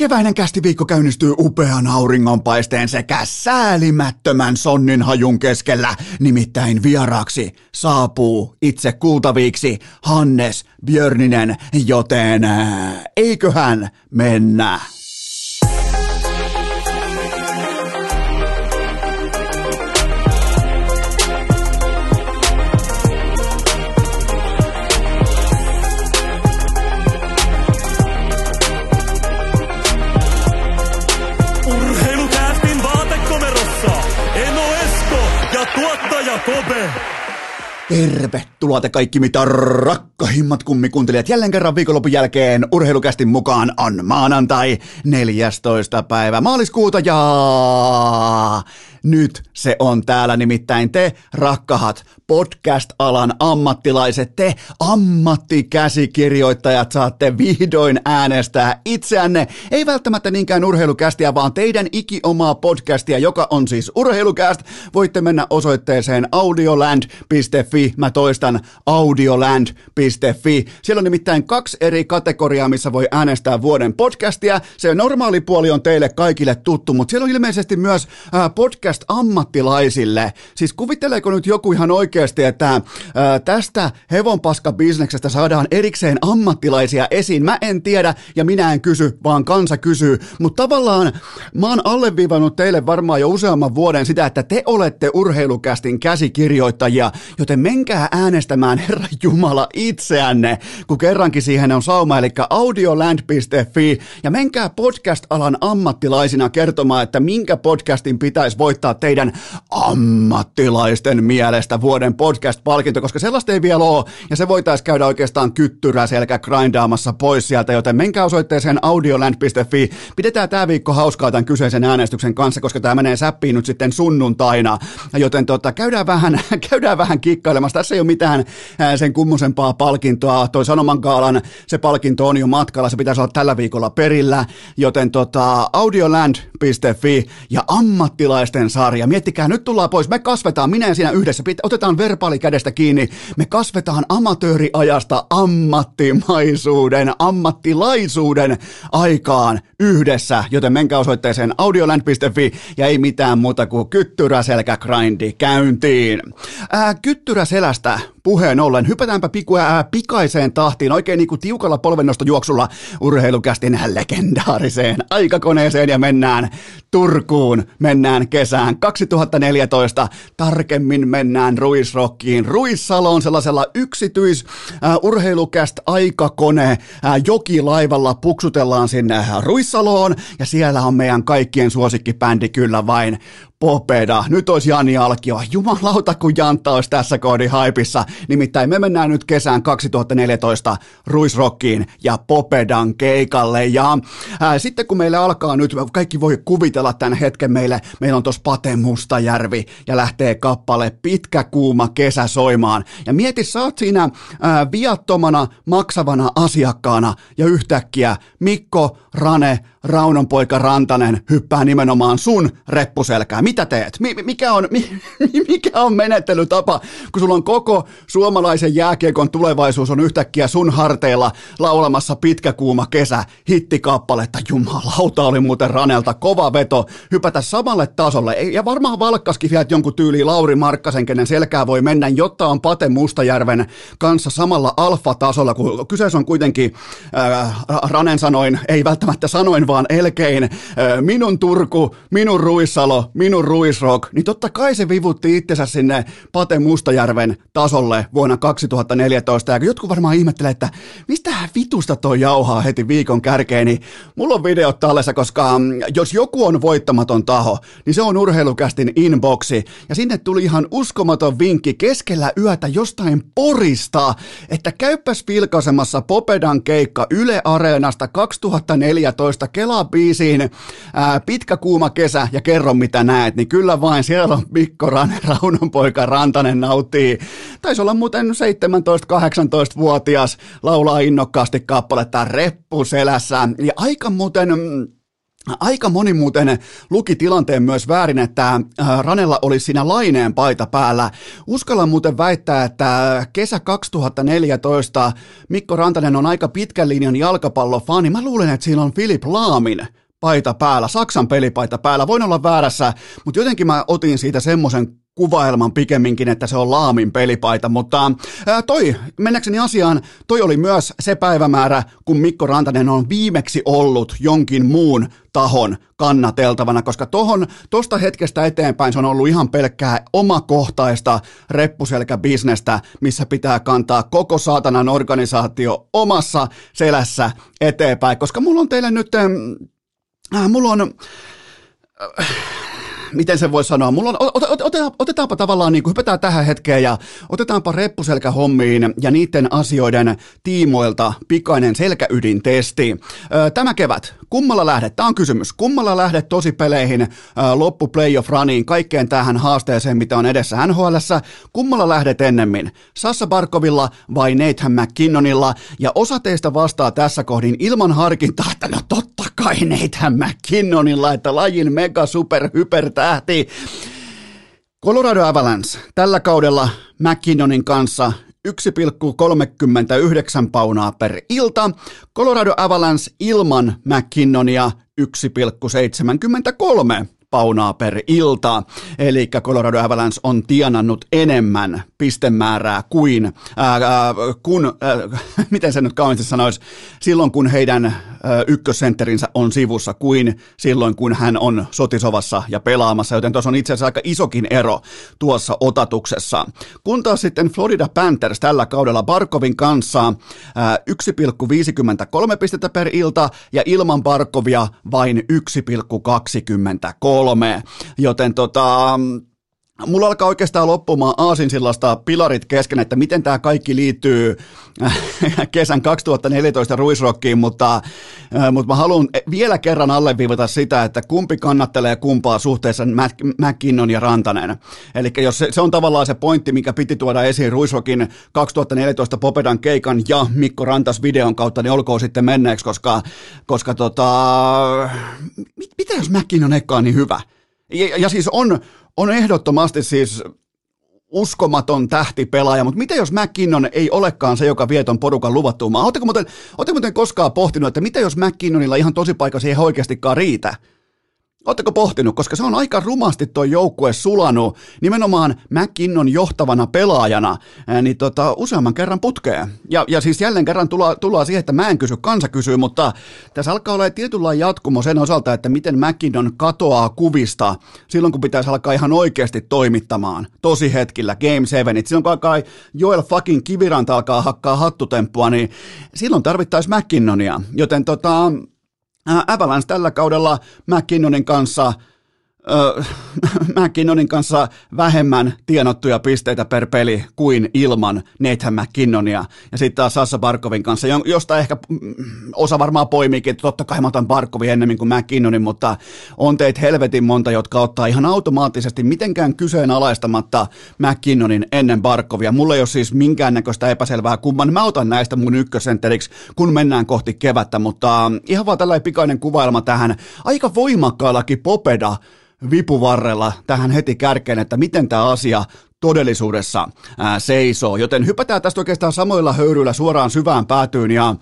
Keväinen kästiviikko käynnistyy upean auringonpaisteen sekä säälimättömän sonnin hajun keskellä. Nimittäin vieraaksi saapuu itse kuultaviksi Hannes Björninen, joten ää, eiköhän mennä. Tervetuloa te kaikki mitä rakkahimmat kummikuuntelijat jälleen kerran viikonlopun jälkeen urheilukästin mukaan on maanantai 14. päivä maaliskuuta ja nyt se on täällä nimittäin te rakkahat podcast-alan ammattilaiset, te ammattikäsikirjoittajat saatte vihdoin äänestää itseänne, ei välttämättä niinkään urheilukästiä, vaan teidän ikiomaa podcastia, joka on siis urheilukäst. Voitte mennä osoitteeseen audioland.fi, mä toistan audioland.fi. Siellä on nimittäin kaksi eri kategoriaa, missä voi äänestää vuoden podcastia. Se normaali puoli on teille kaikille tuttu, mutta siellä on ilmeisesti myös podcast-ammattilaisille. Siis kuvitteleeko nyt joku ihan oikeasti, että ää, tästä hevonpaska-bisneksestä saadaan erikseen ammattilaisia esiin? Mä en tiedä ja minä en kysy, vaan kansa kysyy. Mutta tavallaan mä oon alleviivannut teille varmaan jo useamman vuoden sitä, että te olette urheilukästin käsikirjoittajia, joten menkää äänestämään Herra Jumala itseänne, kun kerrankin siihen on sauma, eli audioland.fi ja menkää podcast-alan ammattilaisina kertomaan, että minkä podcastin pitäisi voittaa teidän ammattilaisten mielestä vuoden podcast-palkinto, koska sellaista ei vielä ole, ja se voitaisiin käydä oikeastaan kyttyrä selkä grindaamassa pois sieltä, joten menkää osoitteeseen audioland.fi. Pidetään tämä viikko hauskaa tämän kyseisen äänestyksen kanssa, koska tämä menee säppiin nyt sitten sunnuntaina, joten tota, käydään, vähän, käydään vähän kikkailemassa. Tässä ei ole mitään ää, sen kummosempaa palkintoa. Toi Sanoman Gaalan se palkinto on jo matkalla, se pitäisi olla tällä viikolla perillä, joten tota, audioland.fi ja ammattilaisten sarja. Miettikää, nyt tullaan pois, me kasvetaan, minä ja sinä yhdessä, otetaan verbaali kädestä kiinni, me kasvetaan amatööriajasta ammattimaisuuden, ammattilaisuuden aikaan yhdessä, joten menkää osoitteeseen audioland.fi ja ei mitään muuta kuin kyttyräselkä grindi käyntiin. Ää, kyttyräselästä puheen ollen, hypätäänpä piku, ää, pikaiseen tahtiin, oikein niin kuin tiukalla polvennostojuoksulla urheilukästin legendaariseen aikakoneeseen ja mennään Turkuun, mennään kesään 2014, tarkemmin mennään Ruisrockiin, Ruissaloon sellaisella yksityis äh, urheilukäst aikakone äh, jokilaivalla puksutellaan sinne Ruissaloon ja siellä on meidän kaikkien suosikkibändi kyllä vain Popeda. Nyt olisi Jani Alkio. Jumalauta, kun Jantta olisi tässä koodin haipissa. Nimittäin me mennään nyt kesään 2014 Ruisrockiin ja Popedan keikalle. Ja ää, sitten kun meille alkaa nyt, kaikki voi kuvitella tämän hetken meille. Meillä on tuossa Pate Mustajärvi ja lähtee kappale Pitkä kuuma kesä soimaan. Ja mieti, sä oot siinä ää, viattomana, maksavana asiakkaana ja yhtäkkiä Mikko, Rane, Raunonpoika Rantanen hyppää nimenomaan sun reppuselkään. Mitä teet? Mikä on, mikä on menettelytapa, kun sulla on koko suomalaisen jääkiekon tulevaisuus on yhtäkkiä sun harteilla laulamassa pitkä kuuma kesä hittikappaletta. Jumalauta oli muuten Ranelta kova veto hypätä samalle tasolle. Ja varmaan valkkaskin vielä jonkun tyyli Lauri Markkasen, kenen selkää voi mennä, jotta on Pate Mustajärven kanssa samalla alfa-tasolla, kun kyseessä on kuitenkin, äh, Ranen sanoin, ei välttämättä sanoin, vaan elkein minun Turku, minun Ruissalo, minun Ruisrock, niin totta kai se vivutti itsensä sinne Pate Mustajärven tasolle vuonna 2014. Ja jotkut varmaan ihmettelee, että mistä vitusta toi jauhaa heti viikon kärkeen, niin mulla on videot tallessa, koska mm, jos joku on voittamaton taho, niin se on urheilukästin inboxi. Ja sinne tuli ihan uskomaton vinkki keskellä yötä jostain porista, että käyppäs vilkaisemassa Popedan keikka Yle Areenasta 2014 Kela-biisiin ää, pitkä kuuma kesä ja kerro mitä näet, niin kyllä vain siellä on Mikko Rane, Raunonpoika Rantanen nauttii. Taisi olla muuten 17-18-vuotias, laulaa innokkaasti kappaletta reppu selässä. Ja aika muuten mm, Aika moni muuten luki tilanteen myös väärin, että äh, Ranella oli siinä laineen paita päällä. Uskallan muuten väittää, että kesä 2014 Mikko Rantanen on aika pitkän linjan jalkapallofani. Mä luulen, että siinä on Filip Laamin paita päällä, Saksan pelipaita päällä. Voin olla väärässä, mutta jotenkin mä otin siitä semmoisen kuvailman pikemminkin, että se on Laamin pelipaita, mutta ää, toi, mennäkseni asiaan, toi oli myös se päivämäärä, kun Mikko Rantanen on viimeksi ollut jonkin muun tahon kannateltavana, koska tohon, tosta hetkestä eteenpäin se on ollut ihan pelkkää omakohtaista reppuselkäbisnestä, missä pitää kantaa koko saatanan organisaatio omassa selässä eteenpäin, koska mulla on teille nyt, äh, mulla on, äh, miten se voi sanoa, mulla on, ot, ot, ot, otetaanpa tavallaan, niin kuin hypätään tähän hetkeen ja otetaanpa reppuselkähommiin ja niiden asioiden tiimoilta pikainen selkäydintesti. Tämä kevät, kummalla lähdet, tämä on kysymys, kummalla lähdet peleihin, loppu playoff runiin, kaikkeen tähän haasteeseen, mitä on edessä nhl kummalla lähdet ennemmin, Sassa Barkovilla vai Nathan McKinnonilla, ja osa teistä vastaa tässä kohdin ilman harkintaa, että no totta kai Nathan McKinnonilla, että lajin mega super hyper tähti. Colorado Avalanche tällä kaudella McKinnonin kanssa 1,39 paunaa per ilta. Colorado Avalanche ilman McKinnonia 1,73 paunaa per ilta. Eli Colorado Avalanche on tienannut enemmän pistemäärää kuin, ää, ää, kun, ää, miten se nyt kauniisti sanoisi, silloin kun heidän ää, ykkössentterinsä on sivussa kuin silloin kun hän on sotisovassa ja pelaamassa, joten tuossa on itse asiassa aika isokin ero tuossa otatuksessa. Kun taas sitten Florida Panthers tällä kaudella Barkovin kanssa ää, 1,53 pistettä per ilta ja ilman Barkovia vain 1,23 kolme, joten tota, Mulla alkaa oikeastaan loppumaan Aasinsillasta pilarit kesken, että miten tämä kaikki liittyy äh, kesän 2014 Ruisrockiin, mutta, äh, mutta mä haluan vielä kerran alleviivata sitä, että kumpi kannattelee kumpaa suhteessa McKinnon ja Rantanen. Eli jos se, se on tavallaan se pointti, mikä piti tuoda esiin Ruisrockin 2014 Popedan keikan ja Mikko Rantas videon kautta, niin olkoon sitten menneeksi, koska, koska tota, mit, mitä jos McKinnon ekkaan niin hyvä? Ja, ja siis on, on ehdottomasti siis uskomaton tähtipelaaja, mutta mitä jos McKinnon ei olekaan se, joka vie ton porukan luvattuun maan? Oletteko muuten, muuten koskaan pohtinut, että mitä jos McKinnonilla ihan tosi paikka oikeastikaan riitä? Oletteko pohtinut, koska se on aika rumasti tuo joukkue sulanut nimenomaan McKinnon johtavana pelaajana, niin tota, useamman kerran putkeen. Ja, ja siis jälleen kerran tulla, tullaan siihen, että mä en kysy, kansa kysyy, mutta tässä alkaa olla tietynlainen jatkumo sen osalta, että miten McKinnon katoaa kuvista silloin, kun pitäisi alkaa ihan oikeasti toimittamaan tosi hetkillä, Game 7. Silloin kun alkaa Joel fucking Kiviranta alkaa hakkaa hattutemppua, niin silloin tarvittaisiin McKinnonia. Joten tota, Avalanche tällä kaudella McKinnonin kanssa – McKinnonin kanssa vähemmän tienottuja pisteitä per peli kuin ilman Nathan McKinnonia. Ja sitten taas Sassa Barkovin kanssa, josta ehkä mm, osa varmaan poimiikin, että totta kai mä otan Barkovin ennemmin kuin McKinnonin, mutta on teitä helvetin monta, jotka ottaa ihan automaattisesti mitenkään kyseenalaistamatta McKinnonin ennen Barkovia. Mulla ei ole siis minkäännäköistä epäselvää kumman mä otan näistä mun ykkösentteriksi, kun mennään kohti kevättä, mutta ihan vaan tällainen pikainen kuvailma tähän aika voimakkaallakin popeda vipuvarrella tähän heti kärkeen, että miten tämä asia todellisuudessa ää, seisoo. Joten hypätään tästä oikeastaan samoilla höyryillä suoraan syvään päätyyn ja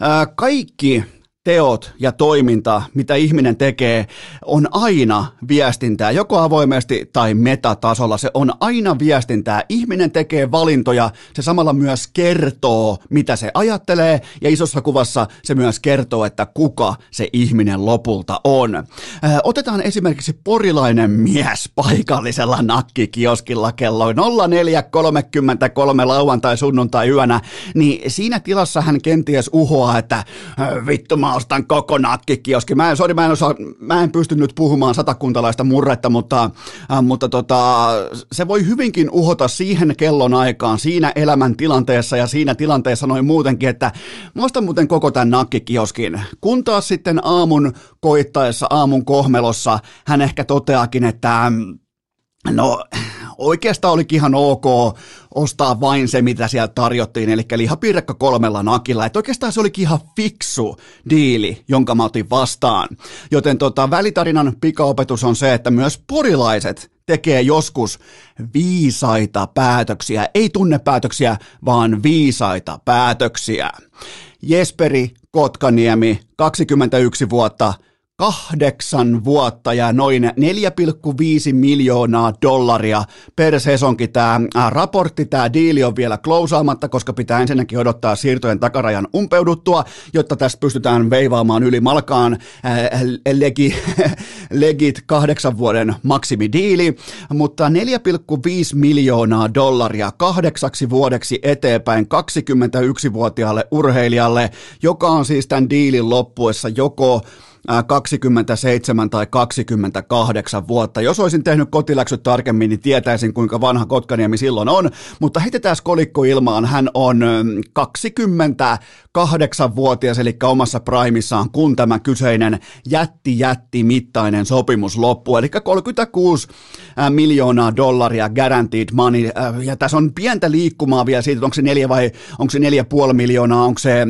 ää, kaikki teot ja toiminta, mitä ihminen tekee, on aina viestintää, joko avoimesti tai metatasolla. Se on aina viestintää. Ihminen tekee valintoja, se samalla myös kertoo, mitä se ajattelee, ja isossa kuvassa se myös kertoo, että kuka se ihminen lopulta on. Ö, otetaan esimerkiksi porilainen mies paikallisella nakkikioskilla kello 04.33 lauantai sunnuntai yönä, niin siinä tilassa hän kenties uhoaa, että vittu mä ostan koko nakkikioski. Mä en, sorry, mä en, osaa, mä en pysty nyt puhumaan satakuntalaista murretta, mutta, äh, mutta tota, se voi hyvinkin uhota siihen kellon aikaan, siinä elämän tilanteessa ja siinä tilanteessa noin muutenkin, että mä ostan muuten koko tämän nakkikioskin. Kun taas sitten aamun koittaessa, aamun kohmelossa, hän ehkä toteakin, että no oikeastaan olikin ihan ok ostaa vain se, mitä sieltä tarjottiin, eli lihapiirakka kolmella nakilla. Että oikeastaan se olikin ihan fiksu diili, jonka mä otin vastaan. Joten tota, välitarinan pikaopetus on se, että myös porilaiset tekee joskus viisaita päätöksiä, ei tunnepäätöksiä, vaan viisaita päätöksiä. Jesperi Kotkaniemi, 21 vuotta, kahdeksan vuotta ja noin 4,5 miljoonaa dollaria. Per sesonki tämä raportti, tämä diili on vielä klousaamatta, koska pitää ensinnäkin odottaa siirtojen takarajan umpeuduttua, jotta tässä pystytään veivaamaan yli malkaan legi, legit kahdeksan vuoden maksimidiili, mutta 4,5 miljoonaa dollaria kahdeksaksi vuodeksi eteenpäin 21-vuotiaalle urheilijalle, joka on siis tämän diilin loppuessa joko 27 tai 28 vuotta. Jos olisin tehnyt kotiläksyt tarkemmin, niin tietäisin kuinka vanha Kotkaniemi silloin on, mutta heitetään kolikko ilmaan. Hän on 28-vuotias, eli omassa primissaan, kun tämä kyseinen jätti jätti mittainen sopimus loppuu, eli 36 miljoonaa dollaria guaranteed money, ja tässä on pientä liikkumaa vielä siitä, onko se neljä vai onko se 4,5 miljoonaa, onko se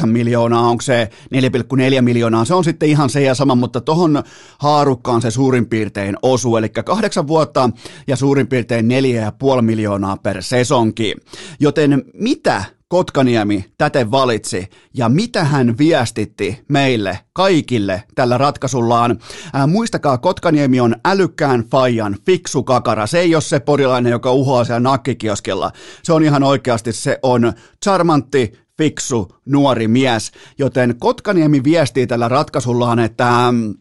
4,8 miljoonaa, onko se 4,4 miljoonaa, miljoonaa. Se on sitten ihan se ja sama, mutta tohon haarukkaan se suurin piirtein osuu, eli kahdeksan vuotta ja suurin piirtein neljä ja puoli miljoonaa per sesonki. Joten mitä Kotkaniemi täten valitsi ja mitä hän viestitti meille kaikille tällä ratkaisuillaan. Ää, muistakaa, Kotkaniemi on älykkään fajan fiksu kakara. Se ei ole se porilainen, joka uhoaa siellä nakkikioskella. Se on ihan oikeasti, se on charmantti, fiksu nuori mies, joten Kotkaniemi viestii tällä ratkaisullaan, että mm,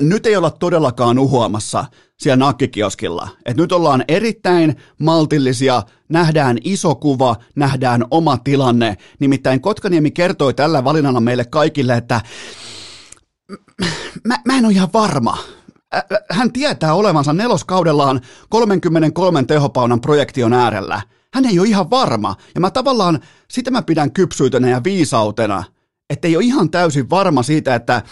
nyt ei olla todellakaan uhoamassa siellä nakkikioskilla. Et nyt ollaan erittäin maltillisia, nähdään iso kuva, nähdään oma tilanne. Nimittäin Kotkaniemi kertoi tällä valinnalla meille kaikille, että mä, mä en ole ihan varma. Hän tietää olevansa neloskaudellaan 33 tehopaunan projektion äärellä – hän ei ole ihan varma. Ja mä tavallaan, sitä mä pidän kypsyytenä ja viisautena, että ei ole ihan täysin varma siitä, että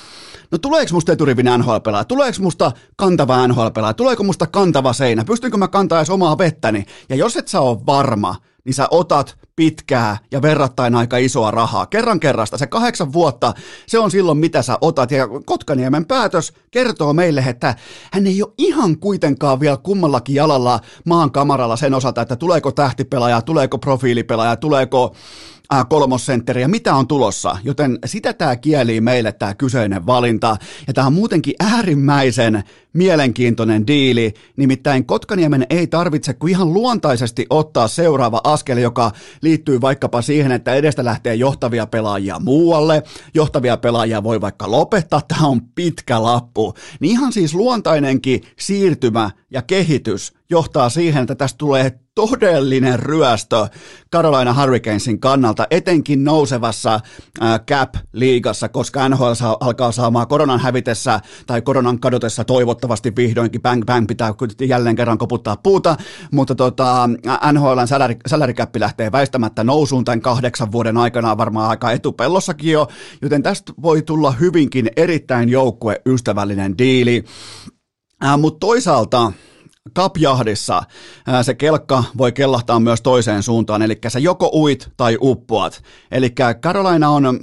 no tuleeko musta eturivin nhl tuleeko musta kantava nhl tuleeko musta kantava seinä, pystynkö mä kantaa edes omaa vettäni. Ja jos et sä ole varma, niin sä otat pitkää ja verrattain aika isoa rahaa. Kerran kerrasta, se kahdeksan vuotta, se on silloin mitä sä otat. Ja Kotkaniemen päätös kertoo meille, että hän ei ole ihan kuitenkaan vielä kummallakin jalalla maan kamaralla sen osalta, että tuleeko tähtipelaaja, tuleeko profiilipelaaja, tuleeko kolmosentteri mitä on tulossa, joten sitä tämä kieli meille tämä kyseinen valinta, ja tämä on muutenkin äärimmäisen mielenkiintoinen diili, nimittäin Kotkaniemen ei tarvitse kuin ihan luontaisesti ottaa seuraava askel, joka liittyy vaikkapa siihen, että edestä lähtee johtavia pelaajia muualle, johtavia pelaajia voi vaikka lopettaa, tämä on pitkä lappu, niin ihan siis luontainenkin siirtymä ja kehitys johtaa siihen, että tästä tulee todellinen ryöstö Carolina Hurricanesin kannalta, etenkin nousevassa cap-liigassa, koska NHL alkaa saamaan koronan hävitessä tai koronan kadotessa toivottavasti vihdoinkin bang bang pitää jälleen kerran koputtaa puuta, mutta tota, NHLn salary, salary lähtee väistämättä nousuun tämän kahdeksan vuoden aikana varmaan aika etupellossakin jo, joten tästä voi tulla hyvinkin erittäin joukkueystävällinen diili. Äh, mutta toisaalta kapjahdissa se kelkka voi kellahtaa myös toiseen suuntaan, eli sä joko uit tai uppoat. Eli Carolina on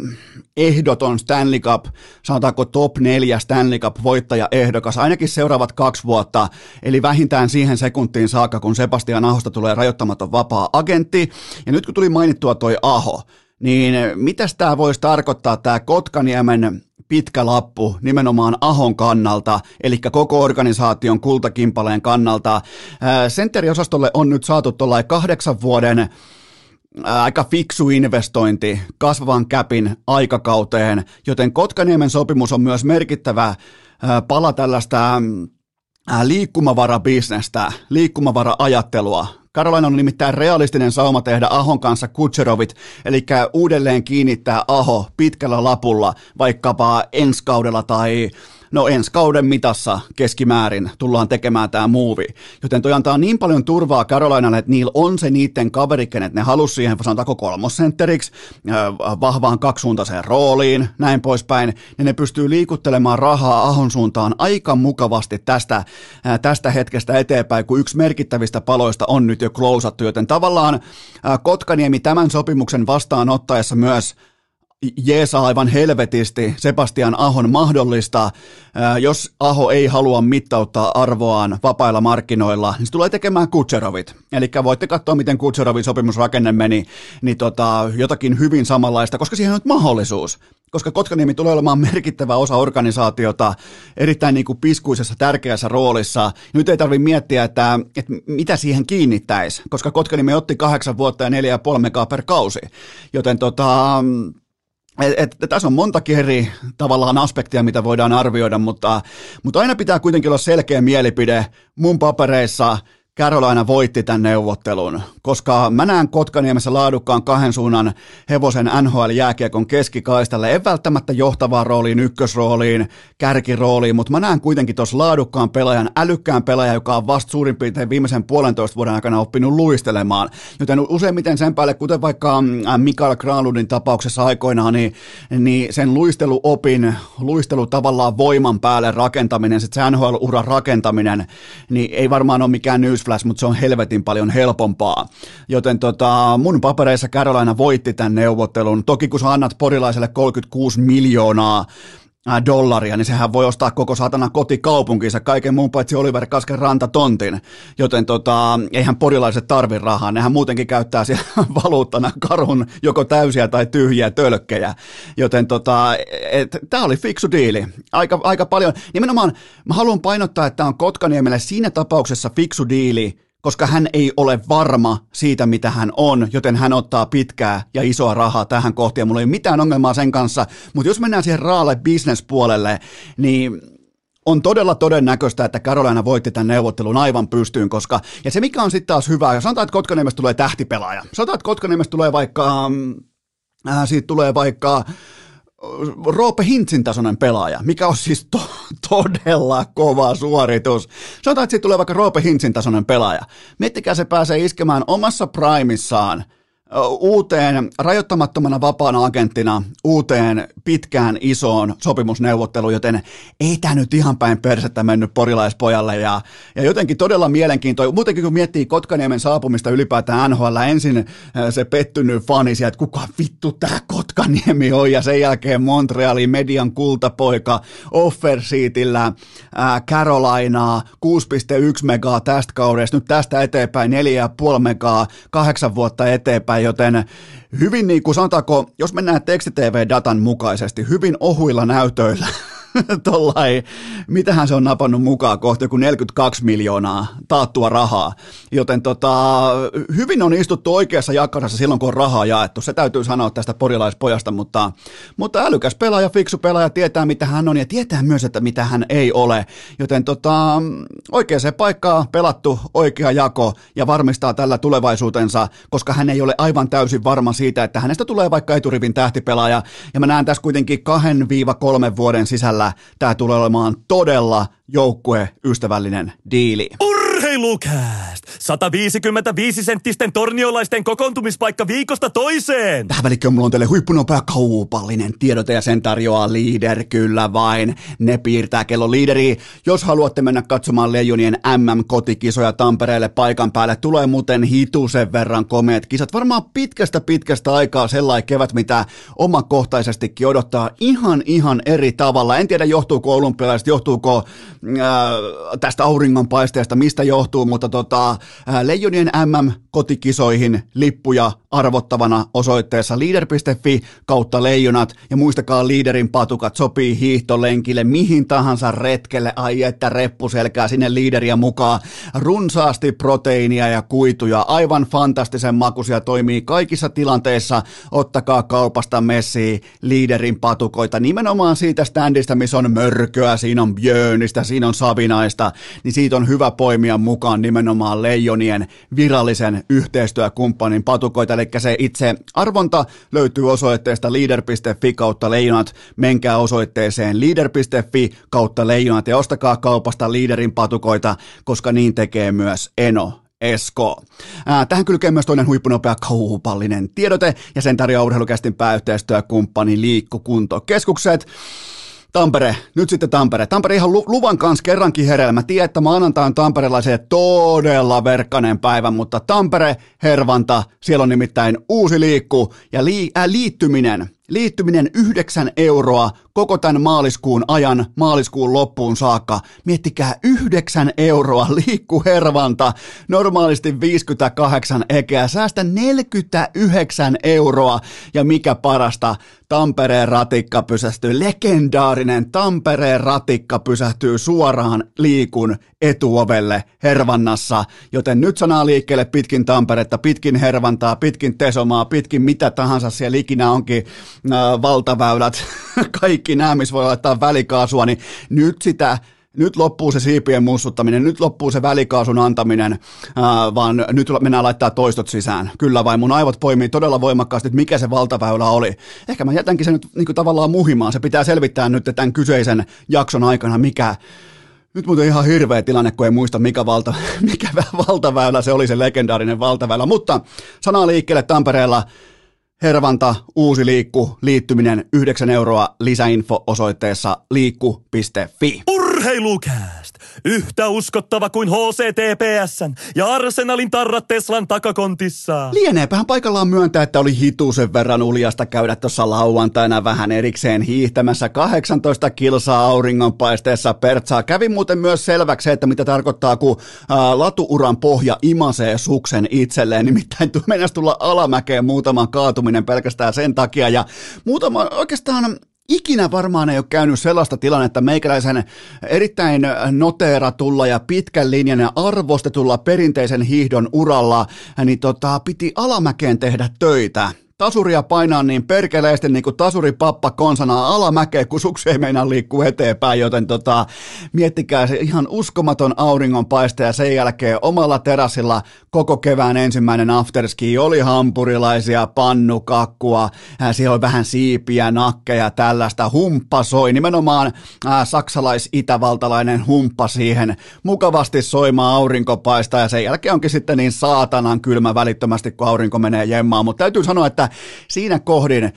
ehdoton Stanley Cup, sanotaanko top 4 Stanley Cup voittajaehdokas, ainakin seuraavat kaksi vuotta, eli vähintään siihen sekuntiin saakka, kun Sebastian Ahosta tulee rajoittamaton vapaa agentti. Ja nyt kun tuli mainittua toi Aho, niin mitä tämä voisi tarkoittaa tämä Kotkaniemen pitkä lappu nimenomaan Ahon kannalta, eli koko organisaation kultakimpaleen kannalta. Sentteriosastolle on nyt saatu tuollainen kahdeksan vuoden aika fiksu investointi kasvavan käpin aikakauteen, joten Kotkaniemen sopimus on myös merkittävä pala tällaista liikkumavarabisnestä, liikkumavara-ajattelua Karolaina on nimittäin realistinen sauma tehdä Ahon kanssa Kutserovit, eli uudelleen kiinnittää Aho pitkällä lapulla vaikkapa ensi kaudella tai no ensi kauden mitassa keskimäärin tullaan tekemään tämä muuvi. Joten toi antaa niin paljon turvaa Carolinalle, että niillä on se niiden kaveri, kenet ne halusi siihen, sanotaanko kolmosentteriksi, vahvaan kaksisuuntaiseen rooliin, näin poispäin, niin ne pystyy liikuttelemaan rahaa Ahon suuntaan aika mukavasti tästä, tästä hetkestä eteenpäin, kun yksi merkittävistä paloista on nyt jo klousattu, joten tavallaan Kotkaniemi tämän sopimuksen vastaanottaessa myös jeesaa aivan helvetisti Sebastian Ahon mahdollista, jos Aho ei halua mittauttaa arvoaan vapailla markkinoilla, niin se tulee tekemään Kutserovit. Eli voitte katsoa, miten Kutserovin sopimusrakenne meni, niin tota, jotakin hyvin samanlaista, koska siihen on nyt mahdollisuus. Koska Kotkaniemi tulee olemaan merkittävä osa organisaatiota erittäin niin kuin piskuisessa tärkeässä roolissa. Nyt ei tarvitse miettiä, että, että mitä siihen kiinnittäisi, koska Kotkaniemi otti kahdeksan vuotta ja neljä ja puoli per kausi. Joten tota, et, et, tässä on montakin eri tavallaan aspektia, mitä voidaan arvioida, mutta, mutta aina pitää kuitenkin olla selkeä mielipide. Mun papereissa Carolina voitti tämän neuvottelun, koska mä näen Kotkaniemessä laadukkaan kahden suunnan hevosen NHL-jääkiekon keskikaistalle, en välttämättä johtavaan rooliin, ykkösrooliin, kärkirooliin, mutta mä näen kuitenkin tuossa laadukkaan pelaajan, älykkään pelaajan, joka on vasta suurin piirtein viimeisen puolentoista vuoden aikana oppinut luistelemaan, joten useimmiten sen päälle, kuten vaikka äh, Mikael Granlundin tapauksessa aikoinaan, niin, niin sen luisteluopin, luistelu tavallaan voiman päälle rakentaminen, se NHL-uran rakentaminen, niin ei varmaan ole mikään news newsflash, mutta se on helvetin paljon helpompaa. Joten tota, mun papereissa Carolina voitti tämän neuvottelun. Toki kun sä annat porilaiselle 36 miljoonaa dollaria, niin sehän voi ostaa koko satana kotikaupunkinsa kaiken muun paitsi Oliver Kasken rantatontin, joten tota, eihän porilaiset tarvi rahaa, nehän muutenkin käyttää siellä valuuttana karhun joko täysiä tai tyhjiä tölkkejä, joten tota, tämä oli fiksu diili, aika, aika paljon, nimenomaan mä haluan painottaa, että tämä on Kotkaniemelle siinä tapauksessa fiksu diili, koska hän ei ole varma siitä, mitä hän on, joten hän ottaa pitkää ja isoa rahaa tähän kohti, ja mulla ei ole mitään ongelmaa sen kanssa, mutta jos mennään siihen raalle businesspuolelle, niin on todella todennäköistä, että Carolina voitti tämän neuvottelun aivan pystyyn, koska, ja se mikä on sitten taas hyvä, jos sanotaan, että Kotkaniemestä tulee tähtipelaaja, sanotaan, että Kotkaniemestä tulee vaikka, äh, siitä tulee vaikka, Roope Hintsin tasoinen pelaaja, mikä on siis to- todella kova suoritus. Sanotaan, että siitä tulee vaikka Roope Hintsin tasoinen pelaaja. Miettikää, se pääsee iskemään omassa primissaan – uuteen rajoittamattomana vapaana agenttina uuteen pitkään isoon sopimusneuvotteluun, joten ei tämä nyt ihan päin persettä mennyt porilaispojalle. Ja, ja jotenkin todella mielenkiintoinen. Muutenkin kun miettii Kotkaniemen saapumista ylipäätään NHL, ensin se pettynyt fani sieltä, että kuka vittu tämä Kotkaniemi on? Ja sen jälkeen Montrealin median kultapoika offersiitillä Carolinaa 6,1 megaa tästä kaudesta, nyt tästä eteenpäin 4,5 megaa, kahdeksan vuotta eteenpäin joten hyvin niin kuin sanotaanko, jos mennään tekstitv-datan mukaisesti, hyvin ohuilla näytöillä tollai, mitähän se on napannut mukaan kohta joku 42 miljoonaa taattua rahaa. Joten tota, hyvin on istuttu oikeassa jakkarassa silloin, kun on rahaa jaettu. Se täytyy sanoa tästä porilaispojasta, mutta, mutta älykäs pelaaja, fiksu pelaaja, tietää mitä hän on ja tietää myös, että mitä hän ei ole. Joten tota, oikeaan paikkaan pelattu oikea jako ja varmistaa tällä tulevaisuutensa, koska hän ei ole aivan täysin varma siitä, että hänestä tulee vaikka eturivin tähtipelaaja. Ja mä näen tässä kuitenkin 2-3 vuoden sisällä sisällä tämä tulee olemaan todella joukkueystävällinen diili. Urheilukääst! 155 senttisten torniolaisten kokoontumispaikka viikosta toiseen! Tähän välikköön mulla on teille huippunopea kaupallinen tiedote ja sen tarjoaa Leader kyllä vain. Ne piirtää kello liideri. Jos haluatte mennä katsomaan Leijonien MM-kotikisoja Tampereelle paikan päälle, tulee muuten hitusen verran komeet kisat. Varmaan pitkästä pitkästä aikaa sellainen kevät, mitä omakohtaisestikin odottaa ihan ihan eri tavalla. En tiedä johtuuko olympialaiset, johtuuko tästä auringonpaisteesta, mistä johtuu, mutta tota, äh, Leijonien MM-kotikisoihin lippuja arvottavana osoitteessa leader.fi kautta leijonat. Ja muistakaa liiderin patukat sopii hiihtolenkille mihin tahansa retkelle, ai että reppu selkää sinne liideriä mukaan, runsaasti proteiinia ja kuituja, aivan fantastisen makuisia toimii kaikissa tilanteissa, ottakaa kaupasta messiä liiderin patukoita, nimenomaan siitä standista, missä on mörköä, siinä on björnistä, siinä on savinaista, niin siitä on hyvä poimia mukaan nimenomaan Leijonien virallisen yhteistyökumppanin patukoita, eli se itse arvonta löytyy osoitteesta leader.fi kautta leijonat, menkää osoitteeseen leader.fi kautta leijonat ja ostakaa kaupasta Leaderin patukoita, koska niin tekee myös Eno. Esko. Ää, tähän kylkee myös toinen huippunopea kaupallinen tiedote ja sen tarjoaa urheilukästin pääyhteistyökumppani Liikkukuntokeskukset. Tampere, nyt sitten Tampere. Tampere ihan luvan kanssa kerrankin hereillä. tiedän, että maanantai on tamperelaiselle todella verkkanen päivä, mutta Tampere, Hervanta, siellä on nimittäin uusi liikku ja li- äh, liittyminen Liittyminen 9 euroa koko tämän maaliskuun ajan, maaliskuun loppuun saakka. Miettikää 9 euroa liikkuhervanta, normaalisti 58 ekeä, säästä 49 euroa. Ja mikä parasta, Tampereen ratikka pysähtyy, legendaarinen Tampereen ratikka pysähtyy suoraan liikun etuovelle Hervannassa, joten nyt sanaa liikkeelle pitkin Tamperetta, pitkin Hervantaa, pitkin Tesomaa, pitkin mitä tahansa siellä ikinä onkin valtaväylät, kaikki nämä, missä voi laittaa välikaasua, niin nyt sitä nyt loppuu se siipien mussuttaminen, nyt loppuu se välikaasun antaminen, ää, vaan nyt mennään laittaa toistot sisään. Kyllä vai mun aivot poimii todella voimakkaasti, että mikä se valtaväylä oli. Ehkä mä jätänkin sen nyt niin kuin tavallaan muhimaan. Se pitää selvittää nyt tämän kyseisen jakson aikana, mikä, nyt muuten ihan hirveä tilanne, kun ei muista mikä, valta, mikä valtaväylä se oli se legendaarinen valtaväylä. Mutta sana liikkeelle Tampereella Hervanta, uusi liikku, liittyminen 9 euroa, lisäinfo osoitteessa liikku.fi. Urheilukääst! Yhtä uskottava kuin HCTPSn ja Arsenalin tarrat Teslan takakontissa. Lieneepähän paikallaan myöntää, että oli hitusen verran uljasta käydä tuossa lauantaina vähän erikseen hiihtämässä 18 kilsaa auringonpaisteessa pertsaa. Kävi muuten myös selväksi että mitä tarkoittaa, kun ää, latuuran pohja imasee suksen itselleen. Nimittäin mennäisi tulla alamäkeen muutaman kaatuminen pelkästään sen takia. Ja muutama oikeastaan ikinä varmaan ei ole käynyt sellaista tilannetta meikäläisen erittäin noteeratulla ja pitkän linjan ja arvostetulla perinteisen hiihdon uralla, niin tota, piti alamäkeen tehdä töitä tasuria painaa niin perkeleesti niin kuin tasuripappa konsana alamäkeä, kun suksi ei meinaa liikkuu eteenpäin, joten tota, miettikää se ihan uskomaton auringonpaiste ja sen jälkeen omalla terassilla koko kevään ensimmäinen afterski oli hampurilaisia, pannukakkua, siellä oli vähän siipiä, nakkeja, tällaista, humppa soi, nimenomaan ää, saksalais-itävaltalainen humppa siihen, mukavasti soimaan aurinkopaista ja sen jälkeen onkin sitten niin saatanan kylmä välittömästi, kun aurinko menee jemmaan, mutta täytyy sanoa, että siinä kohdin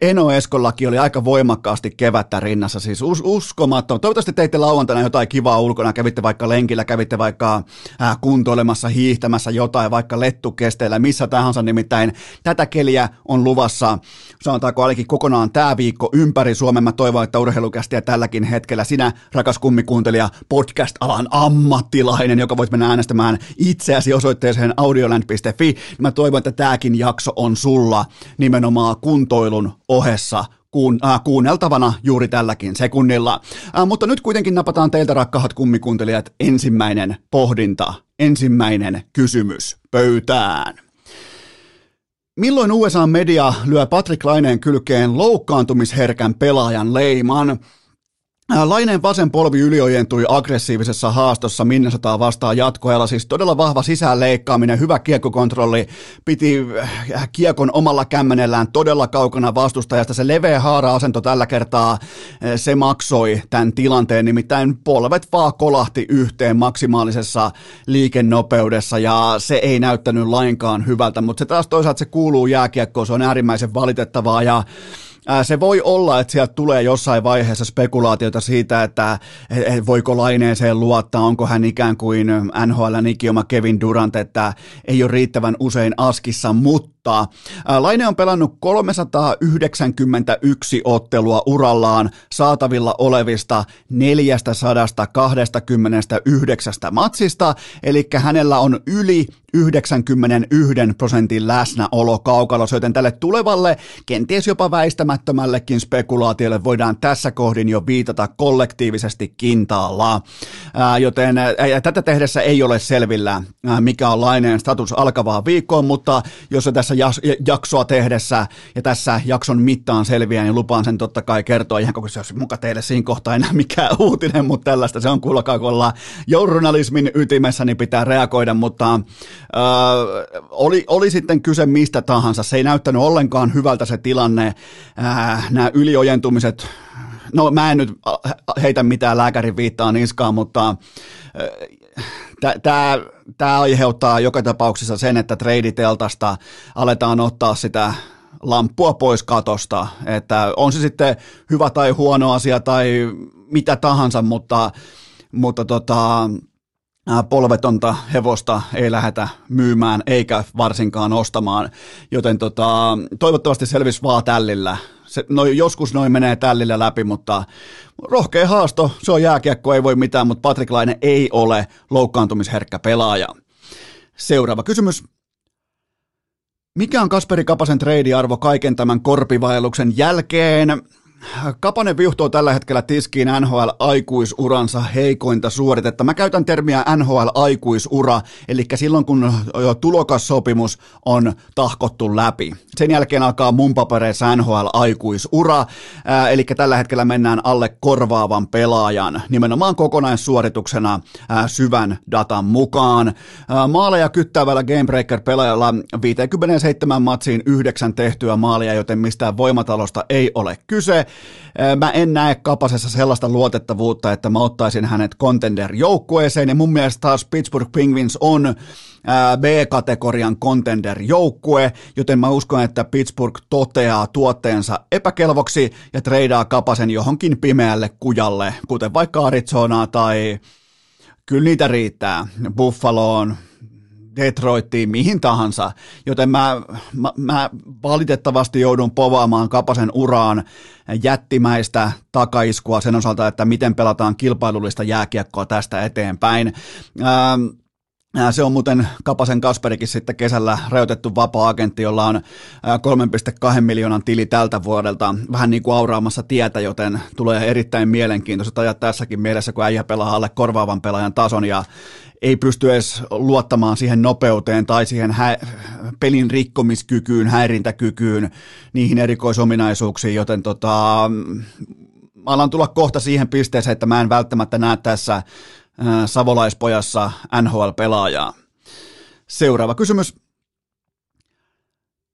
Eno Eskollakin oli aika voimakkaasti kevättä rinnassa, siis us- uskomaton. Toivottavasti teitte lauantaina jotain kivaa ulkona, kävitte vaikka lenkillä, kävitte vaikka äh, kuntoilemassa, hiihtämässä jotain, vaikka lettukesteellä, missä tahansa. Nimittäin tätä keliä on luvassa, sanotaanko ainakin kokonaan tämä viikko ympäri Suomen. Mä toivon, että urheilukästiä tälläkin hetkellä sinä, rakas kummikuuntelija, podcast-alan ammattilainen, joka voit mennä äänestämään itseäsi osoitteeseen audioland.fi. Mä toivon, että tämäkin jakso on sulla nimenomaan kuntoilun ohessa kuun, äh, kuunneltavana juuri tälläkin sekunnilla. Äh, mutta nyt kuitenkin napataan teiltä rakkahat kummikuuntelijat ensimmäinen pohdinta, ensimmäinen kysymys pöytään. Milloin USA-media lyö Patrick Laineen kylkeen loukkaantumisherkän pelaajan leiman? Laineen vasen polvi yliojentui aggressiivisessa haastossa. Minnesotaa vastaan jatkoajalla, siis todella vahva sisään leikkaaminen, hyvä kiekkokontrolli, piti äh, kiekon omalla kämmenellään todella kaukana vastustajasta, se leveä haara-asento tällä kertaa, äh, se maksoi tämän tilanteen, nimittäin polvet vaan kolahti yhteen maksimaalisessa liikennopeudessa ja se ei näyttänyt lainkaan hyvältä, mutta se taas toisaalta se kuuluu jääkiekkoon, se on äärimmäisen valitettavaa ja se voi olla, että sieltä tulee jossain vaiheessa spekulaatiota siitä, että voiko laineeseen luottaa, onko hän ikään kuin NHLn ikioma Kevin Durant, että ei ole riittävän usein askissa, mutta Laine on pelannut 391 ottelua urallaan saatavilla olevista 429 matsista, eli hänellä on yli 91 prosentin läsnäolo kaukalossa, joten tälle tulevalle, kenties jopa väistämättömällekin spekulaatiolle voidaan tässä kohdin jo viitata kollektiivisesti kintaalla. Ää, joten ää, tätä tehdessä ei ole selvillä, ää, mikä on laineen status alkavaa viikkoon, mutta jos se tässä jaksoa tehdessä ja tässä jakson mittaan selviää, niin lupaan sen totta kai kertoa ihan koko se olisi muka teille siinä kohtaa enää mikään uutinen, mutta tällaista se on kuulkaa, kun ollaan journalismin ytimessä, niin pitää reagoida, mutta äh, oli, oli sitten kyse mistä tahansa, se ei näyttänyt ollenkaan hyvältä se tilanne, äh, nämä yliojentumiset, no mä en nyt heitä mitään lääkärin viittaa niskaan, mutta tämä tämä aiheuttaa joka tapauksessa sen, että treiditeltasta aletaan ottaa sitä lamppua pois katosta, että on se sitten hyvä tai huono asia tai mitä tahansa, mutta, mutta tota, polvetonta hevosta ei lähdetä myymään eikä varsinkaan ostamaan, joten tota, toivottavasti selvisi vaan tällillä. Se, no, joskus noin menee tällillä läpi, mutta rohkea haasto, se on jääkiekko, ei voi mitään, mutta Patrik Laine ei ole loukkaantumisherkkä pelaaja. Seuraava kysymys. Mikä on Kasperi Kapasen treidiarvo kaiken tämän korpivaelluksen jälkeen? Kapanen viuhtoo tällä hetkellä tiskiin NHL-aikuisuransa heikointa suoritetta. Mä käytän termiä NHL-aikuisura, eli silloin kun tulokassopimus on tahkottu läpi. Sen jälkeen alkaa mun papereissa NHL-aikuisura, eli tällä hetkellä mennään alle korvaavan pelaajan, nimenomaan kokonaissuorituksena syvän datan mukaan. Maaleja kyttävällä Gamebreaker-pelaajalla 57 matsiin yhdeksän tehtyä maalia, joten mistään voimatalosta ei ole kyse. Mä en näe Kapasessa sellaista luotettavuutta, että mä ottaisin hänet contender-joukkueeseen, ja mun mielestä taas Pittsburgh Penguins on B-kategorian contender-joukkue, joten mä uskon, että Pittsburgh toteaa tuotteensa epäkelvoksi ja treidaa Kapasen johonkin pimeälle kujalle, kuten vaikka Arizonaa tai kyllä niitä riittää, Buffaloon, Detroittiin, mihin tahansa, joten mä, mä, mä valitettavasti joudun povaamaan Kapasen uraan jättimäistä takaiskua sen osalta, että miten pelataan kilpailullista jääkiekkoa tästä eteenpäin. Ähm, se on muuten Kapasen Kasperikin sitten kesällä rajoitettu vapaa-agentti, jolla on 3,2 miljoonan tili tältä vuodelta vähän niin kuin auraamassa tietä, joten tulee erittäin mielenkiintoista ajat tässäkin mielessä, kun äijä pelaa alle korvaavan pelaajan tason ja ei pysty edes luottamaan siihen nopeuteen tai siihen hä- pelin rikkomiskykyyn, häirintäkykyyn, niihin erikoisominaisuuksiin, joten tota, alan tulla kohta siihen pisteeseen, että mä en välttämättä näe tässä äh, savolaispojassa NHL-pelaajaa. Seuraava kysymys.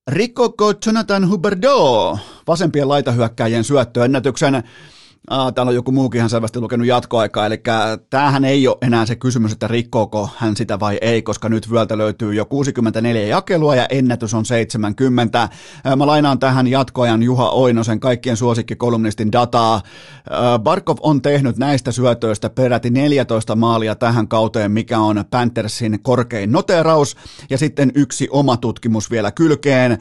Rikkoko Jonathan Huberdeau vasempien laitahyökkäjien syöttöennätyksen? Aa, täällä on joku muukin ihan selvästi lukenut jatkoaikaa, eli tämähän ei ole enää se kysymys, että rikkooko hän sitä vai ei, koska nyt vyöltä löytyy jo 64 jakelua ja ennätys on 70. Mä lainaan tähän jatkoajan Juha Oinosen kaikkien suosikkikolumnistin dataa. Barkov on tehnyt näistä syötöistä peräti 14 maalia tähän kauteen, mikä on Panthersin korkein noteraus, ja sitten yksi oma tutkimus vielä kylkeen.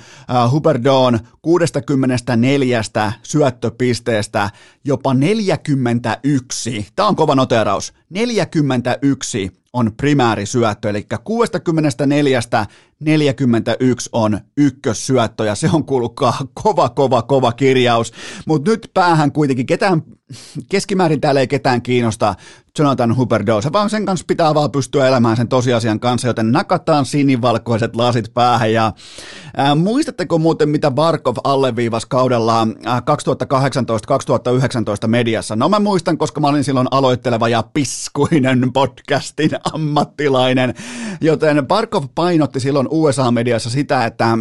Huberdoon 64 syöttöpisteestä jopa 41. Tämä on kova noteraus. 41 on primäärisyöttö, eli 64 41 on ykkössyöttö ja se on kuulkaa kova, kova, kova kirjaus. Mutta nyt päähän kuitenkin ketään, keskimäärin täällä ei ketään kiinnosta Jonathan Huberdeau, vaan sen kanssa pitää vaan pystyä elämään sen tosiasian kanssa, joten nakataan sinivalkoiset lasit päähän. Ja, ää, muistatteko muuten, mitä Barkov alleviivasi kaudella 2018-2019 mediassa? No mä muistan, koska mä olin silloin aloitteleva ja piskuinen podcastin ammattilainen, joten Barkov painotti silloin USA-mediassa sitä, että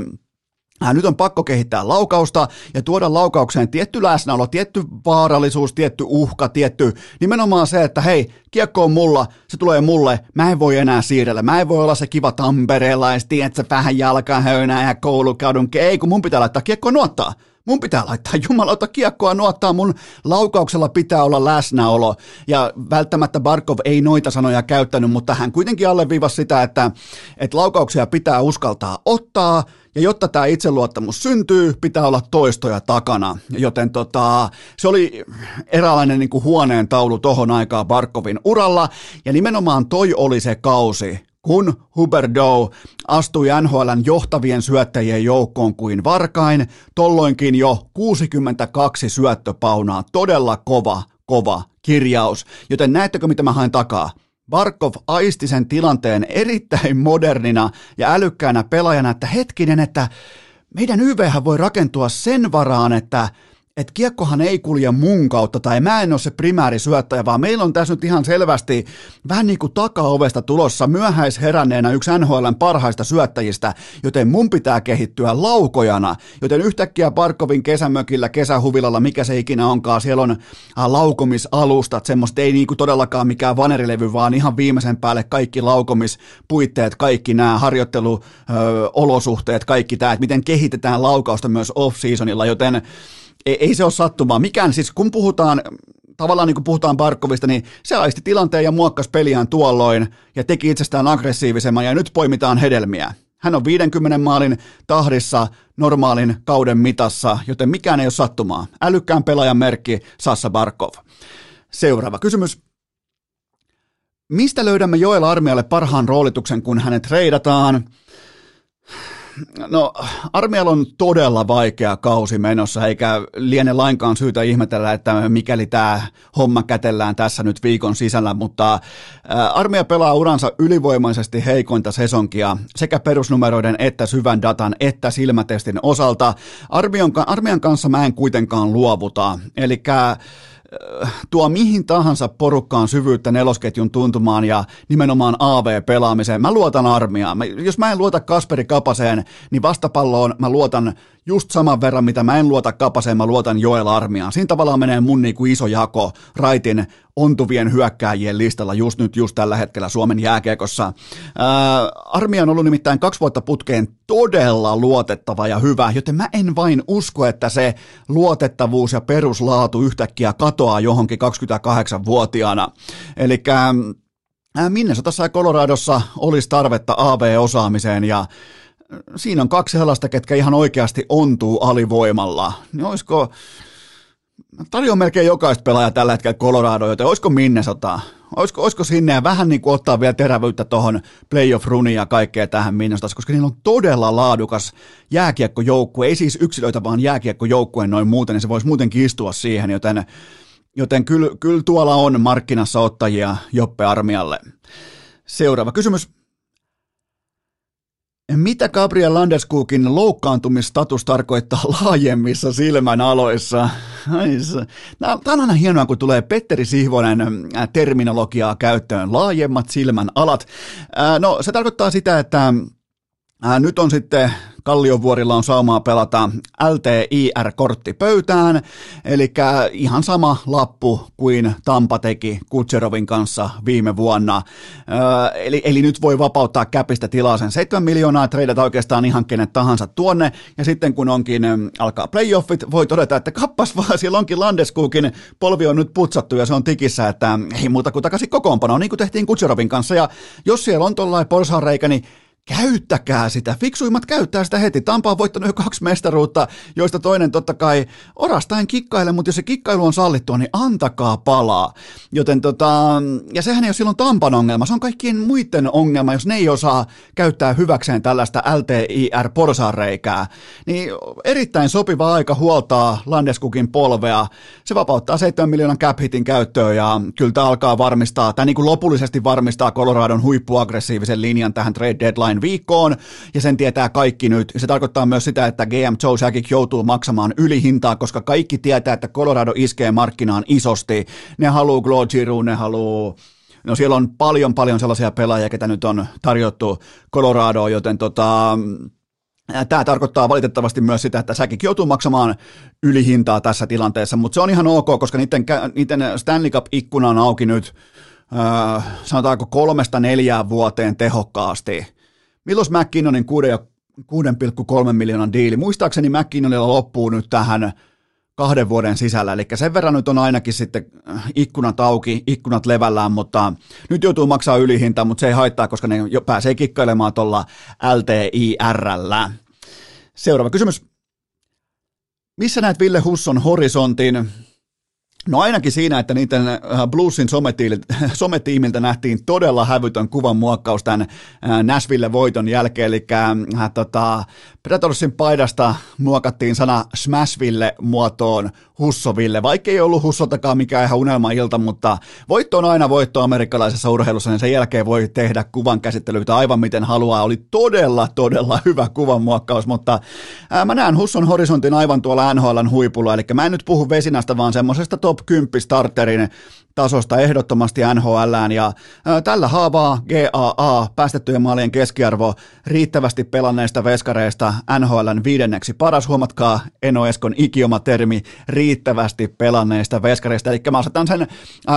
nyt on pakko kehittää laukausta ja tuoda laukaukseen tietty läsnäolo, tietty vaarallisuus, tietty uhka, tietty nimenomaan se, että hei, kiekko on mulla, se tulee mulle, mä en voi enää siirrellä, mä en voi olla se kiva tamperelais, tiedätkö, vähän jalkahöynää ja koulukaudun, ei kun mun pitää laittaa kiekko nuottaa. Mun pitää laittaa jumalauta kiekkoa nuottaa, mun laukauksella pitää olla läsnäolo. Ja välttämättä Barkov ei noita sanoja käyttänyt, mutta hän kuitenkin alleviivasi sitä, että, että laukauksia pitää uskaltaa ottaa, ja jotta tämä itseluottamus syntyy, pitää olla toistoja takana. Joten tota, se oli eräänlainen niin kuin huoneen taulu tohon aikaan Barkovin uralla, ja nimenomaan toi oli se kausi, kun Huberdeau astui NHLn johtavien syöttäjien joukkoon kuin varkain, tolloinkin jo 62 syöttöpaunaa, todella kova, kova kirjaus. Joten näettekö mitä mä haen takaa? Barkov aisti sen tilanteen erittäin modernina ja älykkäänä pelaajana, että hetkinen, että meidän YVhän voi rakentua sen varaan, että että kiekkohan ei kulje mun kautta tai mä en ole se primäärisyöttäjä, vaan meillä on tässä nyt ihan selvästi vähän niin kuin takaovesta tulossa myöhäisheränneenä yksi NHLn parhaista syöttäjistä, joten mun pitää kehittyä laukojana, joten yhtäkkiä Parkovin kesämökillä, kesähuvilalla, mikä se ikinä onkaan, siellä on äh, laukomisalustat, semmoista ei niin kuin todellakaan mikään vanerilevy, vaan ihan viimeisen päälle kaikki laukomispuitteet, kaikki nämä harjoitteluolosuhteet, kaikki tämä, että miten kehitetään laukausta myös off-seasonilla, joten ei, ei se ole sattumaa. Mikään siis, kun puhutaan, tavallaan niin kuin puhutaan Barkovista, niin se aisti tilanteen ja muokkas peliään tuolloin ja teki itsestään aggressiivisemman ja nyt poimitaan hedelmiä. Hän on 50 maalin tahdissa normaalin kauden mitassa, joten mikään ei ole sattumaa. Älykkään pelaajan merkki Sassa Barkov. Seuraava kysymys. Mistä löydämme Joel Armialle parhaan roolituksen, kun hänet reidataan? No armialla on todella vaikea kausi menossa, eikä liene lainkaan syytä ihmetellä, että mikäli tämä homma kätellään tässä nyt viikon sisällä, mutta armia pelaa uransa ylivoimaisesti heikointa sesonkia sekä perusnumeroiden että syvän datan että silmätestin osalta. Armian kanssa mä en kuitenkaan luovuta, eli tuo mihin tahansa porukkaan syvyyttä nelosketjun tuntumaan ja nimenomaan AV-pelaamiseen. Mä luotan armiaan. Jos mä en luota Kasperi Kapaseen, niin vastapalloon mä luotan just saman verran, mitä mä en luota Kapaseen, mä luotan Joel Armiaan. Siinä tavallaan menee mun niinku iso jako raitin ontuvien hyökkääjien listalla just nyt, just tällä hetkellä Suomen jääkiekossa. Ää, Armia on ollut nimittäin kaksi vuotta putkeen todella luotettava ja hyvä, joten mä en vain usko, että se luotettavuus ja peruslaatu yhtäkkiä katoaa johonkin 28-vuotiaana. Eli Minnesotassa ja Coloradossa olisi tarvetta AV-osaamiseen ja siinä on kaksi sellaista, ketkä ihan oikeasti ontuu alivoimalla. Niin olisiko, tarjoaa melkein jokaista pelaajaa tällä hetkellä Colorado, joten olisiko Minnesota? Olisiko, olisiko sinne ja vähän niin kuin ottaa vielä terävyyttä tuohon playoff-runiin ja kaikkea tähän Minnesotassa, koska niillä on todella laadukas jääkiekkojoukkue, ei siis yksilöitä, vaan jääkiekkojoukkue noin muuten, niin se voisi muutenkin istua siihen, joten, joten kyllä, kyllä tuolla on markkinassa ottajia Joppe Armialle. Seuraava kysymys. Mitä Gabriel Landeskukin loukkaantumistatus tarkoittaa laajemmissa silmän aloissa? Tämä on aina hienoa, kun tulee Petteri Sihvonen äh, terminologiaa käyttöön. Laajemmat silmän alat. Äh, no, se tarkoittaa sitä, että äh, nyt on sitten Kalliovuorilla on saumaa pelata LTIR-kortti pöytään, eli ihan sama lappu kuin Tampa teki Kutserovin kanssa viime vuonna. eli, eli nyt voi vapauttaa käpistä tilaa sen 7 miljoonaa, treidata oikeastaan ihan kenet tahansa tuonne, ja sitten kun onkin alkaa playoffit, voi todeta, että kappas vaan, siellä onkin Landeskukin. Polvi on nyt putsattu ja se on tikissä, että ei muuta kuin takaisin kokoonpanoon, niin kuin tehtiin Kutserovin kanssa, ja jos siellä on tuollainen porsaanreikä, niin käyttäkää sitä. Fiksuimmat käyttää sitä heti. Tampa on voittanut jo kaksi mestaruutta, joista toinen totta kai orastain kikkaile, mutta jos se kikkailu on sallittua, niin antakaa palaa. Joten tota, ja sehän ei ole silloin Tampan ongelma, se on kaikkien muiden ongelma, jos ne ei osaa käyttää hyväkseen tällaista LTIR-porsareikää. Niin erittäin sopiva aika huoltaa Landeskukin polvea. Se vapauttaa 7 miljoonan cap hitin käyttöön ja kyllä tämä alkaa varmistaa, tai niin kuin lopullisesti varmistaa Coloradon huippuaggressiivisen linjan tähän trade deadline deadline viikkoon, ja sen tietää kaikki nyt. Se tarkoittaa myös sitä, että GM Joe Sakic joutuu maksamaan ylihintaa, koska kaikki tietää, että Colorado iskee markkinaan isosti. Ne haluaa Claude Giroux, ne haluaa No siellä on paljon paljon sellaisia pelaajia, ketä nyt on tarjottu Coloradoon, joten tota, Tämä tarkoittaa valitettavasti myös sitä, että säkin joutuu maksamaan ylihintaa tässä tilanteessa, mutta se on ihan ok, koska niiden, niiden Stanley Cup-ikkuna on auki nyt, äh, sanotaanko kolmesta neljään vuoteen tehokkaasti. Milloin McKinnonin 6,3 miljoonan diili? Muistaakseni McKinnonilla loppuu nyt tähän kahden vuoden sisällä, eli sen verran nyt on ainakin sitten äh, ikkunat auki, ikkunat levällään, mutta nyt joutuu maksaa ylihinta, mutta se ei haittaa, koska ne jo pääsee kikkailemaan tuolla LTIRllä. Seuraava kysymys. Missä näet Ville Husson horisontin? No ainakin siinä, että niiden äh, Bluesin sometiimiltä nähtiin todella hävytön kuvan muokkaus tämän äh, Nashville-voiton jälkeen, eli äh, tota, Predatorsin paidasta muokattiin sana Smashville muotoon Hussoville, vaikka ei ollut Hussoltakaan mikään ihan unelmailta, mutta voitto on aina voitto amerikkalaisessa urheilussa, niin sen jälkeen voi tehdä kuvan käsittelyitä aivan miten haluaa. Oli todella, todella hyvä kuvan muokkaus, mutta ää, mä näen Husson horisontin aivan tuolla NHLn huipulla, eli mä en nyt puhu vesinästä, vaan semmoisesta top 10 starterin tasosta ehdottomasti NHLään ja ää, tällä haavaa GAA päästettyjen maalien keskiarvo riittävästi pelanneista veskareista NHLn viidenneksi. Paras, huomatkaa Eno Eskon ikioma termi, riittävästi pelanneista veskareista, eli mä asetan sen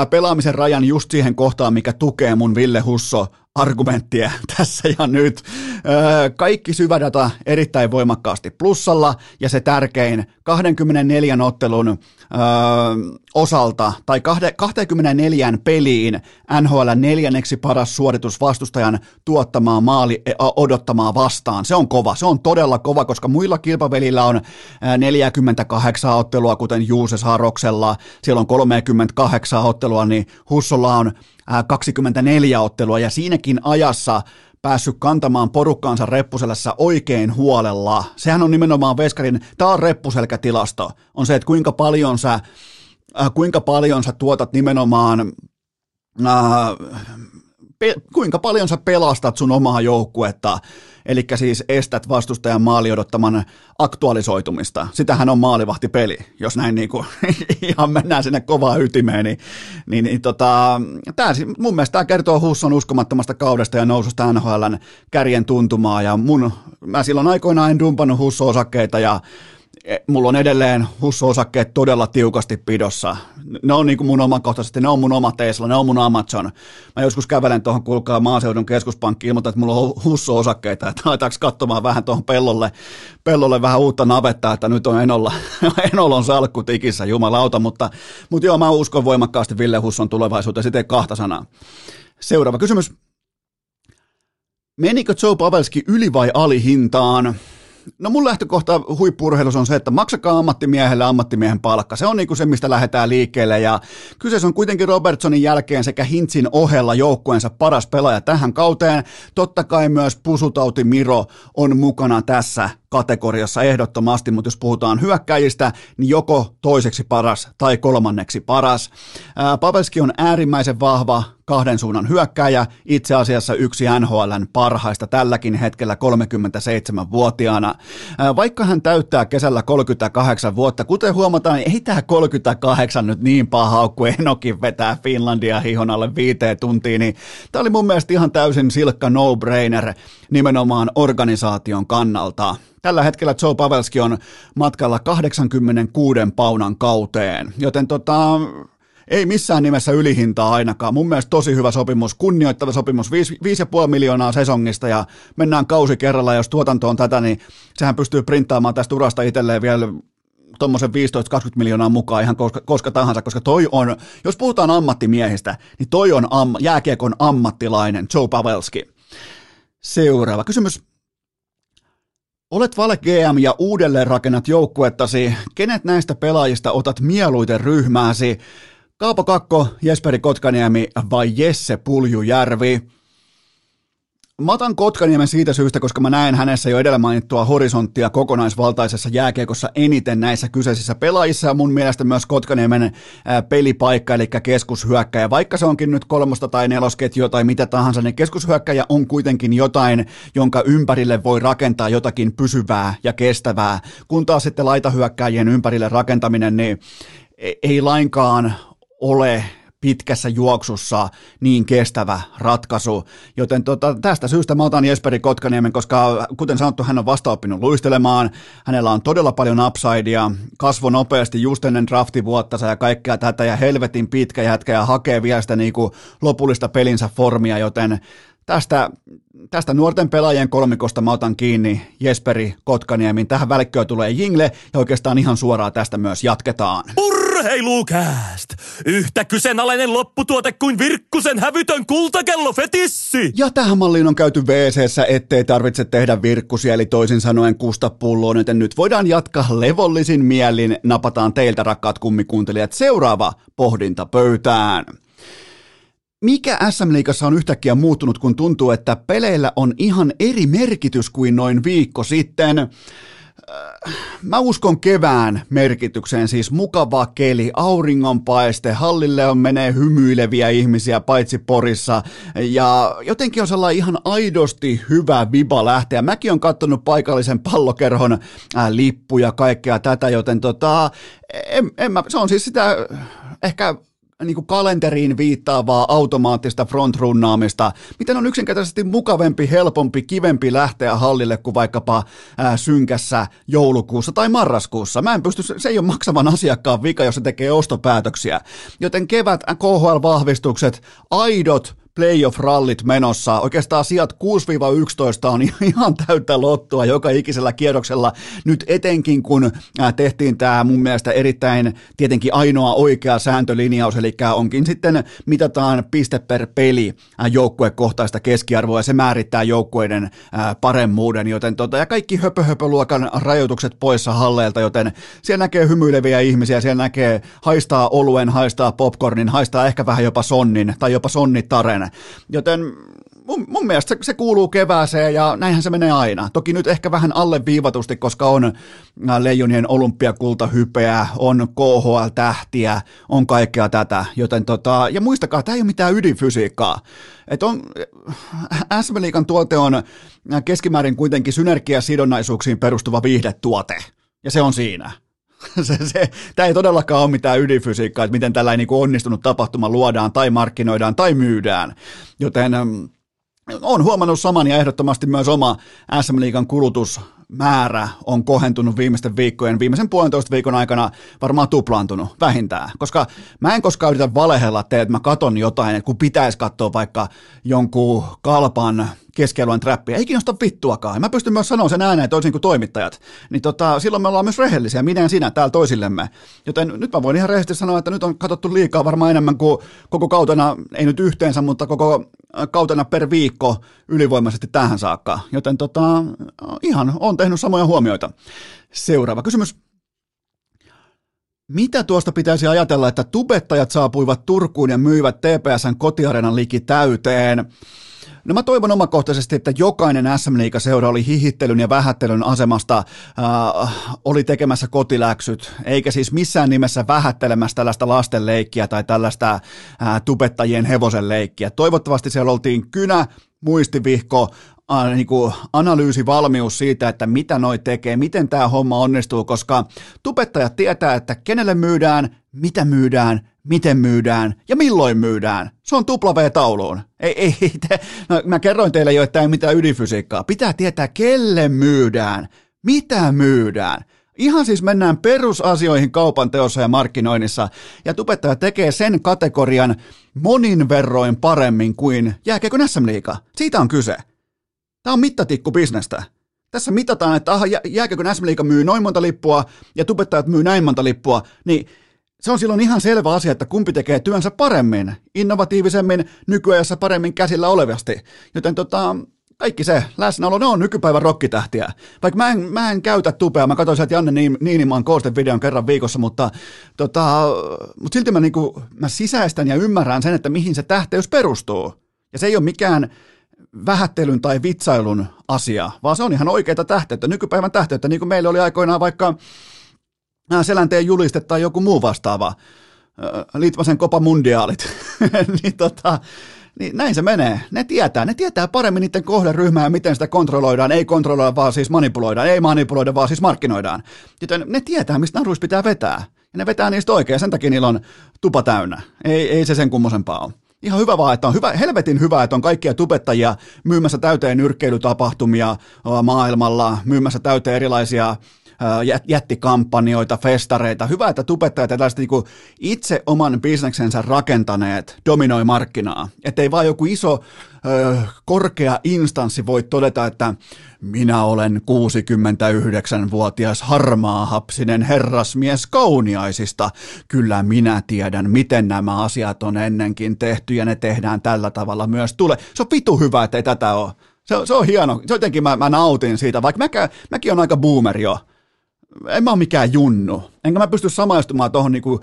pelaamisen rajan just siihen kohtaan, mikä tukee mun Ville Husso argumenttia tässä ja nyt. Kaikki syvädata erittäin voimakkaasti plussalla ja se tärkein 24 ottelun osalta tai 24 peliin NHL neljänneksi paras suoritus vastustajan tuottamaa maali odottamaa vastaan. Se on kova, se on todella kova, koska muilla kilpavälillä on 48 ottelua, kuten Juuse Saroksella, siellä on 38 ottelua, niin Hussolla on 24 ottelua ja siinäkin ajassa päässyt kantamaan porukkaansa reppuselässä oikein huolella. Sehän on nimenomaan Veskarin, tämä on reppuselkätilasto, on se, että kuinka paljon sä, äh, kuinka paljon sä tuotat nimenomaan äh, pe- kuinka paljon sä pelastat sun omaa joukkuetta, eli siis estät vastustajan maali odottaman aktualisoitumista. Sitähän on maalivahtipeli, jos näin niin kuin, ihan mennään sinne kovaa ytimeen. Niin, niin, niin tota, tää, mun mielestä tämä kertoo Husson uskomattomasta kaudesta ja noususta NHLn kärjen tuntumaa. Ja mun, mä silloin aikoinaan en dumpannut Husso-osakkeita ja E, mulla on edelleen Husso-osakkeet todella tiukasti pidossa. Ne on niin kuin mun omakohtaisesti, ne on mun oma Tesla, ne on mun Amazon. Mä joskus kävelen tuohon, kuulkaa maaseudun keskuspankki ilmoittaa, että mulla on Husso-osakkeita, että laitaanko katsomaan vähän tuohon pellolle, pellolle vähän uutta navettaa, että nyt on Enolla, Enolla on salkku tikissä, jumalauta, mutta, mutta joo, mä uskon voimakkaasti Ville Husson tulevaisuuteen, sitten kahta sanaa. Seuraava kysymys. Menikö Joe Pavelski yli vai alihintaan? No mun lähtökohta huippurheilussa on se, että maksakaa ammattimiehelle ammattimiehen palkka. Se on niinku se, mistä lähdetään liikkeelle ja kyseessä on kuitenkin Robertsonin jälkeen sekä Hintsin ohella joukkueensa paras pelaaja tähän kauteen. Totta kai myös Pusutauti Miro on mukana tässä kategoriassa ehdottomasti, mutta jos puhutaan hyökkäjistä, niin joko toiseksi paras tai kolmanneksi paras. Pavelski on äärimmäisen vahva kahden suunnan hyökkääjä, itse asiassa yksi NHLn parhaista tälläkin hetkellä 37-vuotiaana. Vaikka hän täyttää kesällä 38 vuotta, kuten huomataan, niin ei tämä 38 nyt niin paha kuin Enokin vetää Finlandia hihon alle viiteen tuntiin, niin tämä oli mun mielestä ihan täysin silkka no-brainer nimenomaan organisaation kannalta. Tällä hetkellä Joe Pavelski on matkalla 86 paunan kauteen, joten tota, ei missään nimessä ylihintaa ainakaan. Mun mielestä tosi hyvä sopimus, kunnioittava sopimus, 5,5 miljoonaa sesongista ja mennään kausi kerralla. Jos tuotanto on tätä, niin sehän pystyy printtaamaan tästä urasta itselleen vielä tuommoisen 15-20 miljoonaa mukaan ihan koska, koska tahansa, koska toi on, jos puhutaan ammattimiehistä, niin toi on am, jääkiekon ammattilainen Joe Pavelski. Seuraava kysymys. Olet Vale GM ja uudelleen rakennat joukkuettasi. Kenet näistä pelaajista otat mieluiten ryhmääsi? Kaapo Kakko, Jesperi Kotkaniemi vai Jesse Puljujärvi? Mä otan Kotkaniemen siitä syystä, koska mä näen hänessä jo edellä mainittua horisonttia kokonaisvaltaisessa jääkiekossa eniten näissä kyseisissä pelaajissa mun mielestä myös Kotkaniemen pelipaikka, eli keskushyökkäjä. Vaikka se onkin nyt kolmosta tai nelosketjua tai mitä tahansa, niin keskushyökkäjä on kuitenkin jotain, jonka ympärille voi rakentaa jotakin pysyvää ja kestävää. Kun taas sitten laitahyökkäjien ympärille rakentaminen, niin e-, ei lainkaan ole pitkässä juoksussa niin kestävä ratkaisu. Joten tota, tästä syystä mä otan Jesperi Kotkaniemen, koska kuten sanottu, hän on vasta oppinut luistelemaan, hänellä on todella paljon upsidea, kasvo nopeasti just ennen draftivuottansa ja kaikkea tätä, ja helvetin pitkä jätkä ja hakee vielä sitä niinku lopullista pelinsä formia, joten tästä, tästä nuorten pelaajien kolmikosta mä otan kiinni Jesperi Kotkaniemin. Tähän välikköön tulee Jingle ja oikeastaan ihan suoraan tästä myös jatketaan. Urheilukääst! Yhtä kyseenalainen lopputuote kuin Virkkusen hävytön kultakello fetissi! Ja tähän malliin on käyty wc ettei tarvitse tehdä virkkusia, eli toisin sanoen kusta pulloon, joten nyt voidaan jatkaa levollisin mielin. Napataan teiltä, rakkaat kummikuuntelijat, seuraava pohdinta pöytään. Mikä SM-liigassa on yhtäkkiä muuttunut, kun tuntuu, että peleillä on ihan eri merkitys kuin noin viikko sitten? Mä uskon kevään merkitykseen, siis mukava keli, auringonpaiste, hallille on menee hymyileviä ihmisiä paitsi Porissa ja jotenkin on sellainen ihan aidosti hyvä viba lähteä. Mäkin on katsonut paikallisen pallokerhon äh, lippuja kaikkea tätä, joten tota, en, en mä, se on siis sitä ehkä niin kuin kalenteriin viittaavaa automaattista frontrunnaamista, miten on yksinkertaisesti mukavempi, helpompi, kivempi lähteä hallille kuin vaikkapa ää, synkässä joulukuussa tai marraskuussa. Mä en pysty, se ei ole maksavan asiakkaan vika, jos se tekee ostopäätöksiä. Joten kevät KHL-vahvistukset, aidot playoff-rallit menossa. Oikeastaan sijat 6-11 on ihan täyttä lottua joka ikisellä kierroksella. Nyt etenkin kun tehtiin tämä mun mielestä erittäin tietenkin ainoa oikea sääntölinjaus, eli onkin sitten mitataan piste per peli joukkuekohtaista keskiarvoa ja se määrittää joukkueiden paremmuuden, joten tota, ja kaikki höpö-höpö-luokan rajoitukset poissa halleilta, joten siellä näkee hymyileviä ihmisiä, siellä näkee haistaa oluen, haistaa popcornin, haistaa ehkä vähän jopa sonnin tai jopa Joten mun, mun mielestä se, se kuuluu kevääseen ja näinhän se menee aina. Toki nyt ehkä vähän alleviivatusti, koska on äh, leijonien olympiakultahypeä, on KHL-tähtiä, on kaikkea tätä. Joten tota, ja muistakaa, tämä ei ole mitään ydinfysiikkaa. Et on, äh, SM Liikan tuote on äh, keskimäärin kuitenkin synergiasidonnaisuuksiin perustuva viihdetuote. Ja se on siinä. Se, se, tämä ei todellakaan ole mitään ydinfysiikkaa, että miten tällainen niin onnistunut tapahtuma luodaan tai markkinoidaan tai myydään. Joten on huomannut saman ja ehdottomasti myös oma SM Liigan kulutusmäärä on kohentunut viimeisten viikkojen, viimeisen puolentoista viikon aikana varmaan tuplaantunut vähintään. Koska mä en koskaan yritä valehella teille, että mä katon jotain, että kun pitäisi katsoa vaikka jonkun kalpan keskialueen trappia. Ei kiinnosta vittuakaan. Mä pystyn myös sanoa sen ääneen toisin kuin toimittajat. Niin tota, silloin me ollaan myös rehellisiä, minä ja sinä täällä toisillemme. Joten nyt mä voin ihan rehellisesti sanoa, että nyt on katsottu liikaa varmaan enemmän kuin koko kautena, ei nyt yhteensä, mutta koko kautena per viikko ylivoimaisesti tähän saakka. Joten tota, ihan on tehnyt samoja huomioita. Seuraava kysymys. Mitä tuosta pitäisi ajatella, että tubettajat saapuivat Turkuun ja myivät TPSn kotiarenan liki täyteen? No mä toivon omakohtaisesti, että jokainen SM seura oli hihittelyn ja vähättelyn asemasta, äh, oli tekemässä kotiläksyt, eikä siis missään nimessä vähättelemässä tällaista lastenleikkiä tai tällaista äh, tubettajien hevosen leikkiä. Toivottavasti siellä oltiin kynä, muistivihko, äh, niin kuin analyysivalmius siitä, että mitä noi tekee, miten tämä homma onnistuu, koska tubettajat tietää, että kenelle myydään, mitä myydään, miten myydään ja milloin myydään. Se on tupla V-tauluun. Ei, ei, te, no, mä kerroin teille jo, että ei mitään ydinfysiikkaa. Pitää tietää, kelle myydään, mitä myydään. Ihan siis mennään perusasioihin kaupan teossa ja markkinoinnissa, ja tubettaja tekee sen kategorian monin verroin paremmin kuin jääkeekö SM Liiga. Siitä on kyse. Tämä on mittatikku bisnestä. Tässä mitataan, että aha, jääkö SM Liiga myy noin monta lippua ja tubettajat myy näin monta lippua, niin se on silloin ihan selvä asia, että kumpi tekee työnsä paremmin, innovatiivisemmin, nykyajassa paremmin käsillä olevasti. Joten tota, kaikki se läsnäolo, ne on nykypäivän rokkitähtiä. Vaikka mä en, mä en käytä tupea, mä katsoin sieltä Janne Niinimaan videon kerran viikossa, mutta, tota, mutta silti mä, niinku, mä sisäistän ja ymmärrän sen, että mihin se tähteys perustuu. Ja se ei ole mikään vähättelyn tai vitsailun asia, vaan se on ihan oikeita tähteyttä, nykypäivän tähteyttä, niin kuin meillä oli aikoinaan vaikka selänteen juliste tai joku muu vastaava, Litvasen Copa Mundiaalit, niin, tota, niin näin se menee. Ne tietää, ne tietää paremmin niiden kohderyhmää ja miten sitä kontrolloidaan. Ei kontrolloida, vaan siis manipuloidaan. Ei manipuloida, vaan siis markkinoidaan. Joten ne tietää, mistä naruissa pitää vetää. Ja ne vetää niistä oikein, sen takia niillä on tupa täynnä. Ei, ei se sen kummosempaa ole. Ihan hyvä vaan, että on hyvä, helvetin hyvä, että on kaikkia tubettajia myymässä täyteen nyrkkeilytapahtumia maailmalla, myymässä täyteen erilaisia jättikampanjoita, festareita. Hyvä, että tubettajat ja tällaiset niin itse oman bisneksensä rakentaneet dominoi markkinaa. Että ei vaan joku iso korkea instanssi voi todeta, että minä olen 69-vuotias harmaahapsinen herrasmies kauniaisista. Kyllä minä tiedän, miten nämä asiat on ennenkin tehty ja ne tehdään tällä tavalla myös tule. Se on vitu hyvä, että ei tätä ole. Se, se on hieno. Se jotenkin mä, mä nautin siitä, vaikka mäkä, mäkin on aika boomer jo en mä ole mikään junnu. Enkä mä pysty samaistumaan tuohon niinku,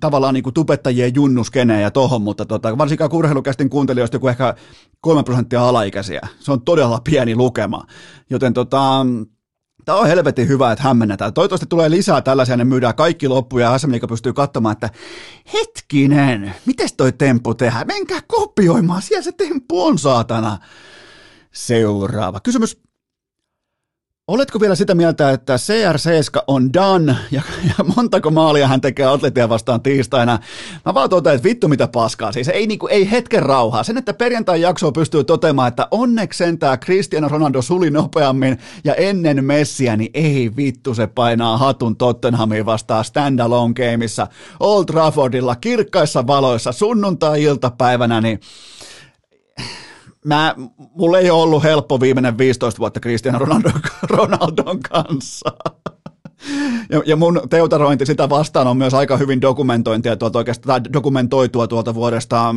tavallaan niinku tubettajien junnuskeneen ja tohon, mutta tota, varsinkaan kurheilukästin kuuntelijoista joku ehkä kolme prosenttia alaikäisiä. Se on todella pieni lukema. Joten tota, Tämä on helvetin hyvä, että hämmennetään. Toivottavasti tulee lisää tällaisia, ne myydään kaikki loppuja ja SM pystyy katsomaan, että hetkinen, miten toi temppu tehdään? Menkää kopioimaan, siellä se temppu on saatana. Seuraava kysymys. Oletko vielä sitä mieltä, että CR7 on done ja, ja montako maalia hän tekee atletia vastaan tiistaina? Mä vaan totean, että vittu mitä paskaa. Siis ei, niinku, ei hetken rauhaa. Sen, että perjantai jakso pystyy toteamaan, että onneksi sentää Cristiano Ronaldo suli nopeammin ja ennen Messiä, niin ei vittu se painaa hatun Tottenhamiin vastaan standalone gameissa Old Traffordilla kirkkaissa valoissa sunnuntai-iltapäivänä, niin mä, mulla ei ole ollut helppo viimeinen 15 vuotta Cristiano Ronaldo, Ronaldon kanssa. Ja, ja mun teutarointi sitä vastaan on myös aika hyvin dokumentointia tuolta oikeastaan, dokumentoitua tuolta vuodesta,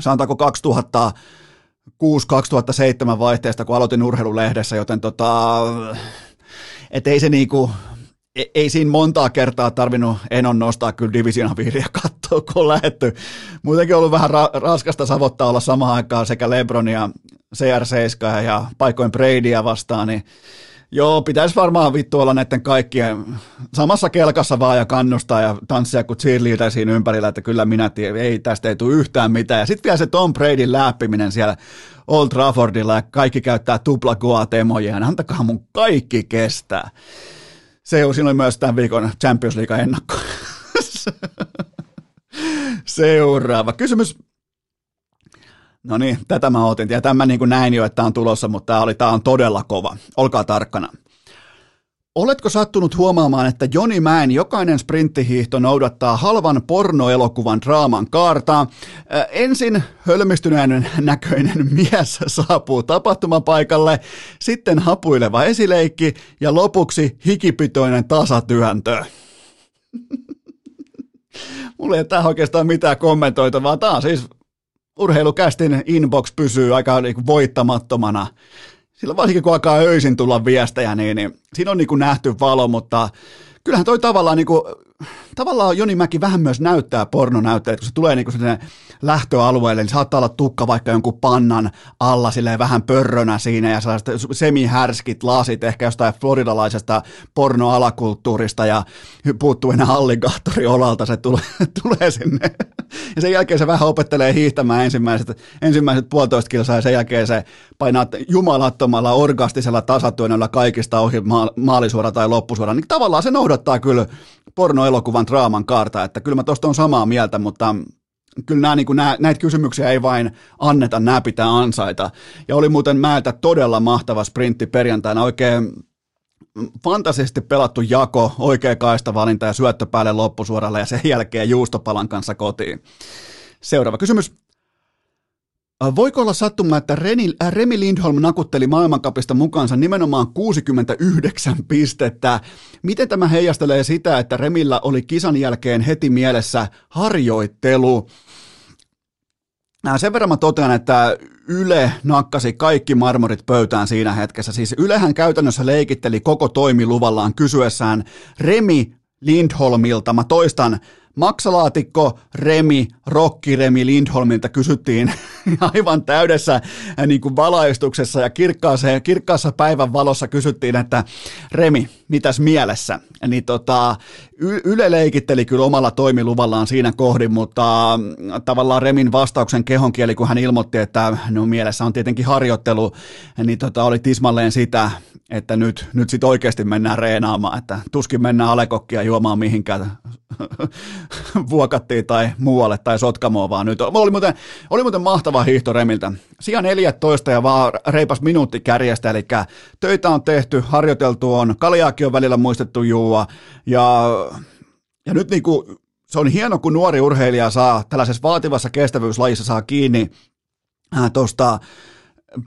sanotaanko 2000, 2006-2007 vaihteesta, kun aloitin urheilulehdessä, joten tota, et ei se niinku, ei siinä montaa kertaa tarvinnut Enon nostaa kyllä divisionaviiriä katsoa, kun on lähetty. Muutenkin on ollut vähän ra- raskasta savottaa olla samaan aikaan sekä Lebron ja CR7 ja paikoin Bradya vastaan, niin Joo, pitäisi varmaan vittu olla näiden kaikkien samassa kelkassa vaan ja kannustaa ja tanssia kuin cheerleader siinä ympärillä, että kyllä minä tiedän, ei tästä ei tule yhtään mitään. Ja sitten vielä se Tom Bradyn läppiminen siellä Old Traffordilla ja kaikki käyttää tupla temoja, antakaa mun kaikki kestää. Se on, siinä oli myös tämän viikon Champions League ennakko. Seuraava kysymys. No niin, tätä mä otin. Ja tämä niin kuin näin jo, että tämä on tulossa, mutta tämä, oli, tämä on todella kova. Olkaa tarkkana. Oletko sattunut huomaamaan, että Joni Mäen jokainen sprinttihiihto noudattaa halvan pornoelokuvan draaman kaartaa? Ensin hölmistyneen näköinen mies saapuu tapahtumapaikalle, sitten hapuileva esileikki ja lopuksi hikipitoinen tasatyöntö. Mulla ei ole tähän oikeastaan mitään kommentoitavaa. Tämä on siis urheilukästin inbox pysyy aika niin voittamattomana sillä varsinkin kun alkaa öisin tulla viestejä, niin, niin siinä on niin kuin nähty valo, mutta kyllähän toi tavallaan, niin kuin, tavallaan Joni Mäki vähän myös näyttää pornonäytteet, kun se tulee niin kuin lähtöalueelle, niin saattaa olla tukka vaikka jonkun pannan alla silleen vähän pörrönä siinä ja sellaiset semihärskit lasit ehkä jostain floridalaisesta pornoalakulttuurista ja puuttuu enää alligaattori olalta, se tulee, tulee sinne. Ja sen jälkeen se vähän opettelee hiihtämään ensimmäiset, ensimmäiset puolitoista kilsaa ja sen jälkeen se painaa jumalattomalla orgastisella tasatyönnöllä kaikista ohi maalisuora tai loppusuora. Niin tavallaan se noudattaa kyllä pornoelokuvan draaman kaarta, että kyllä mä tosta on samaa mieltä, mutta kyllä nämä, niin kuin, nämä, näitä kysymyksiä ei vain anneta, nämä pitää ansaita. Ja oli muuten määltä todella mahtava sprintti perjantaina, oikein fantasisesti pelattu jako, oikea kaistavalinta ja syöttö päälle loppusuoralle ja sen jälkeen juustopalan kanssa kotiin. Seuraava kysymys. Voiko olla sattuma, että Reni, äh, Remi Lindholm nakutteli maailmankapista mukaansa nimenomaan 69 pistettä? Miten tämä heijastelee sitä, että Remillä oli kisan jälkeen heti mielessä harjoittelu? Äh, sen verran mä totean, että Yle nakkasi kaikki marmorit pöytään siinä hetkessä. Siis Ylehän käytännössä leikitteli koko toimiluvallaan kysyessään Remi Lindholmilta, mä toistan, Maksalaatikko Remi, Rokki Remi Lindholmilta kysyttiin aivan täydessä äh, niin kuin valaistuksessa ja kirkkaassa, kirkkaassa päivän valossa kysyttiin, että Remi, mitäs mielessä? Niin tota, Yle leikitteli kyllä omalla toimiluvallaan siinä kohdin, mutta mm, tavallaan Remin vastauksen kehonkieli, kun hän ilmoitti, että no mielessä on tietenkin harjoittelu, niin tota, oli tismalleen sitä, että nyt, nyt sitten oikeasti mennään reenaamaan, että tuskin mennään alekokkia juomaan mihinkään vuokattiin tai muualle tai Sotkamoon, vaan nyt oli muuten, oli muuten mahtava hiihto Remiltä. Sija 14 ja vaan reipas minuutti kärjestä, eli töitä on tehty, harjoiteltu on, kaljaakin on välillä muistettu juua, ja, ja nyt niinku, se on hieno, kun nuori urheilija saa tällaisessa vaativassa kestävyyslajissa saa kiinni äh, tuosta,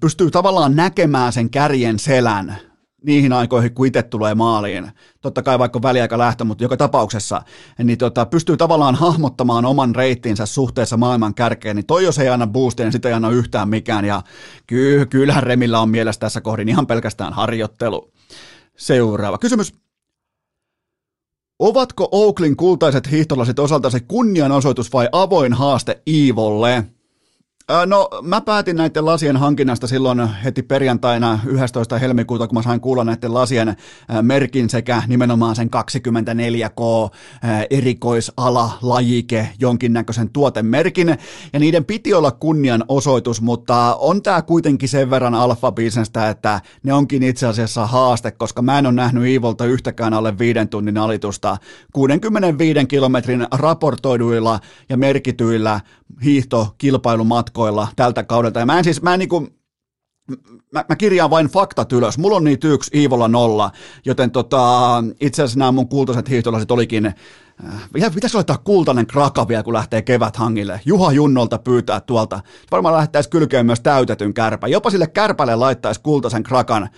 pystyy tavallaan näkemään sen kärjen selän, niihin aikoihin, kun itse tulee maaliin. Totta kai vaikka väliaika lähtö, mutta joka tapauksessa niin tota, pystyy tavallaan hahmottamaan oman reittinsä suhteessa maailman kärkeen, niin toi jos ei anna boostia, niin sitä ei anna yhtään mikään. Ja ky- kyllähän Remillä on mielessä tässä kohdin ihan pelkästään harjoittelu. Seuraava kysymys. Ovatko Oaklin kultaiset hiihtolasit osalta se kunnianosoitus vai avoin haaste Iivolle? No mä päätin näiden lasien hankinnasta silloin heti perjantaina 11. helmikuuta, kun mä sain kuulla näiden lasien merkin sekä nimenomaan sen 24K erikoisala, lajike, jonkinnäköisen tuotemerkin. Ja niiden piti olla kunnian osoitus, mutta on tää kuitenkin sen verran alfa että ne onkin itse asiassa haaste, koska mä en ole nähnyt Iivolta yhtäkään alle viiden tunnin alitusta 65 kilometrin raportoiduilla ja merkityillä hiihtokilpailumatkoilla tältä kaudelta. Ja mä en siis, mä en niinku, mä, mä kirjaan vain faktat ylös. Mulla on niitä yksi, Iivolla nolla, joten tota, itse asiassa nämä mun kultaiset hiihtolasit olikin äh, Pitäisi laittaa kultainen kraka vielä, kun lähtee keväthangille. Juha Junnolta pyytää tuolta. Varmaan lähettäisiin kylkeen myös täytetyn kärpä. Jopa sille kärpälle laittaisi kultaisen krakan.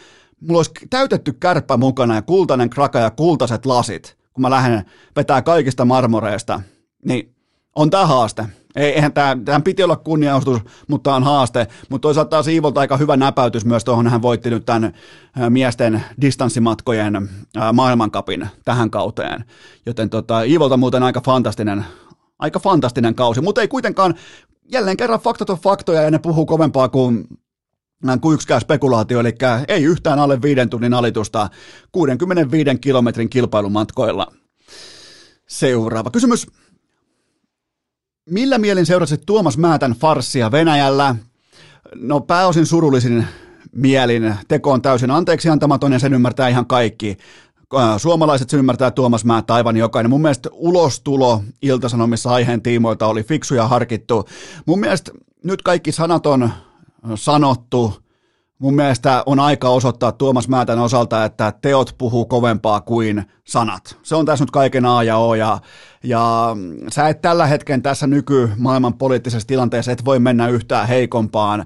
Mulla olisi täytetty kärppä mukana ja kultainen kraka ja kultaiset lasit, kun mä lähden vetää kaikista marmoreista. Niin on tämä haaste. Ei, eihän tämä, tämän piti olla kunnianostus, mutta on haaste. Mutta toisaalta taas Iivolta aika hyvä näpäytys myös tuohon. Hän voitti nyt tämän miesten distanssimatkojen maailmankapin tähän kauteen. Joten tota, Iivolta muuten aika fantastinen, aika fantastinen kausi, mutta ei kuitenkaan, jälleen kerran faktat on faktoja ja ne puhuu kovempaa kuin kuin yksikään spekulaatio, eli ei yhtään alle viiden tunnin alitusta 65 kilometrin kilpailumatkoilla. Seuraava kysymys. Millä mielin seurasit Tuomas Määtän farssia Venäjällä? No pääosin surullisin mielin. Teko on täysin anteeksi antamaton ja sen ymmärtää ihan kaikki. Suomalaiset sen ymmärtää Tuomas Määttä aivan jokainen. Mun mielestä ulostulo Iltasanomissa aiheen tiimoilta oli fiksu ja harkittu. Mun mielestä nyt kaikki sanat on sanottu Mun mielestä on aika osoittaa Tuomas Määtän osalta, että teot puhuu kovempaa kuin sanat. Se on tässä nyt kaiken A ja O ja, ja sä et tällä hetken tässä nykymaailman poliittisessa tilanteessa et voi mennä yhtään heikompaan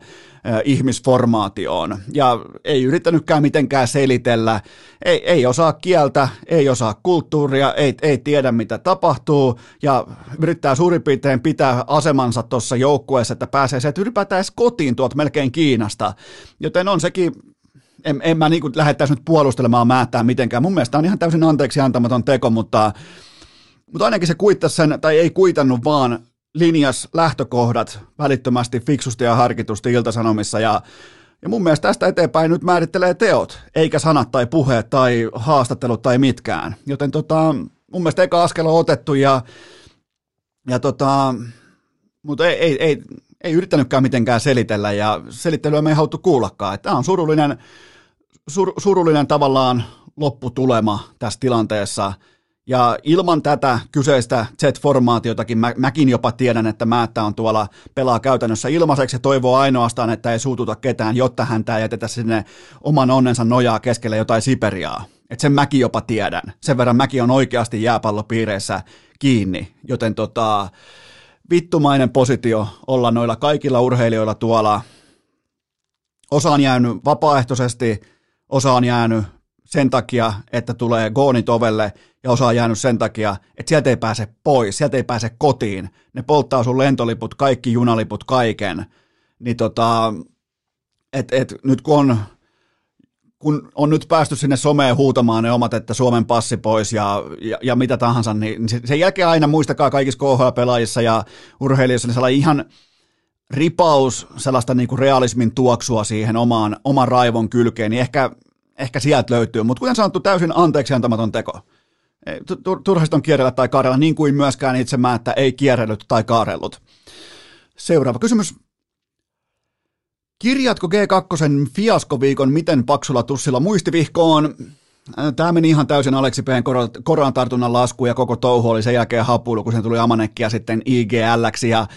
ihmisformaatioon. Ja ei yrittänytkään mitenkään selitellä, ei, ei osaa kieltä, ei osaa kulttuuria, ei, ei tiedä mitä tapahtuu ja yrittää suurin piirtein pitää asemansa tuossa joukkueessa, että pääsee se, että ylipäätään edes kotiin tuolta melkein Kiinasta. Joten on sekin en, en mä niin lähettäisi nyt puolustelemaan määttää mitenkään. Mun mielestä on ihan täysin anteeksi antamaton teko, mutta, mutta ainakin se kuittasi sen, tai ei kuitannut, vaan linjas lähtökohdat välittömästi fiksusti ja harkitusti iltasanomissa ja ja mun mielestä tästä eteenpäin nyt määrittelee teot, eikä sanat tai puheet tai haastattelut tai mitkään. Joten tota, mun mielestä eka askel on otettu ja, ja tota, mutta ei, ei, ei, ei yrittänytkään mitenkään selitellä ja selittelyä me ei haluttu kuullakaan. Tämä on surullinen, sur, surullinen tavallaan lopputulema tässä tilanteessa – ja ilman tätä kyseistä Z-formaatiotakin mä, mäkin jopa tiedän, että Määttä on tuolla pelaa käytännössä ilmaiseksi ja toivoo ainoastaan, että ei suututa ketään, jotta häntä ei jätetä sinne oman onnensa nojaa keskelle jotain Siperiaa. Et sen mäkin jopa tiedän. Sen verran mäkin on oikeasti jääpallopiireissä kiinni, joten tota, vittumainen positio olla noilla kaikilla urheilijoilla tuolla. Osa on jäänyt vapaaehtoisesti, osa on jäänyt sen takia, että tulee goonit ovelle ja osa on jäänyt sen takia, että sieltä ei pääse pois, sieltä ei pääse kotiin. Ne polttaa sun lentoliput, kaikki junaliput, kaiken. Niin tota, et, et, nyt kun on, kun on nyt päästy sinne someen huutamaan ne omat, että Suomen passi pois ja, ja, ja mitä tahansa, niin sen jälkeen aina muistakaa kaikissa KHL-pelaajissa ja urheilijoissa niin sellainen ihan ripaus sellaista niin kuin realismin tuoksua siihen omaan, oman raivon kylkeen, niin ehkä ehkä sieltä löytyy, mutta kuten sanottu, täysin anteeksi antamaton teko. Turhasta on kierrellä tai kaarella, niin kuin myöskään itse mä, että ei kierrellyt tai kaarellut. Seuraava kysymys. Kirjatko G2 fiaskoviikon miten paksulla tussilla muistivihkoon? Tämä meni ihan täysin Aleksi P. koronatartunnan lasku ja koko touhu oli sen jälkeen hapuilu, kun se tuli Amanekki ja sitten IGLX. Ja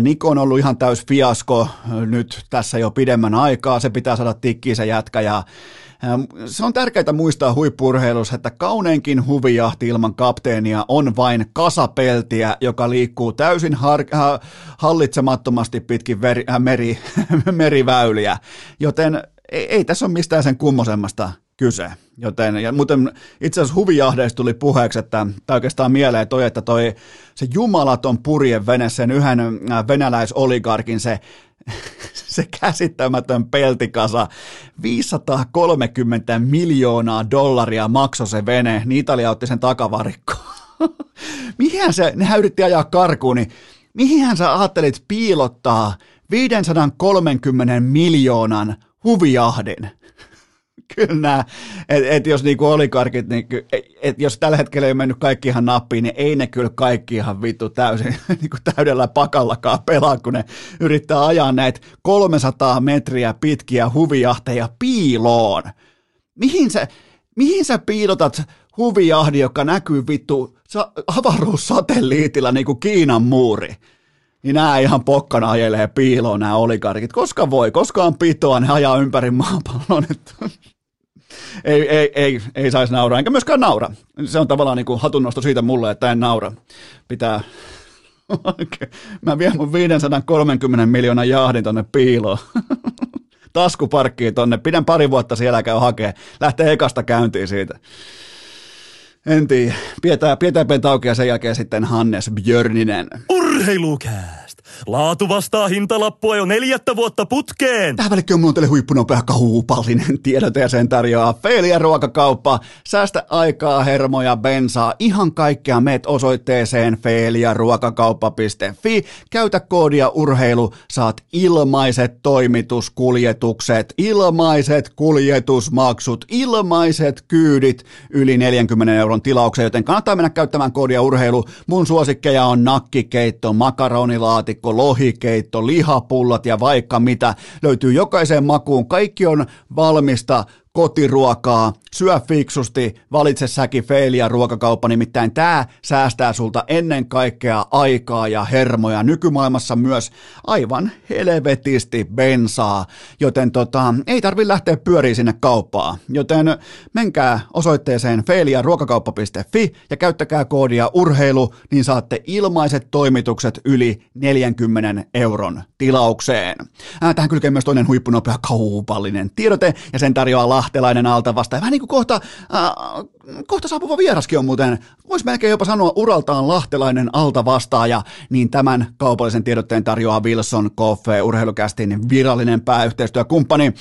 Niko on ollut ihan täys fiasko nyt tässä jo pidemmän aikaa. Se pitää saada tikkiin se jätkä ja se on tärkeää muistaa huippurheilussa, että kauneinkin huvijahti ilman kapteenia on vain kasapeltiä, joka liikkuu täysin har- hallitsemattomasti pitkin veri- äh, meri- meriväyliä. Joten ei, ei tässä ole mistään sen kummosemmasta kyse. Joten, ja muuten itse asiassa huvijahdeista tuli puheeksi, että, tai oikeastaan mieleen toi, että toi, se jumalaton purjevene, sen yhden äh, venäläisoligarkin, se se käsittämätön peltikasa. 530 miljoonaa dollaria maksoi se vene, niin Italia otti sen takavarikkoon. mihin se, nehän yritti ajaa karkuun, niin mihin sä ajattelit piilottaa 530 miljoonan huvijahdin. Kyllä nämä, että et jos niinku olikarkit, niin et, jos tällä hetkellä ei mennyt kaikki ihan nappiin, niin ei ne kyllä kaikki ihan vittu täysin niinku täydellä pakallakaan pelaa, kun ne yrittää ajaa näitä 300 metriä pitkiä huvijahteja piiloon. Mihin sä, mihin sä piilotat huvijahdi, joka näkyy vittu avaruussatelliitilla niin kuin Kiinan muuri? niin nämä ihan pokkana ajelee piiloon nämä oligarkit. Koska voi, koska on pitoa, ne ajaa ympäri maapallon. Ei, ei, ei, ei saisi nauraa, enkä myöskään naura. Se on tavallaan niin kuin hatunnosto siitä mulle, että en naura. Pitää, mä vien mun 530 miljoonan jahdin tonne piiloon. Taskuparkkiin tonne, pidän pari vuotta siellä käy hakee, lähtee ekasta käyntiin siitä. En tiedä. Pidetään, pidetään pentauki ja sen jälkeen sitten Hannes Björninen. Urheilukää! Laatu vastaa hintalappua jo neljättä vuotta putkeen. Tähän välikköön mulla on teille huippunopea ja sen tarjoaa Feelia ruokakauppa. Säästä aikaa, hermoja, bensaa, ihan kaikkea meet osoitteeseen feeliaruokakauppa.fi. Käytä koodia urheilu, saat ilmaiset toimituskuljetukset, ilmaiset kuljetusmaksut, ilmaiset kyydit yli 40 euron tilaukseen, joten kannattaa mennä käyttämään koodia urheilu. Mun suosikkeja on nakkikeitto, makaronilaatikko, keitto, lohikeitto, lihapullat ja vaikka mitä. Löytyy jokaiseen makuun. Kaikki on valmista kotiruokaa, syö fiksusti, valitse säkin feilia ruokakauppa, nimittäin tämä säästää sulta ennen kaikkea aikaa ja hermoja, nykymaailmassa myös aivan helvetisti bensaa, joten tota, ei tarvi lähteä pyöriin sinne kauppaan, joten menkää osoitteeseen feiliaruokakauppa.fi ja käyttäkää koodia urheilu, niin saatte ilmaiset toimitukset yli 40 euron tilaukseen. Tähän kylkee myös toinen huippunopea kaupallinen tiedote ja sen tarjoaa lahtelainen alta vastaan. Vähän niin kuin kohta, äh, kohta saapuva vieraskin on muuten, voisi melkein jopa sanoa uraltaan lahtelainen alta vastaaja, niin tämän kaupallisen tiedotteen tarjoaa Wilson Coffee, urheilukästin virallinen pääyhteistyökumppani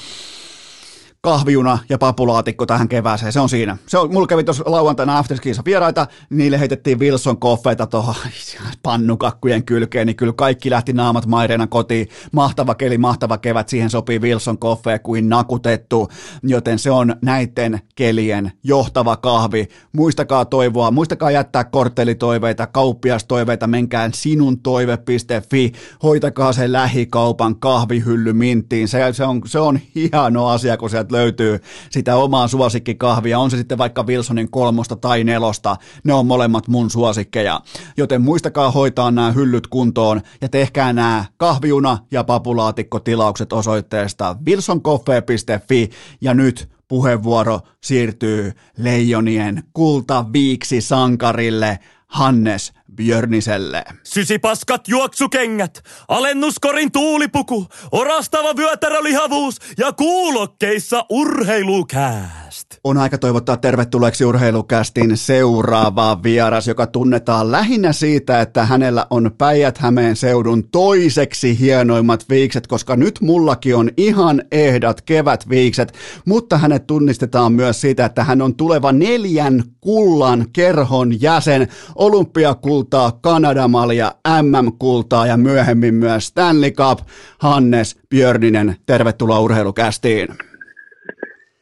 kahviuna ja papulaatikko tähän kevääseen, se on siinä. Se on, mulla kävi tuossa lauantaina afterskiissa vieraita, niille heitettiin Wilson koffeita tuohon pannukakkujen kylkeen, niin kyllä kaikki lähti naamat maireena kotiin. Mahtava keli, mahtava kevät, siihen sopii Wilson koffeja kuin nakutettu, joten se on näiden kelien johtava kahvi. Muistakaa toivoa, muistakaa jättää korttelitoiveita, kauppiastoiveita, menkään sinun toive.fi, hoitakaa se lähikaupan kahvihylly minttiin, se, se, on, se on hieno asia, kun sieltä sieltä löytyy sitä omaa suosikkikahvia, on se sitten vaikka Wilsonin kolmosta tai nelosta, ne on molemmat mun suosikkeja. Joten muistakaa hoitaa nämä hyllyt kuntoon ja tehkää nämä kahviuna ja papulaatikkotilaukset osoitteesta wilsoncoffee.fi ja nyt puheenvuoro siirtyy Leijonien kultaviiksi sankarille Hannes Björniselle. Sysipaskat juoksukengät, alennuskorin tuulipuku, orastava vyötärölihavuus ja kuulokkeissa urheilukääst. On aika toivottaa tervetulleeksi urheilukästin seuraava vieras, joka tunnetaan lähinnä siitä, että hänellä on Päijät-Hämeen seudun toiseksi hienoimmat viikset, koska nyt mullakin on ihan ehdat kevätviikset, mutta hänet tunnistetaan myös siitä, että hän on tuleva neljän kullan kerhon jäsen, olympiakulta kultaa, Kanadamalja, MM-kultaa ja myöhemmin myös Stanley Cup. Hannes Björninen, tervetuloa urheilukästiin.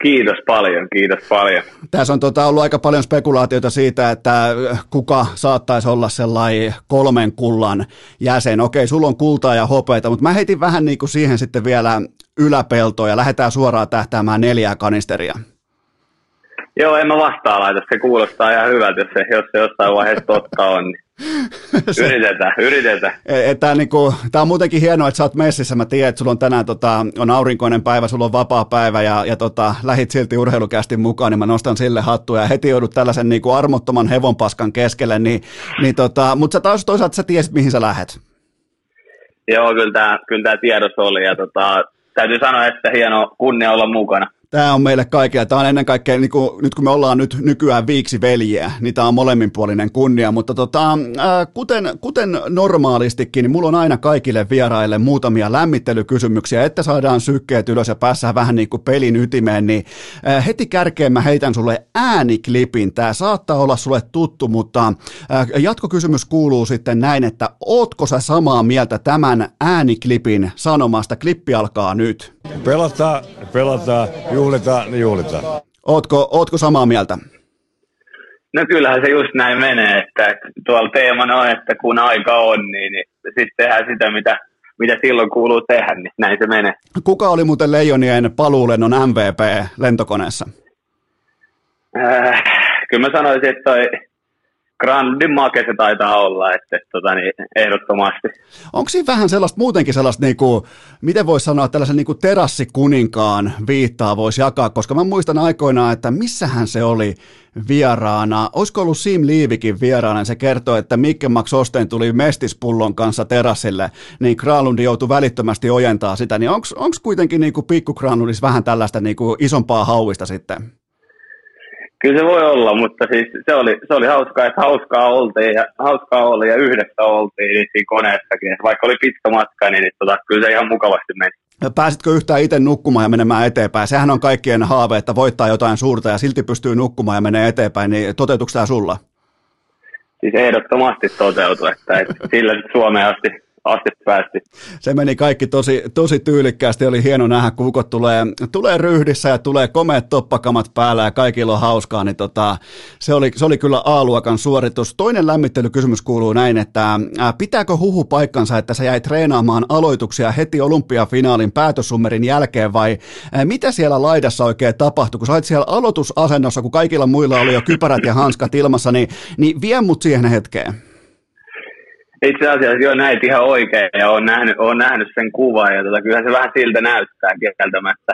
Kiitos paljon, kiitos paljon. Tässä on tota, ollut aika paljon spekulaatiota siitä, että kuka saattaisi olla sellainen kolmen kullan jäsen. Okei, sulla on kultaa ja hopeita, mutta mä heitin vähän niin kuin siihen sitten vielä yläpeltoa ja lähdetään suoraan tähtäämään neljää kanisteria. Joo, en mä vastaa laita. Se kuulostaa ihan hyvältä, jos se, jos se jossain vaiheessa totta on. Niin yritetään, yritetään. E, Tämä niinku, tää on muutenkin hienoa, että sä oot messissä. Mä tiedän, että sulla on tänään tota, on aurinkoinen päivä, sulla on vapaa päivä ja, ja tota, lähit silti urheilukästi mukaan, niin mä nostan sille hattua ja heti joudut tällaisen niinku armottoman hevonpaskan keskelle. Niin, niin tota, mutta sä taas toisaalta sä tiesit, mihin sä lähet. Joo, kyllä tämä kyllä tää tiedossa oli ja tota, täytyy sanoa, että hieno kunnia olla mukana. Tämä on meille kaikille. Tämä on ennen kaikkea, niin kuin, nyt kun me ollaan nyt nykyään viiksi veljeä, niin tämä on molemminpuolinen kunnia. Mutta tota, äh, kuten, kuten normaalistikin, niin mulla on aina kaikille vieraille muutamia lämmittelykysymyksiä, että saadaan sykkeet ylös ja päässään vähän niin kuin pelin ytimeen. Niin äh, heti kärkeen mä heitän sulle ääniklipin. Tämä saattaa olla sulle tuttu, mutta äh, jatkokysymys kuuluu sitten näin, että ootko sä samaa mieltä tämän ääniklipin sanomasta? Klippi alkaa nyt. Pelataan, pelataan, juhlitaan, niin juhlitaan. Ootko, ootko samaa mieltä? No kyllähän se just näin menee, että, tuolla teemana on, että kun aika on, niin, niin sitten tehdään sitä, mitä, mitä silloin kuuluu tehdä, niin näin se menee. Kuka oli muuten Leijonien paluulennon MVP lentokoneessa? Äh, kyllä mä sanoisin, että toi Grandin make se taitaa olla, että, tota, niin, ehdottomasti. Onko siinä vähän sellaista, muutenkin sellaista, niin kuin, miten voisi sanoa, tällaisen niin kuin terassikuninkaan viittaa voisi jakaa, koska mä muistan aikoinaan, että missähän se oli vieraana. Olisiko ollut Sim Liivikin vieraana, se kertoi, että Mikke Max Osten tuli mestispullon kanssa terassille, niin Kralundi joutui välittömästi ojentaa sitä, niin onko kuitenkin niin kuin pikku vähän tällaista niin kuin isompaa hauista sitten? Kyllä se voi olla, mutta siis se oli, se oli hauskaa, että hauskaa oltiin ja, hauskaa oli ja yhdessä oltiin niin siinä koneessakin. Vaikka oli pitkä matka, niin, niin tota, kyllä se ihan mukavasti meni. Pääsitkö yhtään itse nukkumaan ja menemään eteenpäin? Sehän on kaikkien haave, että voittaa jotain suurta ja silti pystyy nukkumaan ja menee eteenpäin, niin toteutuiko tämä sulla? Siis ehdottomasti toteutui, että, että sillä Suomeen asti asti päästi. Se meni kaikki tosi, tosi tyylikkäästi, oli hieno nähdä, kun ukot tulee, tulee ryhdissä ja tulee komeat toppakamat päällä ja kaikilla on hauskaa, niin tota, se, oli, se oli kyllä A-luokan suoritus. Toinen lämmittelykysymys kuuluu näin, että pitääkö huhu paikkansa, että sä jäi treenaamaan aloituksia heti olympiafinaalin päätössummerin jälkeen vai mitä siellä laidassa oikein tapahtui, kun sä olit siellä aloitusasennossa, kun kaikilla muilla oli jo kypärät ja hanskat ilmassa, niin, niin vie mut siihen hetkeen. Itse asiassa jo näit ihan oikein ja olen nähnyt, olen nähnyt sen kuvan ja tota, kyllähän se vähän siltä näyttää kieltämättä.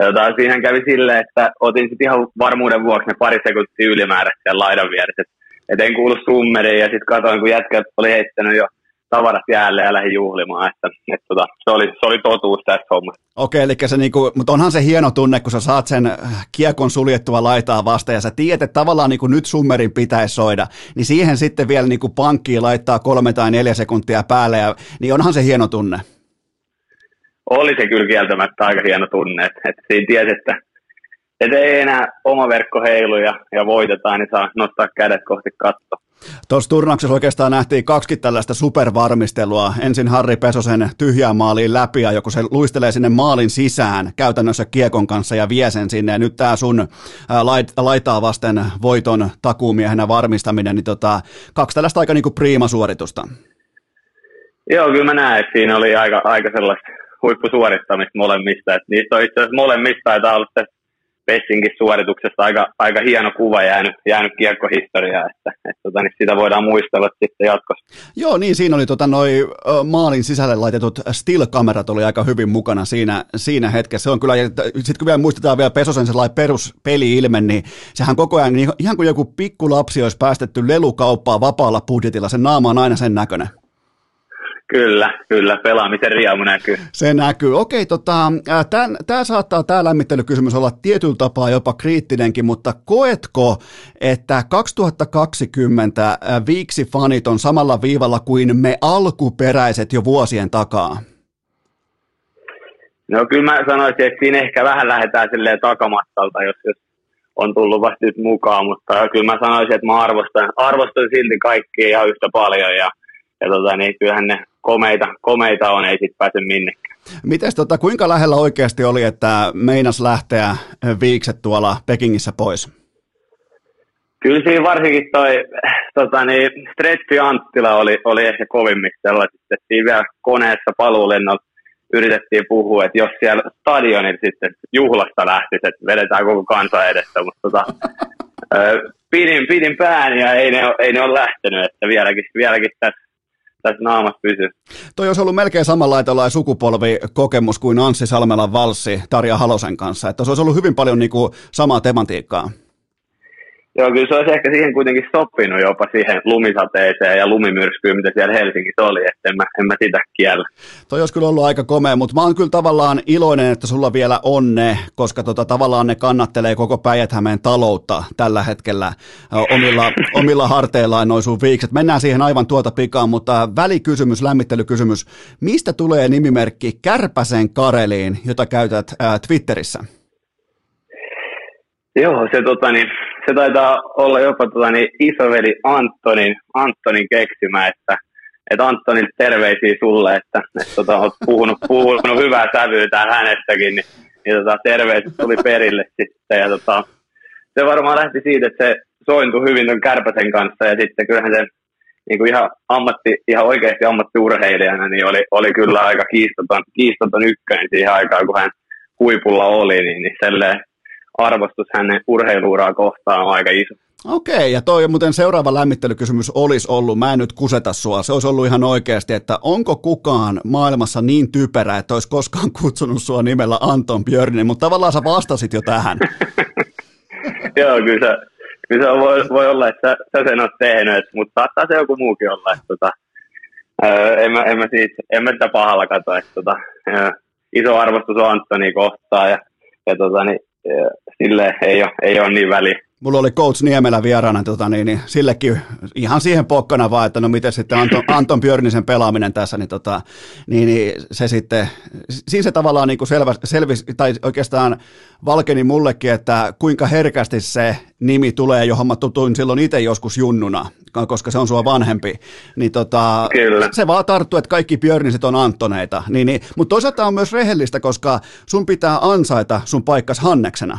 Ja tota, siihen kävi silleen, että otin sitten ihan varmuuden vuoksi ne pari sekuntia ylimääräistä laidan vieressä. Et en kuulu summeriin ja sitten katsoin, kun jätkät oli heittänyt jo tavarat jäälle ja lähdin juhlimaan. Että, et, tota, se, oli, se oli totuus tässä hommassa. Okei, eli se niinku, mutta onhan se hieno tunne, kun sä saat sen äh, kiekon suljettua laitaa vasta ja sä tiedät, että tavallaan niinku nyt summerin pitäisi soida, niin siihen sitten vielä niinku pankkiin laittaa kolme tai neljä sekuntia päälle, ja, niin onhan se hieno tunne. Oli se kyllä kieltämättä aika hieno tunne, että, että siinä tiesi, että, että ei enää oma verkko heilu ja, ja voitetaan, niin saa nostaa kädet kohti kattoa. Tuossa turnauksessa oikeastaan nähtiin kaksi tällaista supervarmistelua. Ensin Harri Pesosen tyhjään maaliin läpi ja joku se luistelee sinne maalin sisään käytännössä kiekon kanssa ja vie sen sinne. Ja nyt tämä sun lait, laitaa vasten voiton takuumiehenä varmistaminen, niin tota, kaksi tällaista aika niinku priimasuoritusta. Joo, kyllä mä näen, että siinä oli aika, aika sellaista huippusuorittamista molemmista. Että niistä on itse asiassa molemmista taitaa olla tässä Pessinkin suorituksesta aika, aika hieno kuva jäänyt, jäänyt kiekkohistoriaa, että, että tota, niin sitä voidaan muistella sitten jatkossa. Joo, niin siinä oli tota, noi maalin sisälle laitetut still-kamerat oli aika hyvin mukana siinä, siinä hetkessä. Se on kyllä, sitten kun vielä muistetaan vielä Pesosen sellainen peruspeli-ilme, niin sehän koko ajan, niin ihan kuin joku pikkulapsi olisi päästetty lelukauppaa vapaalla budjetilla, sen naama on aina sen näköinen. Kyllä, kyllä, pelaamisen riemu näkyy. Se näkyy. Okei, tota, tämä saattaa tämä lämmittelykysymys olla tietyllä tapaa jopa kriittinenkin, mutta koetko, että 2020 Viiksi-fanit on samalla viivalla kuin me alkuperäiset jo vuosien takaa? No kyllä mä sanoisin, että siinä ehkä vähän lähdetään silleen takamattalta, jos, jos on tullut vasta nyt mukaan, mutta kyllä mä sanoisin, että mä arvostan, arvostan silti kaikkia ihan yhtä paljon ja, ja tota, niin kyllähän ne komeita, komeita on, ei sitten pääse minnekään. Mites tota, kuinka lähellä oikeasti oli, että meinas lähteä viikset tuolla Pekingissä pois? Kyllä siinä varsinkin toi tota niin, Stretchi Anttila oli, oli ehkä kovimmista sellaisista, että siinä vielä koneessa paluulennolla yritettiin puhua, että jos siellä stadionilla sitten juhlasta lähtisi, että vedetään koko kansa edessä, mutta tota, pidin, pidin pään ja ei ne, ei ne ole lähtenyt, että vieläkin, vieläkin tässä tässä naamassa pysyy. Toi olisi ollut melkein samanlaitolla sukupolvikokemus kuin Anssi Salmelan valssi Tarja Halosen kanssa, että se olisi ollut hyvin paljon niin kuin samaa tematiikkaa. Joo, kyllä se olisi ehkä siihen kuitenkin sopinut jopa siihen lumisateeseen ja lumimyrskyyn, mitä siellä Helsingissä oli, että en mä, en mä sitä kiellä. Toi olisi kyllä ollut aika komea, mutta mä oon kyllä tavallaan iloinen, että sulla vielä on ne, koska tota, tavallaan ne kannattelee koko päijät taloutta tällä hetkellä omilla, omilla harteillaan noin sun viikset. Mennään siihen aivan tuota pikaan, mutta välikysymys, lämmittelykysymys. Mistä tulee nimimerkki Kärpäsen Kareliin, jota käytät ää, Twitterissä? Joo, se, tota, niin, se taitaa olla jopa tota, niin, isoveli Antonin, Antonin keksimä, että että Antonille terveisiä sulle, että, että tota, olet puhunut, puhunut hyvää sävyä täällä hänestäkin, niin, niin tota, terveiset tuli perille sitten. Ja tota, se varmaan lähti siitä, että se sointui hyvin ton Kärpäsen kanssa ja sitten kyllähän se niin kuin ihan, ammatti, ihan oikeasti ammattiurheilijana niin oli, oli kyllä aika kiistaton, kiistaton ykkönen siihen aikaan, kun hän huipulla oli, niin, niin arvostus hänen urheiluuraa kohtaan on aika iso. Okei, ja toi muuten seuraava lämmittelykysymys olisi ollut, mä en nyt kuseta sua, se olisi ollut ihan oikeasti, että onko kukaan maailmassa niin typerä, että olisi koskaan kutsunut sua nimellä Anton Björnin, mutta tavallaan sä vastasit jo tähän. Joo, kyllä se, kyllä se voi, voi olla, että sä, sä sen oot tehnyt, mutta saattaa se joku muukin olla, että tota, en, mä, en, mä siitä, en mä sitä pahalla katso, että tota, iso arvostus on Antoni kohtaan ja, ja tota, niin, sille ei ole, ei ole niin väliä. Mulla oli Coach Niemelä vieraana, tota, niin, niin, sillekin ihan siihen pokkana vaan, että no miten sitten Anton, Anton Björnisen pelaaminen tässä, niin, tota, niin, niin se sitten, siinä se tavallaan niin kuin selvä, selvisi, tai oikeastaan valkeni mullekin, että kuinka herkästi se nimi tulee, johon mä tutuin silloin itse joskus junnuna, koska se on sua vanhempi, niin tota, Kyllä. se vaan tarttuu, että kaikki Björniset on Antoneita, niin, niin, mutta toisaalta on myös rehellistä, koska sun pitää ansaita sun paikkas Hanneksena.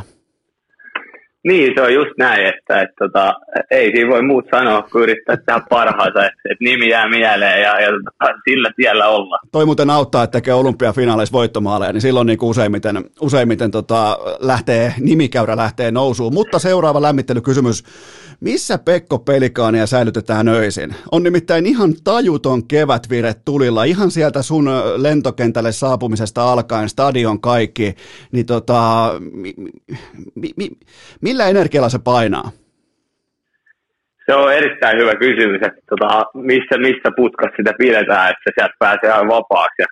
Niin, se on just näin, että, että, tota, ei siinä voi muut sanoa, kun yrittää tehdä parhaansa, että, että nimi jää mieleen ja, ja tota, sillä tiellä olla. Toi muuten auttaa, että tekee olympiafinaaleissa voittomaaleja, niin silloin niin useimmiten, useimmiten tota, lähtee, nimikäyrä lähtee nousuun. Mutta seuraava lämmittelykysymys. Missä Pekko Pelikaania säilytetään öisin? On nimittäin ihan tajuton kevätvire tulilla, ihan sieltä sun lentokentälle saapumisesta alkaen, stadion kaikki, niin tota, mi, mi, mi, millä energialla se painaa? Se on erittäin hyvä kysymys, että tota, missä, missä putkassa sitä pidetään, että sieltä pääsee aivan vapaaksi. Ja,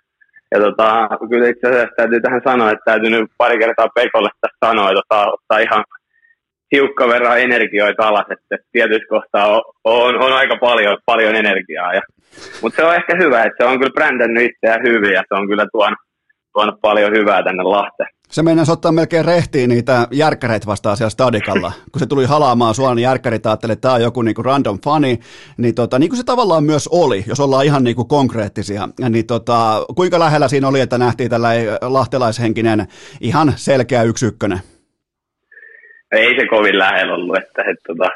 ja tota, kyllä itse asiassa täytyy tähän sanoa, että täytyy nyt pari kertaa Pekolle tästä sanoa, että ottaa, ottaa ihan hiukka verran energioita alas, että tietyissä kohtaa on, on, on aika paljon, paljon energiaa. Ja, mutta se on ehkä hyvä, että se on kyllä brändännyt itseään hyvin ja se on kyllä tuonut, tuonut paljon hyvää tänne Lahteen. Se meinasi ottaa melkein rehtiin niitä järkkäreitä vastaan siellä stadikalla. Kun se tuli halaamaan sua, niin järkkärit ajatteli, että tämä on joku niinku random fani. Niin, tota, niin kuin se tavallaan myös oli, jos ollaan ihan niinku konkreettisia. Niin tota, kuinka lähellä siinä oli, että nähtiin tällainen lahtelaishenkinen ihan selkeä yksi ykkönen? ei se kovin lähellä ollut, että, että tota,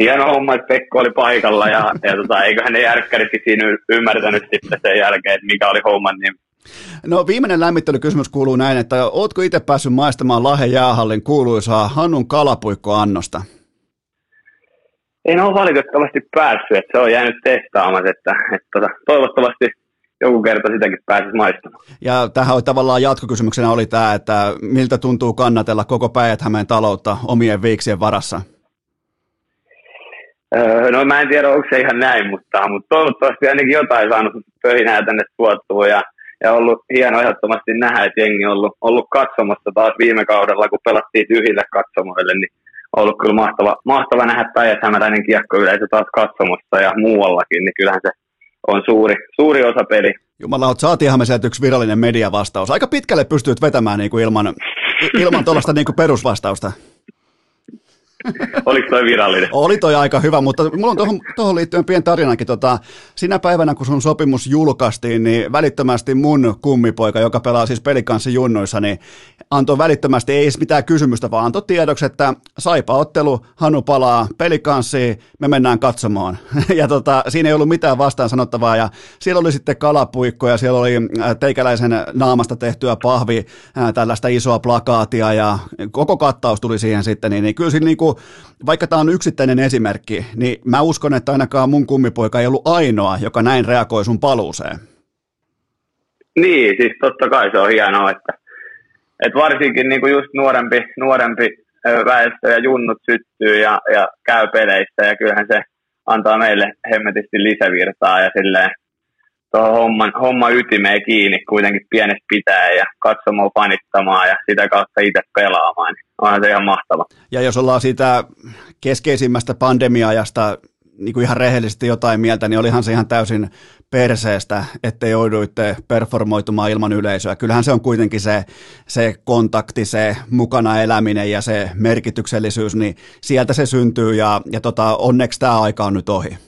hieno homma, että Pekko oli paikalla ja, ja tota, eiköhän ne järkkäritkin siinä ymmärtänyt sitten sen jälkeen, että mikä oli homman niin No viimeinen lämmittelykysymys kuuluu näin, että ootko itse päässyt maistamaan Lahden jäähallin kuuluisaa Hannun kalapuikkoannosta? En ole valitettavasti päässyt, että se on jäänyt testaamatta, että, että, että tota, toivottavasti joku kerta sitäkin pääsisi maistamaan. Ja tähän oli tavallaan jatkokysymyksenä oli tämä, että miltä tuntuu kannatella koko päijät taloutta omien viiksien varassa? Öö, no mä en tiedä, onko se ihan näin, mutta, mutta toivottavasti ainakin jotain saanut pöhinää tänne tuottua ja, ja ollut hieno ehdottomasti nähdä, että jengi on ollut, ollut katsomassa taas viime kaudella, kun pelattiin tyhjille katsomoille, niin on ollut kyllä mahtava, mahtava nähdä päijät kiekko yleisö taas katsomassa ja muuallakin, niin kyllähän se on suuri, suuri osa peli. Jumala, saatiinhan me sieltä yksi virallinen mediavastaus. Aika pitkälle pystyt vetämään niin kuin ilman, ilman tuollaista niin perusvastausta. Oliko toi virallinen? Oli toi aika hyvä, mutta mulla on tuohon, liittyen pieni tarinakin. Tota, sinä päivänä, kun sun sopimus julkaistiin, niin välittömästi mun kummipoika, joka pelaa siis pelikanssi junnoissa, niin antoi välittömästi, ei edes mitään kysymystä, vaan antoi tiedoksi, että saipa ottelu, Hanu palaa pelikanssiin, me mennään katsomaan. ja tota, siinä ei ollut mitään vastaan sanottavaa, ja siellä oli sitten kalapuikkoja, siellä oli äh, teikäläisen naamasta tehtyä pahvi, äh, tällaista isoa plakaatia, ja koko kattaus tuli siihen sitten, niin, niin kyllä siinä niin kuin, vaikka tämä on yksittäinen esimerkki, niin mä uskon, että ainakaan mun kummipoika ei ollut ainoa, joka näin reagoi sun paluuseen. Niin, siis totta kai se on hienoa, että, että varsinkin niin kuin just nuorempi, nuorempi väestö ja junnut syttyy ja, ja käy peleissä ja kyllähän se antaa meille hemmetisti lisävirtaa ja silleen tuohon homman, homman ytimeen kiinni kuitenkin pienestä pitää ja katsomaan panittamaan ja sitä kautta itse pelaamaan. Niin onhan se ihan mahtava. Ja jos ollaan siitä keskeisimmästä pandemia-ajasta niin kuin ihan rehellisesti jotain mieltä, niin olihan se ihan täysin perseestä, ettei jouduitte performoitumaan ilman yleisöä. Kyllähän se on kuitenkin se, se kontakti, se mukana eläminen ja se merkityksellisyys, niin sieltä se syntyy ja, ja tota, onneksi tämä aika on nyt ohi.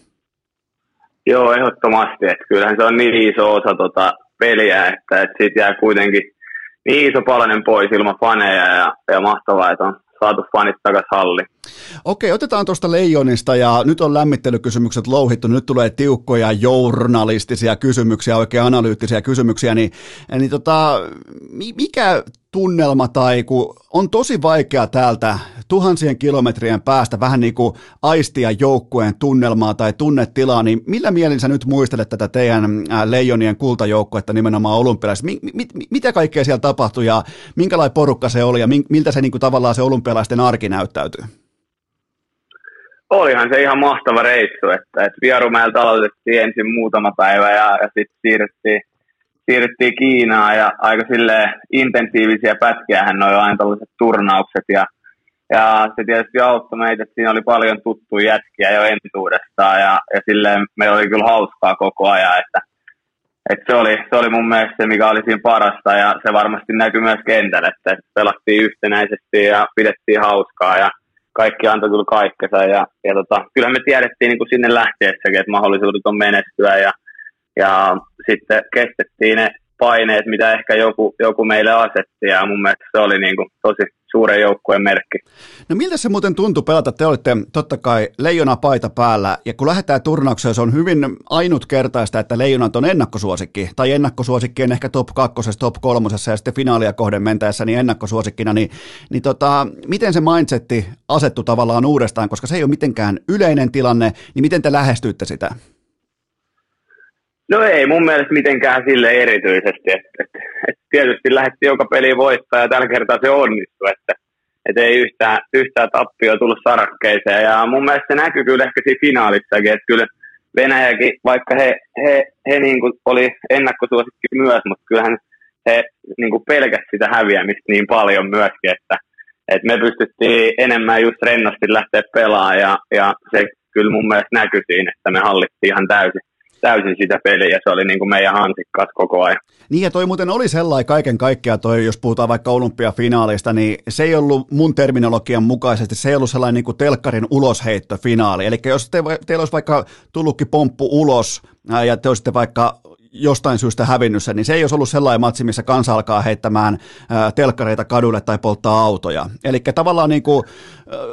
Joo, ehdottomasti. Että kyllähän se on niin iso osa tota peliä, että, että siitä jää kuitenkin niin iso palanen pois ilman faneja ja, ja mahtavaa, että on saatu fanit takaisin halli. Okei, otetaan tuosta Leijonista ja nyt on lämmittelykysymykset louhittu, nyt tulee tiukkoja journalistisia kysymyksiä, oikein analyyttisiä kysymyksiä, niin, niin tota, mikä tunnelma tai kun on tosi vaikea täältä tuhansien kilometrien päästä vähän niin kuin aistia joukkueen tunnelmaa tai tunnetilaa, niin millä mielin sä nyt muistelet tätä teidän Leijonien kultajoukkuetta nimenomaan olympialaisissa? Mi- mi- mi- mitä kaikkea siellä tapahtui ja minkälainen porukka se oli ja miltä se niin kuin tavallaan se olympialaisten arki näyttäytyy? Olihan se ihan mahtava reissu, että, että Vierumäeltä aloitettiin ensin muutama päivä ja, ja sitten siirryttiin siirryttiin Kiinaan ja aika sille intensiivisiä pätkiähän noin aina tällaiset turnaukset ja, ja se tietysti auttoi meitä, että siinä oli paljon tuttuja jätkiä jo entuudestaan ja, ja silleen meillä oli kyllä hauskaa koko ajan, että, että se, oli, se oli mun mielestä se, mikä oli siinä parasta ja se varmasti näkyi myös kentällä, että, pelattiin yhtenäisesti ja pidettiin hauskaa ja kaikki antoi kyllä kaikkensa ja, ja tota, kyllähän me tiedettiin niin kuin sinne lähtiessäkin, että mahdollisuudet on menestyä ja ja sitten kestettiin ne paineet, mitä ehkä joku, joku meille asetti, ja mun mielestä se oli niin kuin tosi suuren joukkueen merkki. No miltä se muuten tuntui pelata? Te olitte totta kai leijona paita päällä, ja kun lähdetään turnaukseen, se on hyvin ainutkertaista, että leijonat on ennakkosuosikki, tai ennakkosuosikkien ehkä top kakkosessa, top kolmosessa, ja sitten finaalia kohden mentäessä niin ennakkosuosikkina, niin, niin tota, miten se mindsetti asettu tavallaan uudestaan, koska se ei ole mitenkään yleinen tilanne, niin miten te lähestyitte sitä? No ei mun mielestä mitenkään sille erityisesti. Että, että, että tietysti lähti joka peli voittaa ja tällä kertaa se onnistui, että, että ei yhtään, yhtään tappioa tullut sarakkeeseen. Ja mun mielestä se näkyy kyllä ehkä siinä finaalissakin, että kyllä Venäjäkin, vaikka he, he, he niin kuin oli ennakkosuosikki myös, mutta kyllähän he niin kuin pelkäs sitä häviämistä niin paljon myöskin, että, että me pystyttiin enemmän just rennosti lähteä pelaamaan ja, ja se kyllä mun mielestä näkyi siinä, että me hallittiin ihan täysin täysin sitä peliä. Se oli niin kuin meidän hansikkaat koko ajan. Niin ja toi muuten oli sellainen kaiken kaikkiaan toi, jos puhutaan vaikka olympiafinaalista, niin se ei ollut mun terminologian mukaisesti, se ei ollut sellainen niin kuin telkkarin ulosheitto-finaali. Eli jos te, teillä olisi vaikka tullutkin pomppu ulos ja te olisitte vaikka jostain syystä hävinnyt sen, niin se ei olisi ollut sellainen matsi, missä kansa alkaa heittämään telkkareita kadulle tai polttaa autoja. Eli tavallaan niin kuin,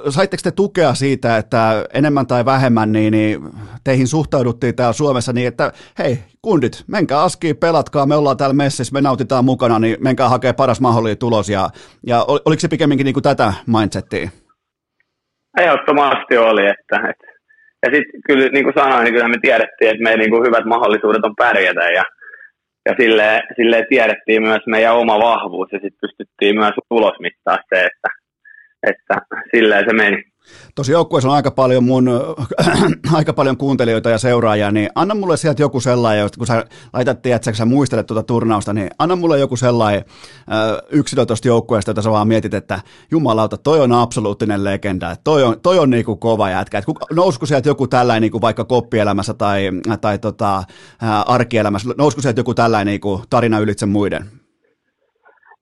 saitteko te tukea siitä, että enemmän tai vähemmän niin, niin teihin suhtauduttiin täällä Suomessa niin, että hei, kundit, menkää askiin, pelatkaa, me ollaan täällä messissä, me nautitaan mukana, niin menkää hakea paras mahdollinen tulos. Ja, ja oliko se pikemminkin niin kuin tätä mindsettiä? Ehdottomasti oli, että, että ja sitten kyllä niin kuin sanoin, niin kyllähän me tiedettiin, että meidän niin kuin hyvät mahdollisuudet on pärjätä ja, ja silleen, silleen tiedettiin myös meidän oma vahvuus ja sitten pystyttiin myös ulosmittaa se, että, että silleen se meni. Tuossa joukkueessa on aika paljon mun, aika paljon kuuntelijoita ja seuraajia, niin anna mulle sieltä joku sellainen, kun sä laitat, tiedätkö, sä muistelet tuota turnausta, niin anna mulle joku sellainen äh, yksilö tuosta joukkueesta, jota sä vaan mietit, että jumalauta, toi on absoluuttinen legenda, että toi on, toi on niinku kova jätkä. Että sieltä joku tällainen niinku vaikka koppielämässä tai, tai tota, äh, arkielämässä, nousuko sieltä joku tällainen niinku tarina ylitse muiden?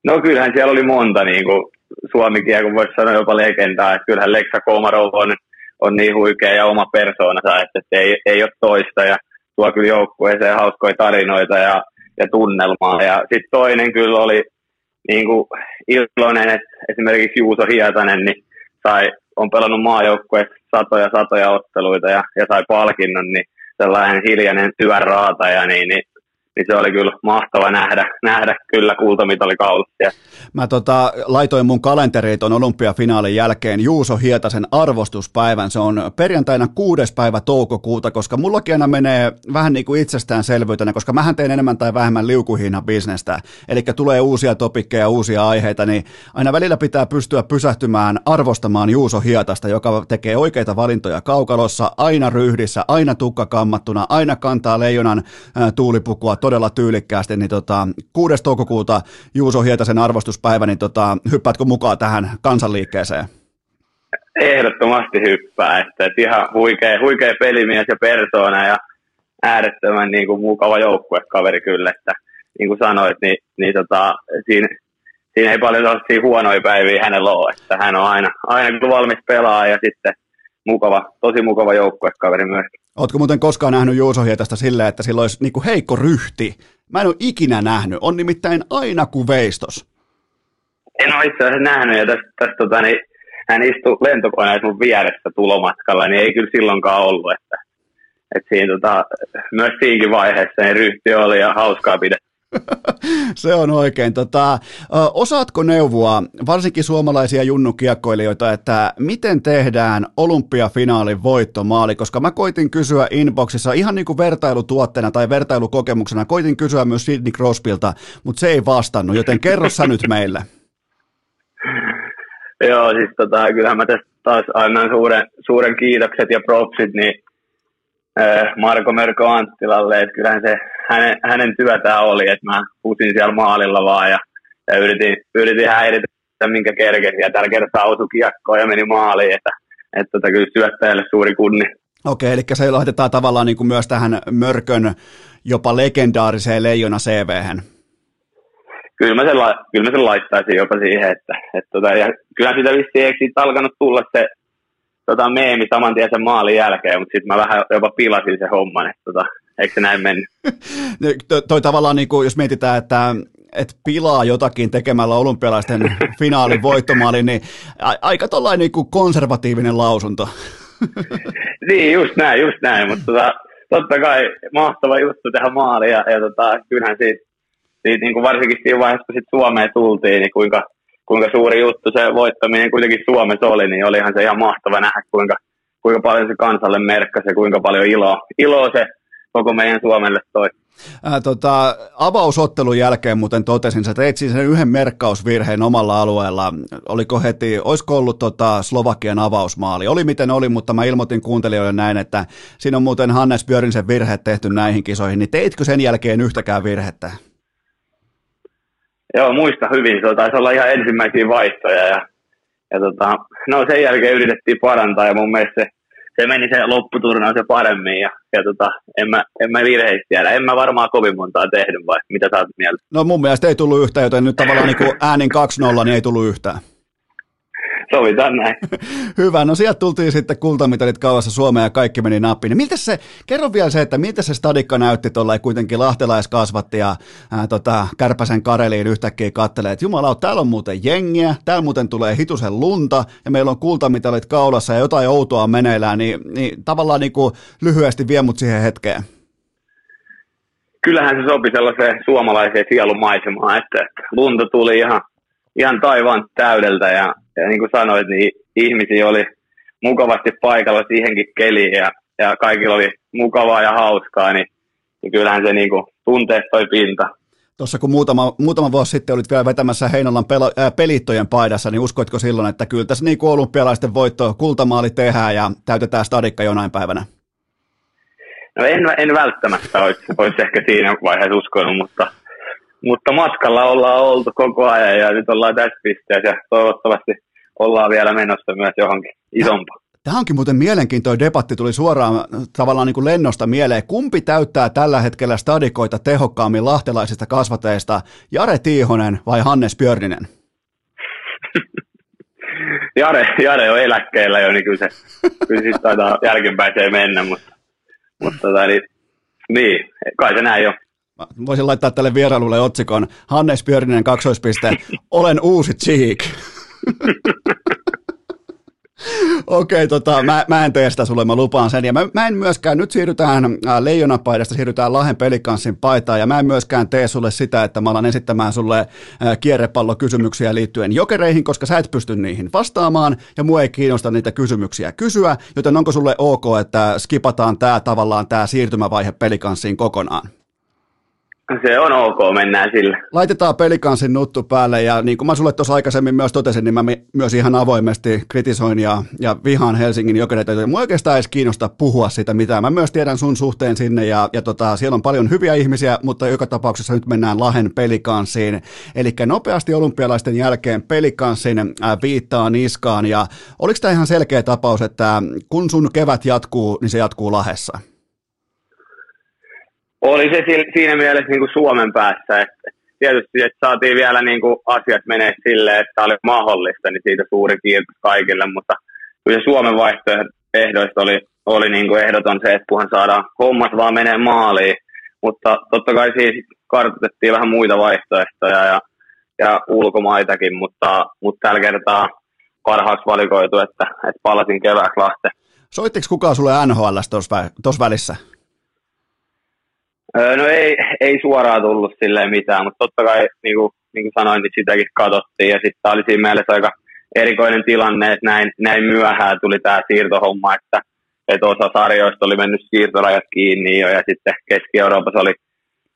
No kyllähän siellä oli monta niin kuin suomikin, kun voisi sanoa jopa legendaa, että kyllähän Leksa Komarov on, on niin huikea ja oma persoonansa, että, että ei, ei ole toista ja tuo kyllä joukkueeseen hauskoja tarinoita ja, ja tunnelmaa. Ja sitten toinen kyllä oli niin kuin iloinen, että esimerkiksi Juuso Hietanen niin sai, on pelannut maajoukkueessa satoja satoja otteluita ja, ja sai palkinnon, niin sellainen hiljainen hyvä raataja, niin, niin niin se oli kyllä mahtava nähdä, nähdä kyllä kultamitali kaulassa. Mä tota, laitoin mun kalenteriin tuon olympiafinaalin jälkeen Juuso Hietasen arvostuspäivän. Se on perjantaina kuudes päivä toukokuuta, koska mullakin aina menee vähän niin kuin itsestäänselvyytenä, koska mähän teen enemmän tai vähemmän liukuhiina bisnestä. Eli tulee uusia topikkeja, uusia aiheita, niin aina välillä pitää pystyä pysähtymään arvostamaan Juuso Hietasta, joka tekee oikeita valintoja kaukalossa, aina ryhdissä, aina tukka kammattuna, aina kantaa leijonan tuulipukua todella tyylikkäästi, niin tota, 6. toukokuuta Juuso Hietasen arvostuspäivä, niin tota, hyppäätkö mukaan tähän kansanliikkeeseen? Ehdottomasti hyppää, että, että ihan huikea, huikea pelimies ja persoona ja äärettömän niin kuin, mukava joukkuekaveri kyllä, että niin kuin sanoit, niin, niin tota, siinä, siinä ei paljon sellaisia huonoja päiviä hänellä ole, että hän on aina, aina valmis pelaa ja sitten mukava, tosi mukava joukkuekaveri myöskin. Oletko muuten koskaan nähnyt Juuso Hietasta silleen, että sillä olisi niinku heikko ryhti? Mä en ole ikinä nähnyt. On nimittäin aina kuin veistos. En ole itse asiassa nähnyt, ja tästä, tästä tota, niin, hän istui lentokoneessa mun vieressä tulomatkalla, niin ei kyllä silloinkaan ollut. Että, että siinä, tota, myös siinkin vaiheessa niin ryhti oli ja hauskaa pidetty. Se on oikein. Tota, osaatko neuvoa varsinkin suomalaisia junnukiekkoilijoita, että miten tehdään olympiafinaalin voittomaali? Koska mä koitin kysyä inboxissa ihan niin kuin vertailutuotteena tai vertailukokemuksena, koitin kysyä myös Sidney Crosbylta, mutta se ei vastannut, joten kerro sä nyt meille. Joo, siis tota, kyllähän mä tästä taas annan suuren, suuren kiitokset ja propsit, niin Marko Merko Anttilalle, että kyllähän se hänen, hänen työtään oli, että mä pusin siellä maalilla vaan ja, ja yritin, yritin häiritä minkä kerkesin ja tällä kertaa osui kiekkoon ja meni maaliin, että, että tota, kyllä syöttäjälle suuri kunni. Okei, eli se laitetaan tavallaan niin kuin myös tähän Mörkön jopa legendaariseen leijona cv Kyllä mä, sen, kyllä mä sen laittaisin jopa siihen, että, että tota, ja kyllä sitä vissiin eikö siitä alkanut tulla se tota, meemi saman tien sen maalin jälkeen, mutta sitten mä vähän jopa pilasin sen homman, että tota, eikö se näin mennyt? toi, toi tavallaan, niin kuin, jos mietitään, että et pilaa jotakin tekemällä olympialaisten finaalin voittomaali, niin a- aika tollainen niin kuin konservatiivinen lausunto. niin, just näin, just näin, mutta tota, totta kai mahtava juttu tehdä maali ja, ja tota, kyllähän siitä, siitä niin kuin varsinkin siinä vaiheessa, kun sit Suomeen tultiin, niin kuinka, kuinka suuri juttu se voittaminen kuitenkin Suomessa oli, niin olihan se ihan mahtava nähdä, kuinka, kuinka paljon se kansalle merkkasi ja kuinka paljon iloa, iloa se koko meidän Suomelle toi. Ää, tota, avausottelun jälkeen muuten totesin, että teit siis sen yhden merkkausvirheen omalla alueella. Oliko heti, olisiko ollut tota Slovakian avausmaali? Oli miten oli, mutta mä ilmoitin kuuntelijoille näin, että siinä on muuten Hannes Björnsen virhe tehty näihin kisoihin, niin teitkö sen jälkeen yhtäkään virhettä? Joo, muista hyvin. Se taisi olla ihan ensimmäisiä vaihtoja ja, ja tota, no sen jälkeen yritettiin parantaa ja mun mielestä se se meni se lopputurnaus jo paremmin ja, ja tota, en, mä, en mä virheistä tiedä. En mä varmaan kovin montaa tehnyt vai mitä sä oot mieltä? No mun mielestä ei tullut yhtään, joten nyt tavallaan niin äänin 2-0 niin ei tullut yhtään. Sovitaan näin. Hyvä, no sieltä tultiin sitten kultamitalit kauassa Suomeen ja kaikki meni nappiin. Niin miltä se, kerro vielä se, että miltä se stadikka näytti tuolla kuitenkin lahtelaiskasvatti ja ää, tota, Kärpäsen Kareliin yhtäkkiä kattelee, että jumala, täällä on muuten jengiä, täällä muuten tulee hitusen lunta ja meillä on kultamitalit kaulassa ja jotain outoa meneillään, niin, niin tavallaan niin kuin lyhyesti vie mut siihen hetkeen. Kyllähän se sopi sellaiseen suomalaiseen sielumaisemaan, että lunta tuli ihan, ihan taivaan täydeltä ja ja niin kuin sanoit, niin ihmisiä oli mukavasti paikalla siihenkin keliin ja, ja kaikilla oli mukavaa ja hauskaa, niin, niin kyllähän se niin kuin tuntee toi pinta. Tuossa kun muutama, muutama vuosi sitten olit vielä vetämässä Heinolan pelo, äh, pelittojen paidassa, niin uskoitko silloin, että kyllä tässä niin kuin olympialaisten voitto, kultamaali tehdään ja täytetään stadikka jonain päivänä? No en, en välttämättä olisi, olisi ehkä siinä vaiheessa uskonut, mutta, mutta matkalla ollaan oltu koko ajan ja nyt ollaan tässä pisteessä ja toivottavasti ollaan vielä menossa myös johonkin isompaan. Tämä onkin muuten mielenkiintoinen debatti, tuli suoraan tavallaan niin kuin lennosta mieleen. Kumpi täyttää tällä hetkellä stadikoita tehokkaammin lahtelaisista kasvateista, Jare Tiihonen vai Hannes Björninen? Jare, Jare on eläkkeellä jo, niin kyllä se, kyllä siis taitaa jälkeenpäin mennä, mutta, mutta tota, niin, niin, kai se näin voisin laittaa tälle vierailulle otsikon Hannes Björninen kaksoispiste, olen uusi Cheek. Okei, okay, tota, mä, mä en tee sitä sulle, mä lupaan sen. Ja mä, mä en myöskään, nyt siirrytään äh, leijonapaidasta, siirrytään Lahen pelikanssin paitaan, ja mä en myöskään tee sulle sitä, että mä alan esittämään sulle äh, kierrepallokysymyksiä liittyen jokereihin, koska sä et pysty niihin vastaamaan, ja mua ei kiinnosta niitä kysymyksiä kysyä, joten onko sulle ok, että skipataan tää tavallaan tää siirtymävaihe pelikanssiin kokonaan? Se on ok, mennään sillä. Laitetaan pelikansin nuttu päälle ja niin kuin mä sulle tuossa aikaisemmin myös totesin, niin mä myös ihan avoimesti kritisoin ja, ja vihaan Helsingin jokereita, mua oikeastaan edes kiinnosta puhua sitä mitään. Mä myös tiedän sun suhteen sinne ja, ja tota, siellä on paljon hyviä ihmisiä, mutta joka tapauksessa nyt mennään Lahen pelikanssiin. Eli nopeasti olympialaisten jälkeen pelikanssin äh, viittaa niskaan ja oliko tämä ihan selkeä tapaus, että kun sun kevät jatkuu, niin se jatkuu Lahessa? Oli se siinä mielessä niin kuin Suomen päässä, että tietysti, että saatiin vielä niin kuin asiat menee silleen, että oli mahdollista, niin siitä suuri kiitos kaikille, mutta kyllä Suomen vaihtoehdoista oli, oli niin kuin ehdoton se, että puhan saadaan hommat vaan menee maaliin, mutta totta kai siis kartoitettiin vähän muita vaihtoehtoja ja, ja ulkomaitakin, mutta, mutta tällä kertaa parhaaksi valikoitu, että, että palasin kevääksi Lahteen. Soittiko kukaan sulle NHL tuossa välissä? No ei, ei suoraan tullut silleen mitään, mutta totta kai niin kuin, niin kuin sanoin, niin sitäkin katsottiin. Ja sitten oli siinä mielessä aika erikoinen tilanne, että näin, näin myöhään tuli tämä siirtohomma, että, että osa sarjoista oli mennyt siirtorajat kiinni jo. Ja sitten Keski-Euroopassa oli,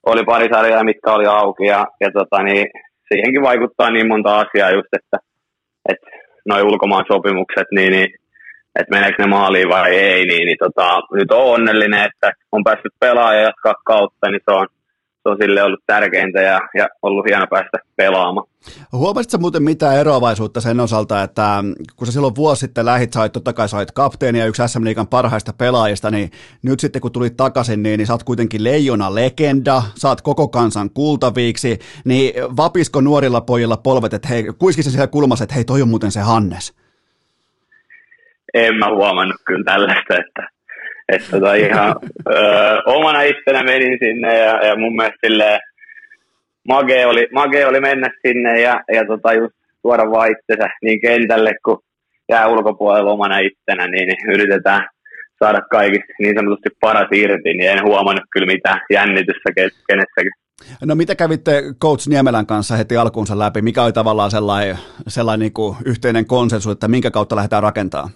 oli pari sarjaa, mitkä oli auki. Ja, ja tota, niin, siihenkin vaikuttaa niin monta asiaa just, että, että noin ulkomaan sopimukset, niin, niin että meneekö ne maaliin vai ei, niin, niin tota, nyt on onnellinen, että on päässyt pelaamaan ja jatkaa kautta, niin se on, se on sille ollut tärkeintä ja, ja ollut hieno päästä pelaamaan. Huomasitko muuten mitään eroavaisuutta sen osalta, että kun sä silloin vuosi sitten lähit, sait totta kai sait ja yksi SM Liigan parhaista pelaajista, niin nyt sitten kun tulit takaisin, niin, niin sä oot kuitenkin leijona legenda, saat koko kansan kultaviiksi, niin vapisko nuorilla pojilla polvet, että hei, kuiskisi siellä kulmassa, että hei toi on muuten se Hannes? En mä huomannut kyllä tällaista, että, että tota ihan ö, omana itsenä menin sinne ja, ja mun mielestä silleen, mage oli, mage oli mennä sinne ja, ja tota just tuoda vaan itsensä niin kentälle kuin jää ulkopuolella omana itsenä, niin, yritetään saada kaikista niin sanotusti paras irti, niin en huomannut kyllä mitään jännitystä kenessäkin. No mitä kävitte Coach Niemelän kanssa heti alkuunsa läpi? Mikä oli tavallaan sellainen, sellainen niin kuin yhteinen konsensus, että minkä kautta lähdetään rakentamaan?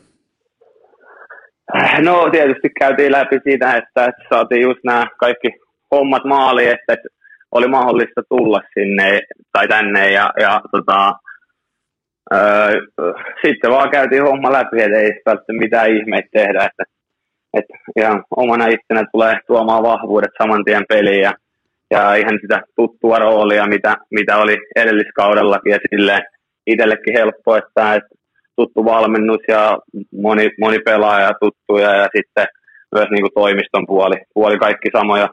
No tietysti käytiin läpi siitä, että, että saatiin just nämä kaikki hommat maaliin, että, että oli mahdollista tulla sinne tai tänne ja, ja tota, öö, sitten vaan käytiin homma läpi, että ei välttämättä mitään ihmeitä tehdä, että, että ihan omana itsenä tulee tuomaan vahvuudet saman tien peliin ja, ja ihan sitä tuttua roolia, mitä, mitä oli edelliskaudellakin ja silleen itsellekin helppo, että, että tuttu valmennus ja moni, moni pelaaja tuttuja ja sitten myös niin kuin toimiston puoli, puoli kaikki samoja,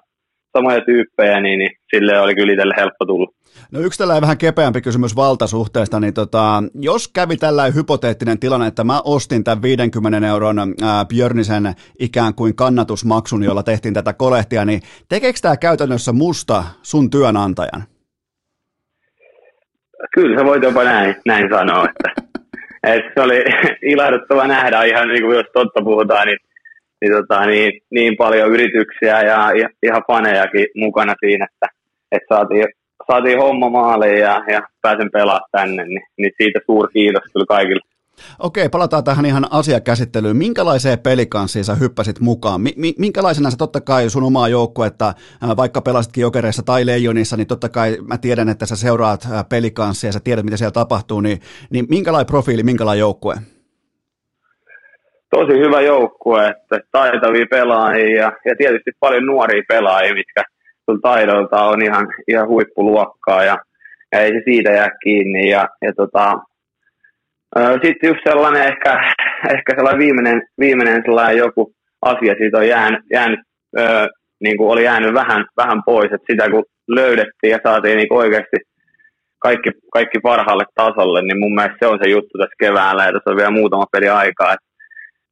samoja tyyppejä, niin, niin sille oli kyllä itselle helppo tulla. No yksi tällainen vähän kepeämpi kysymys valtasuhteesta, niin tota, jos kävi tällainen hypoteettinen tilanne, että mä ostin tämän 50 euron ää, Björnisen ikään kuin kannatusmaksun, jolla tehtiin tätä kolehtia, niin tekeekö tämä käytännössä musta sun työnantajan? Kyllä sä voit jopa näin, näin sanoa, että et se oli ilahduttava nähdä ihan niin kuin jos totta puhutaan, niin, niin, tota, niin, niin paljon yrityksiä ja ihan fanejakin mukana siinä, että, että saatiin, saatiin homma maaliin ja, ja pääsen pelaamaan tänne, niin, niin siitä suuri kiitos kyllä kaikille. Okei, palataan tähän ihan asiakäsittelyyn. Minkälaiseen pelikanssiin sä hyppäsit mukaan? Mi- minkälaisena sä totta kai sun omaa joukkuetta, vaikka pelasitkin jokereissa tai leijonissa, niin totta kai mä tiedän, että sä seuraat pelikanssia ja sä tiedät, mitä siellä tapahtuu, niin, niin minkälainen profiili, minkälainen joukkue? Tosi hyvä joukkue, että taitavia pelaajia ja, ja tietysti paljon nuoria pelaajia, mitkä sun taidolta on ihan, ihan huippuluokkaa ja, ja ei se siitä jää kiinni. Ja, ja tota, sitten just sellainen ehkä, ehkä sellainen viimeinen, viimeinen sellainen joku asia siitä on jäänyt, jäänyt niin kuin oli jäänyt vähän, vähän pois, että sitä kun löydettiin ja saatiin niin oikeasti kaikki, kaikki parhaalle tasolle, niin mun mielestä se on se juttu tässä keväällä, ja tässä on vielä muutama peli aikaa, että,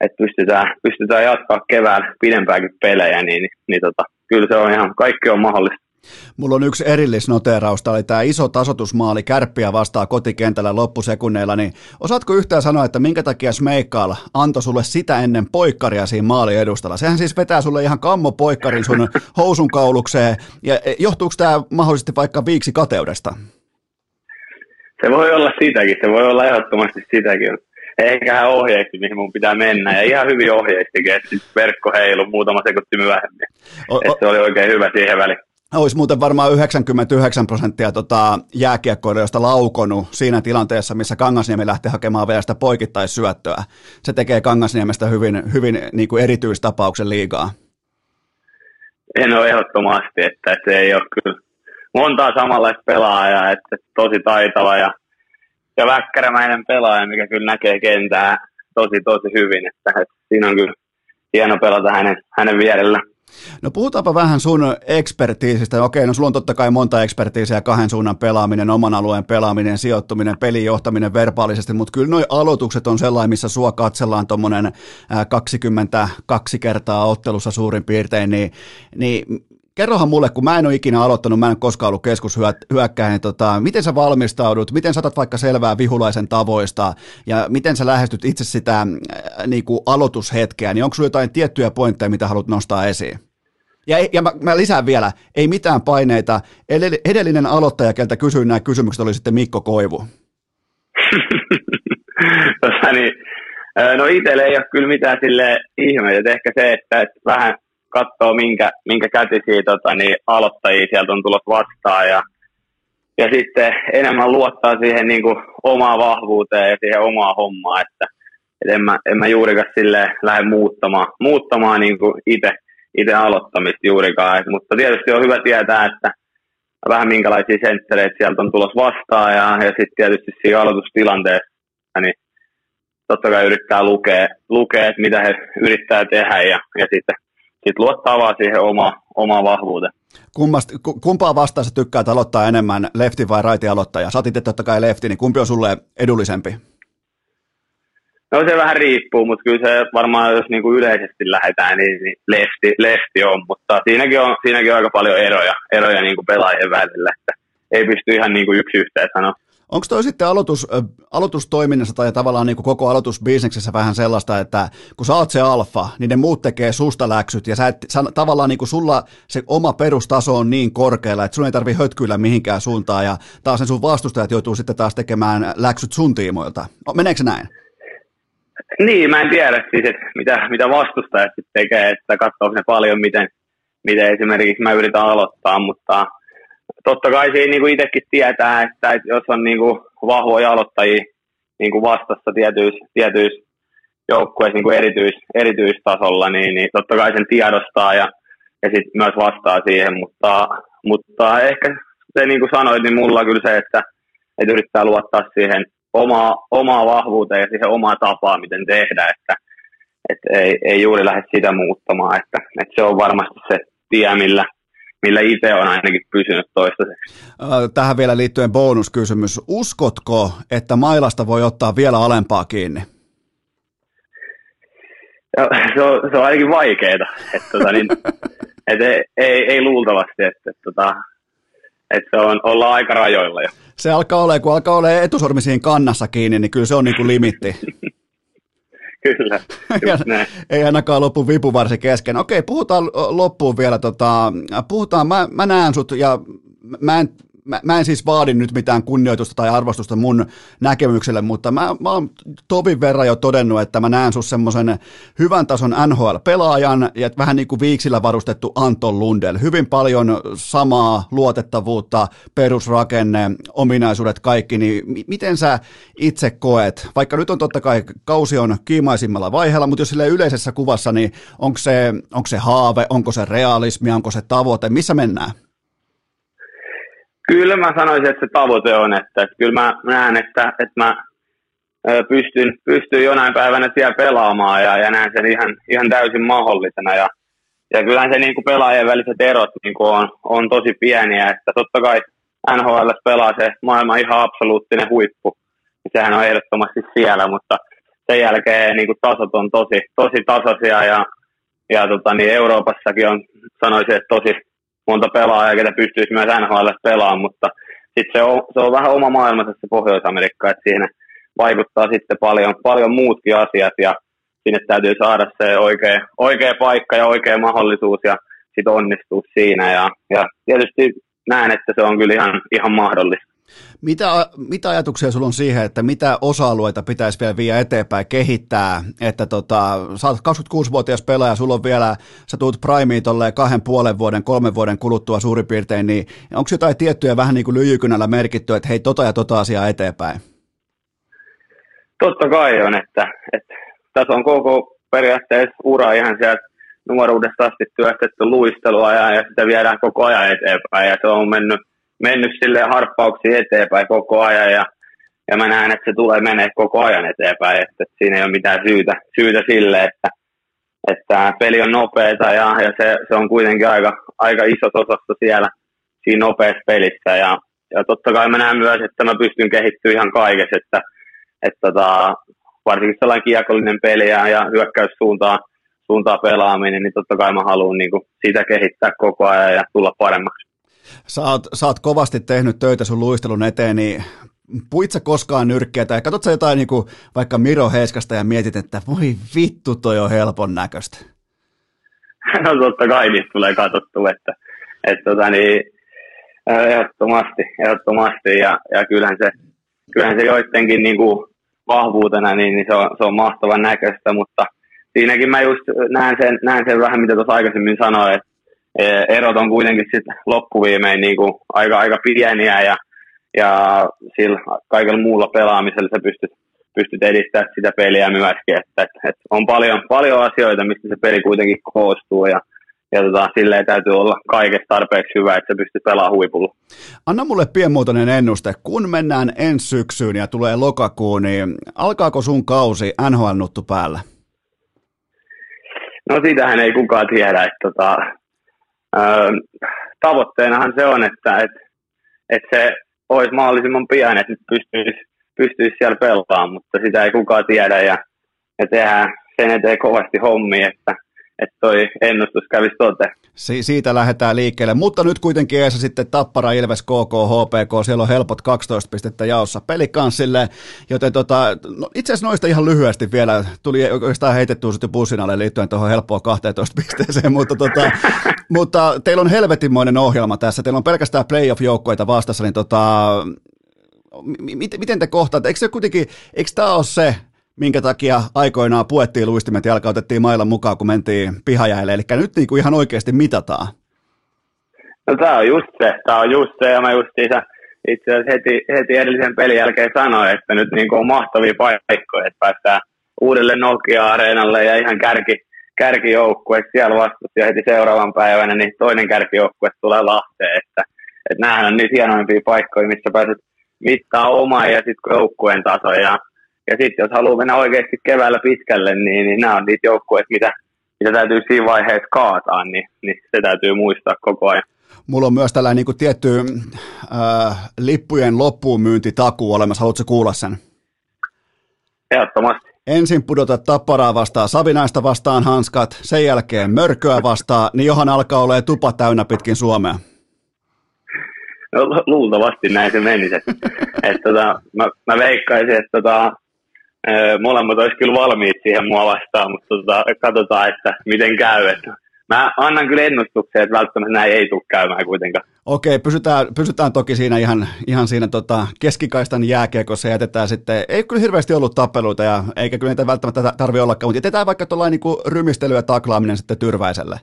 että pystytään, pystytään jatkaa keväällä pidempääkin pelejä, niin, niin, niin tota, kyllä se on ihan, kaikki on mahdollista. Mulla on yksi erillisnoteeraus, tämä oli tämä iso tasotusmaali kärppiä vastaa kotikentällä loppusekunneilla, niin osaatko yhtään sanoa, että minkä takia Smeikal antoi sulle sitä ennen poikkaria siinä maali edustalla? Sehän siis vetää sulle ihan kammo poikkarin sun housun kaulukseen, ja e, johtuuko tämä mahdollisesti vaikka viiksi kateudesta? Se voi olla sitäkin, se voi olla ehdottomasti sitäkin. Ehkä hän ohjeisti, mihin mun pitää mennä, ja ihan hyvin ohjeistikin, että verkko heilu muutama sekunti myöhemmin. O, o, se oli oikein hyvä siihen väliin olisi muuten varmaan 99 prosenttia tota jääkiekkoilijoista laukonut siinä tilanteessa, missä Kangasniemi lähti hakemaan vielä sitä poikittaisyöttöä. Se tekee Kangasniemestä hyvin, hyvin niin kuin erityistapauksen liigaa. En ole ehdottomasti, että se ei ole kyllä montaa samanlaista pelaajaa, että tosi taitava ja, ja väkkärämäinen pelaaja, mikä kyllä näkee kentää tosi tosi hyvin, että, että siinä on kyllä hieno pelata hänen, hänen vierellä. No puhutaanpa vähän sun ekspertiisistä. Okei, no sulla on totta kai monta ekspertiisiä, kahden suunnan pelaaminen, oman alueen pelaaminen, sijoittuminen, pelin johtaminen verbaalisesti, mutta kyllä nuo aloitukset on sellainen, missä sua katsellaan tuommoinen 22 kertaa ottelussa suurin piirtein, niin, niin kerrohan mulle, kun mä en ole ikinä aloittanut, mä en ole koskaan ollut keskushyökkäin, niin tota, miten sä valmistaudut, miten saatat vaikka selvää vihulaisen tavoista ja miten sä lähestyt itse sitä äh, niin kuin aloitushetkeä, niin onko sulla jotain tiettyjä pointteja, mitä haluat nostaa esiin? Ja, ja mä, mä lisään vielä, ei mitään paineita. Edellinen aloittaja, keltä kysyin nämä kysymykset, oli sitten Mikko Koivu. Niin, no itselle ei ole kyllä mitään sille ihmeitä. Ehkä se, että, että vähän katsoo, minkä, minkä kätisiä tota, niin aloittajia sieltä on tullut vastaan ja, ja sitten enemmän luottaa siihen niin kuin, omaan vahvuuteen ja siihen omaan hommaan, että et en, mä, en mä juurikaan sille lähde muuttamaan, muuttamaan niin itse aloittamista juurikaan. Et, mutta tietysti on hyvä tietää, että vähän minkälaisia senttereitä sieltä on tulossa vastaan ja, ja sitten tietysti siinä aloitustilanteessa, niin totta kai yrittää lukea, lukea että mitä he yrittää tehdä ja, ja sitten sit luottaa vaan siihen oma, omaan vahvuuteen. Kummast, kumpaa vastaan sä tykkäät aloittaa enemmän, lefti vai raiti aloittaja? Sä otit totta kai lefti, niin kumpi on sulle edullisempi? No se vähän riippuu, mutta kyllä se varmaan, jos niin kuin yleisesti lähdetään, niin, niin lefti, lefti on, mutta siinäkin on, siinäkin on aika paljon eroja, eroja niin kuin pelaajien välillä, että ei pysty ihan niin kuin yksi yhteen sanoa. Onko toi sitten aloitus, aloitustoiminnassa tai tavallaan niin kuin koko aloitusbisneksessä vähän sellaista, että kun sä oot se alfa, niin ne muut tekee susta läksyt ja sä et, sä, tavallaan niin kuin sulla se oma perustaso on niin korkealla, että sun ei tarvi hötkyillä mihinkään suuntaan ja taas ne sun vastustajat joutuu sitten taas tekemään läksyt sun tiimoilta. Meneekö näin? Niin, mä en tiedä siis, että mitä, mitä vastustajat sitten tekee, että katsoo ne paljon, miten, miten esimerkiksi mä yritän aloittaa, mutta totta kai siinä niin kuin itsekin tietää, että, että jos on niin kuin vahvoja aloittajia niin kuin vastassa tietyissä, tietyissä joukkueissa niin kuin erityis, erityistasolla, niin, niin totta kai sen tiedostaa ja, ja sitten myös vastaa siihen, mutta, mutta ehkä se niin kuin sanoit, niin mulla on kyllä se, että, että yrittää luottaa siihen omaa, omaa vahvuuteen ja siihen omaa tapaa, miten tehdä, että, että ei, ei juuri lähde sitä muuttamaan, että, että se on varmasti se tie, millä, millä itse on ainakin pysynyt toistaiseksi. Tähän vielä liittyen bonuskysymys. Uskotko, että mailasta voi ottaa vielä alempaa kiinni? Ja, se, on, se on ainakin vaikeaa. Että, tota, niin, et ei, ei, ei, luultavasti, että, että, tota, että se on, ollaan aika rajoilla jo se alkaa olla, kun alkaa olla etusormi siinä kannassa kiinni, niin kyllä se on niin kuin limitti. kyllä, Ei ainakaan loppu vipuvarsi kesken. Okei, puhutaan loppuun vielä. Tota, puhutaan, mä, mä näen sut ja mä en mä, mä en siis vaadi nyt mitään kunnioitusta tai arvostusta mun näkemykselle, mutta mä, mä oon Tobin verran jo todennut, että mä näen sus semmoisen hyvän tason NHL-pelaajan ja vähän niin kuin viiksillä varustettu Anton Lundell. Hyvin paljon samaa luotettavuutta, perusrakenne, ominaisuudet kaikki, niin miten sä itse koet, vaikka nyt on totta kai kausi on kiimaisimmalla vaiheella, mutta jos sille yleisessä kuvassa, niin onko se, onko se haave, onko se realismi, onko se tavoite, missä mennään? Kyllä mä sanoisin, että se tavoite on, että, että kyllä mä näen, että, että mä pystyn, pystyn jonain päivänä siellä pelaamaan ja, ja näen sen ihan, ihan täysin mahdollisena. Ja, ja kyllähän se niin kuin pelaajien väliset erot niin kuin on, on tosi pieniä, että totta kai NHL pelaa se maailman ihan absoluuttinen huippu. Sehän on ehdottomasti siellä, mutta sen jälkeen niin kuin tasot on tosi, tosi tasaisia ja, ja tota, niin Euroopassakin on, sanoisin, että tosi, monta pelaajaa, ketä pystyisi myös NHL pelaamaan, mutta sitten se on, se on vähän oma maailmansa se Pohjois-Amerikka, että siihen vaikuttaa sitten paljon, paljon muutkin asiat ja sinne täytyy saada se oikea, oikea paikka ja oikea mahdollisuus ja sitten onnistua siinä ja, ja tietysti näen, että se on kyllä ihan, ihan mahdollista. Mitä, mitä ajatuksia sulla on siihen, että mitä osa-alueita pitäisi vielä viedä eteenpäin, kehittää, että tota, sä oot 26-vuotias pelaaja, sulla on vielä, sä tuut primeen tolleen kahden puolen vuoden, kolmen vuoden kuluttua suurin piirtein, niin onko jotain tiettyjä vähän niin kuin lyijykynällä merkitty, että hei tota ja tota asiaa eteenpäin? Totta kai on, että, että tässä on koko periaatteessa ura ihan sieltä nuoruudesta asti työstetty luistelua ja, ja sitä viedään koko ajan eteenpäin ja se on mennyt mennyt sille harppauksia eteenpäin koko ajan ja, ja mä näen, että se tulee menee koko ajan eteenpäin, että, että siinä ei ole mitään syytä, syytä sille, että, että peli on nopeeta ja, ja se, se, on kuitenkin aika, aika iso osasto siellä siinä nopeassa pelissä ja, ja totta kai mä näen myös, että mä pystyn kehittymään ihan kaikessa, että, että tota, varsinkin sellainen kiekollinen peli ja, ja hyökkäyssuuntaan suuntaa pelaaminen, niin totta kai mä haluan niin kuin, sitä kehittää koko ajan ja tulla paremmaksi. Sä oot, sä oot kovasti tehnyt töitä sun luistelun eteen, niin puit sä koskaan nyrkkiä tai katsot sä jotain niin kuin vaikka Miro Heiskasta ja mietit, että voi vittu toi on helpon näköistä? No totta kai niistä tulee katsottu, että, että tota niin, ehdottomasti, ehdottomasti ja, ja kyllähän se, kyllähän se joidenkin niin kuin vahvuutena, niin, niin se, on, se on mahtavan näköistä, mutta siinäkin mä just näen sen, näen sen vähän, mitä tuossa aikaisemmin sanoin, että erot on kuitenkin sitten loppuviimein niin kuin aika, aika pieniä ja, ja sillä kaikella muulla pelaamisella sä pystyt, pystyt edistämään sitä peliä myöskin. Että, että, että on paljon, paljon asioita, mistä se peli kuitenkin koostuu ja, ja tota, silleen täytyy olla kaikesta tarpeeksi hyvä, että sä pystyt pelaamaan huipulla. Anna mulle pienmuotoinen ennuste. Kun mennään ensi syksyyn ja tulee lokakuun, niin alkaako sun kausi NHL-nuttu päällä? No sitähän ei kukaan tiedä. Että tota, tavoitteenahan se on, että, että, että se olisi mahdollisimman pian, että pystyisi, pystyisi siellä pelaamaan, mutta sitä ei kukaan tiedä ja, ja tehdään sen eteen kovasti hommi, että, että toi ennustus kävisi tote. Si- siitä lähdetään liikkeelle, mutta nyt kuitenkin eessä sitten Tappara, Ilves, KK, HPK, siellä on helpot 12 pistettä jaossa pelikanssille, joten tota, no itse asiassa noista ihan lyhyesti vielä, tuli oikeastaan heitettyä sitten bussin alle liittyen tuohon helppoon 12 pisteeseen, mutta, tota, mutta teillä on helvetimoinen ohjelma tässä, teillä on pelkästään playoff-joukkoita vastassa, niin tota, miten te kohtaatte, eikö se kuitenkin, eikö tämä ole se, minkä takia aikoinaan puettiin luistimet ja otettiin mailan mukaan, kun mentiin pihajäille. Eli nyt niin kuin ihan oikeasti mitataan. No tämä on just se, tämä on just se, ja mä just isä, itse asiassa heti, heti edellisen pelin jälkeen sanoin, että nyt niin kuin on mahtavia paikkoja, että päästään uudelle Nokia-areenalle ja ihan kärki, kärkijoukkue siellä vastus ja heti seuraavan päivänä niin toinen kärkijoukkue tulee Lahteen, että, että nämähän on niitä hienoimpia paikkoja, missä pääset mittaa omaa ja sitten joukkueen taso ja sitten jos haluaa mennä oikeasti keväällä pitkälle, niin, niin nämä on niitä joukkueita, mitä, mitä täytyy siinä vaiheessa kaataa, niin, niin se täytyy muistaa koko ajan. Mulla on myös tällainen niin tietty äh, lippujen loppuun myyntitakuu olemassa. Haluatko kuulla sen? Ehdottomasti. Ensin pudota tapparaa vastaan, savinaista vastaan hanskat, sen jälkeen mörköä vastaan, niin johan alkaa olla tupa täynnä pitkin Suomea. No, luultavasti näin se menisi. että, että, tota, mä, mä veikkaisin, että tota, molemmat olisi kyllä valmiit siihen mua vastaan, mutta tota, katsotaan, että miten käy. Että mä annan kyllä ennustuksen, että välttämättä näin ei tule käymään kuitenkaan. Okei, pysytään, pysytään toki siinä ihan, ihan siinä tota keskikaistan jääkiekossa ja jätetään sitten, ei kyllä hirveästi ollut tappeluita ja eikä kyllä niitä välttämättä tarvitse ollakaan, mutta jätetään vaikka tuollainen niin rymistely ja taklaaminen sitten tyrväiselle.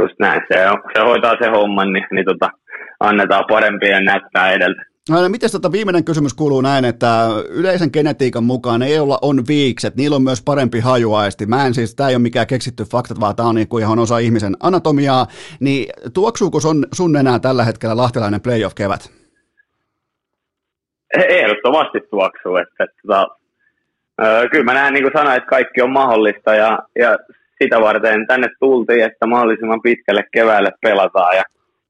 Just näin, se, se hoitaa se homman, niin, niin tota, annetaan parempia näyttää edeltä. No, miten tota viimeinen kysymys kuuluu näin, että yleisen genetiikan mukaan ei olla on viikset, niillä on myös parempi hajuaisti. Mä en siis, tämä ei ole mikään keksitty fakta, vaan tämä on niin kuin ihan osa ihmisen anatomiaa. Niin tuoksuuko sun, sun enää tällä hetkellä lahtelainen playoff-kevät? Ehdottomasti tuoksuu. Että, että, että, kyllä mä näen, niin kuin sanoin, että kaikki on mahdollista ja, ja sitä varten tänne tultiin, että mahdollisimman pitkälle keväälle pelataan ja,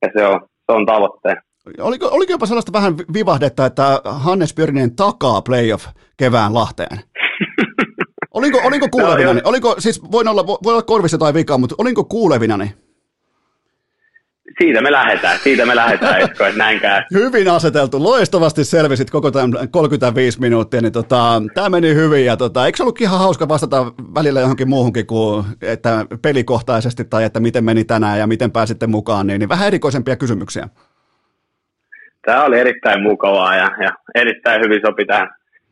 ja se on, se on tavoitteena. Oliko, oliko jopa sellaista vähän vivahdetta, että Hannes Pyrinen takaa playoff kevään Lahteen? Olinko, olinko kuulevinani? No, oliko, siis voin olla, voi olla korvissa tai vikaa, mutta olinko kuulevinani? siitä me lähdetään, siitä me lähdetään, Esko, että näin käy. Hyvin aseteltu, loistavasti selvisit koko tämän 35 minuuttia, niin tota, tämä meni hyvin ja tota, eikö ollut ihan hauska vastata välillä johonkin muuhunkin kuin että pelikohtaisesti tai että miten meni tänään ja miten pääsitte mukaan, niin, niin vähän erikoisempia kysymyksiä. Tämä oli erittäin mukavaa ja, ja erittäin hyvin sopi tähän,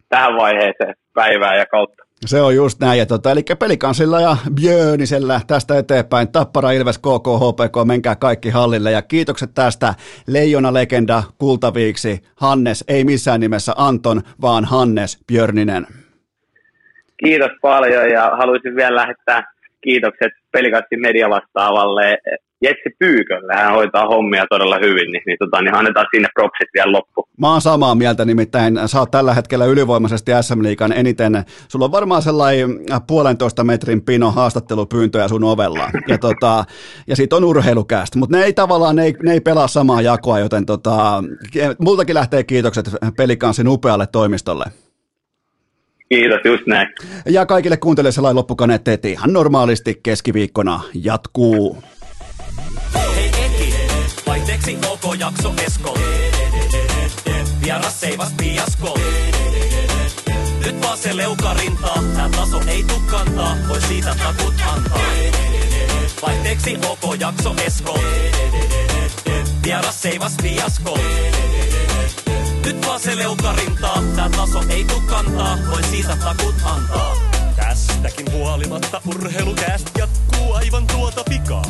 tähän vaiheeseen päivää ja kautta. Se on just näin. Ja tota, eli pelikansilla ja Björnisellä tästä eteenpäin. Tappara, Ilves, KK, HPK, menkää kaikki hallille. Ja kiitokset tästä Leijona-legenda kultaviiksi. Hannes, ei missään nimessä Anton, vaan Hannes Björninen. Kiitos paljon ja haluaisin vielä lähettää kiitokset pelikassin mediavastaavalle Jetsi Pyykölle, hän hoitaa hommia todella hyvin, niin, niin, tota, niin annetaan sinne propsit vielä loppu. Mä oon samaa mieltä, nimittäin sä oot tällä hetkellä ylivoimaisesti SM Liikan eniten, sulla on varmaan sellainen puolentoista metrin pino haastattelupyyntöjä sun ovella, ja, tota, ja siitä on urheilukästä, mutta ne ei tavallaan, ne ei, ne ei pelaa samaa jakoa, joten tota, multakin lähtee kiitokset pelikansin upealle toimistolle. Kiitos, just näin. Ja kaikille kuuntelijoille sellainen loppukaneetteet ihan normaalisti keskiviikkona jatkuu. Vaihteeksi OK jakso Esko. Vieras seivas piasko. Nyt vaan se leuka rintaa, tää taso ei tuu kantaa, voi siitä takut antaa. Vaihteeksi OK jakso Esko. Vieras seivas piasko. Nyt vaan se leuka rintaa, tää taso ei tuu kantaa, voi siitä takut antaa. Tästäkin huolimatta urheilukääst jatkuu aivan tuota pikaa.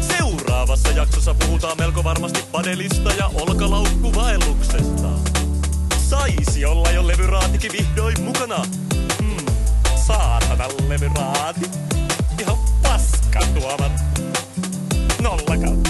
Seuraavassa jaksossa puhutaan melko varmasti padelista ja olkalaukkuvaelluksesta. Saisi olla jo levyraatikin vihdoin mukana. Hmm, saatana levyraati. Ihan paska tuomat. Nolla kautta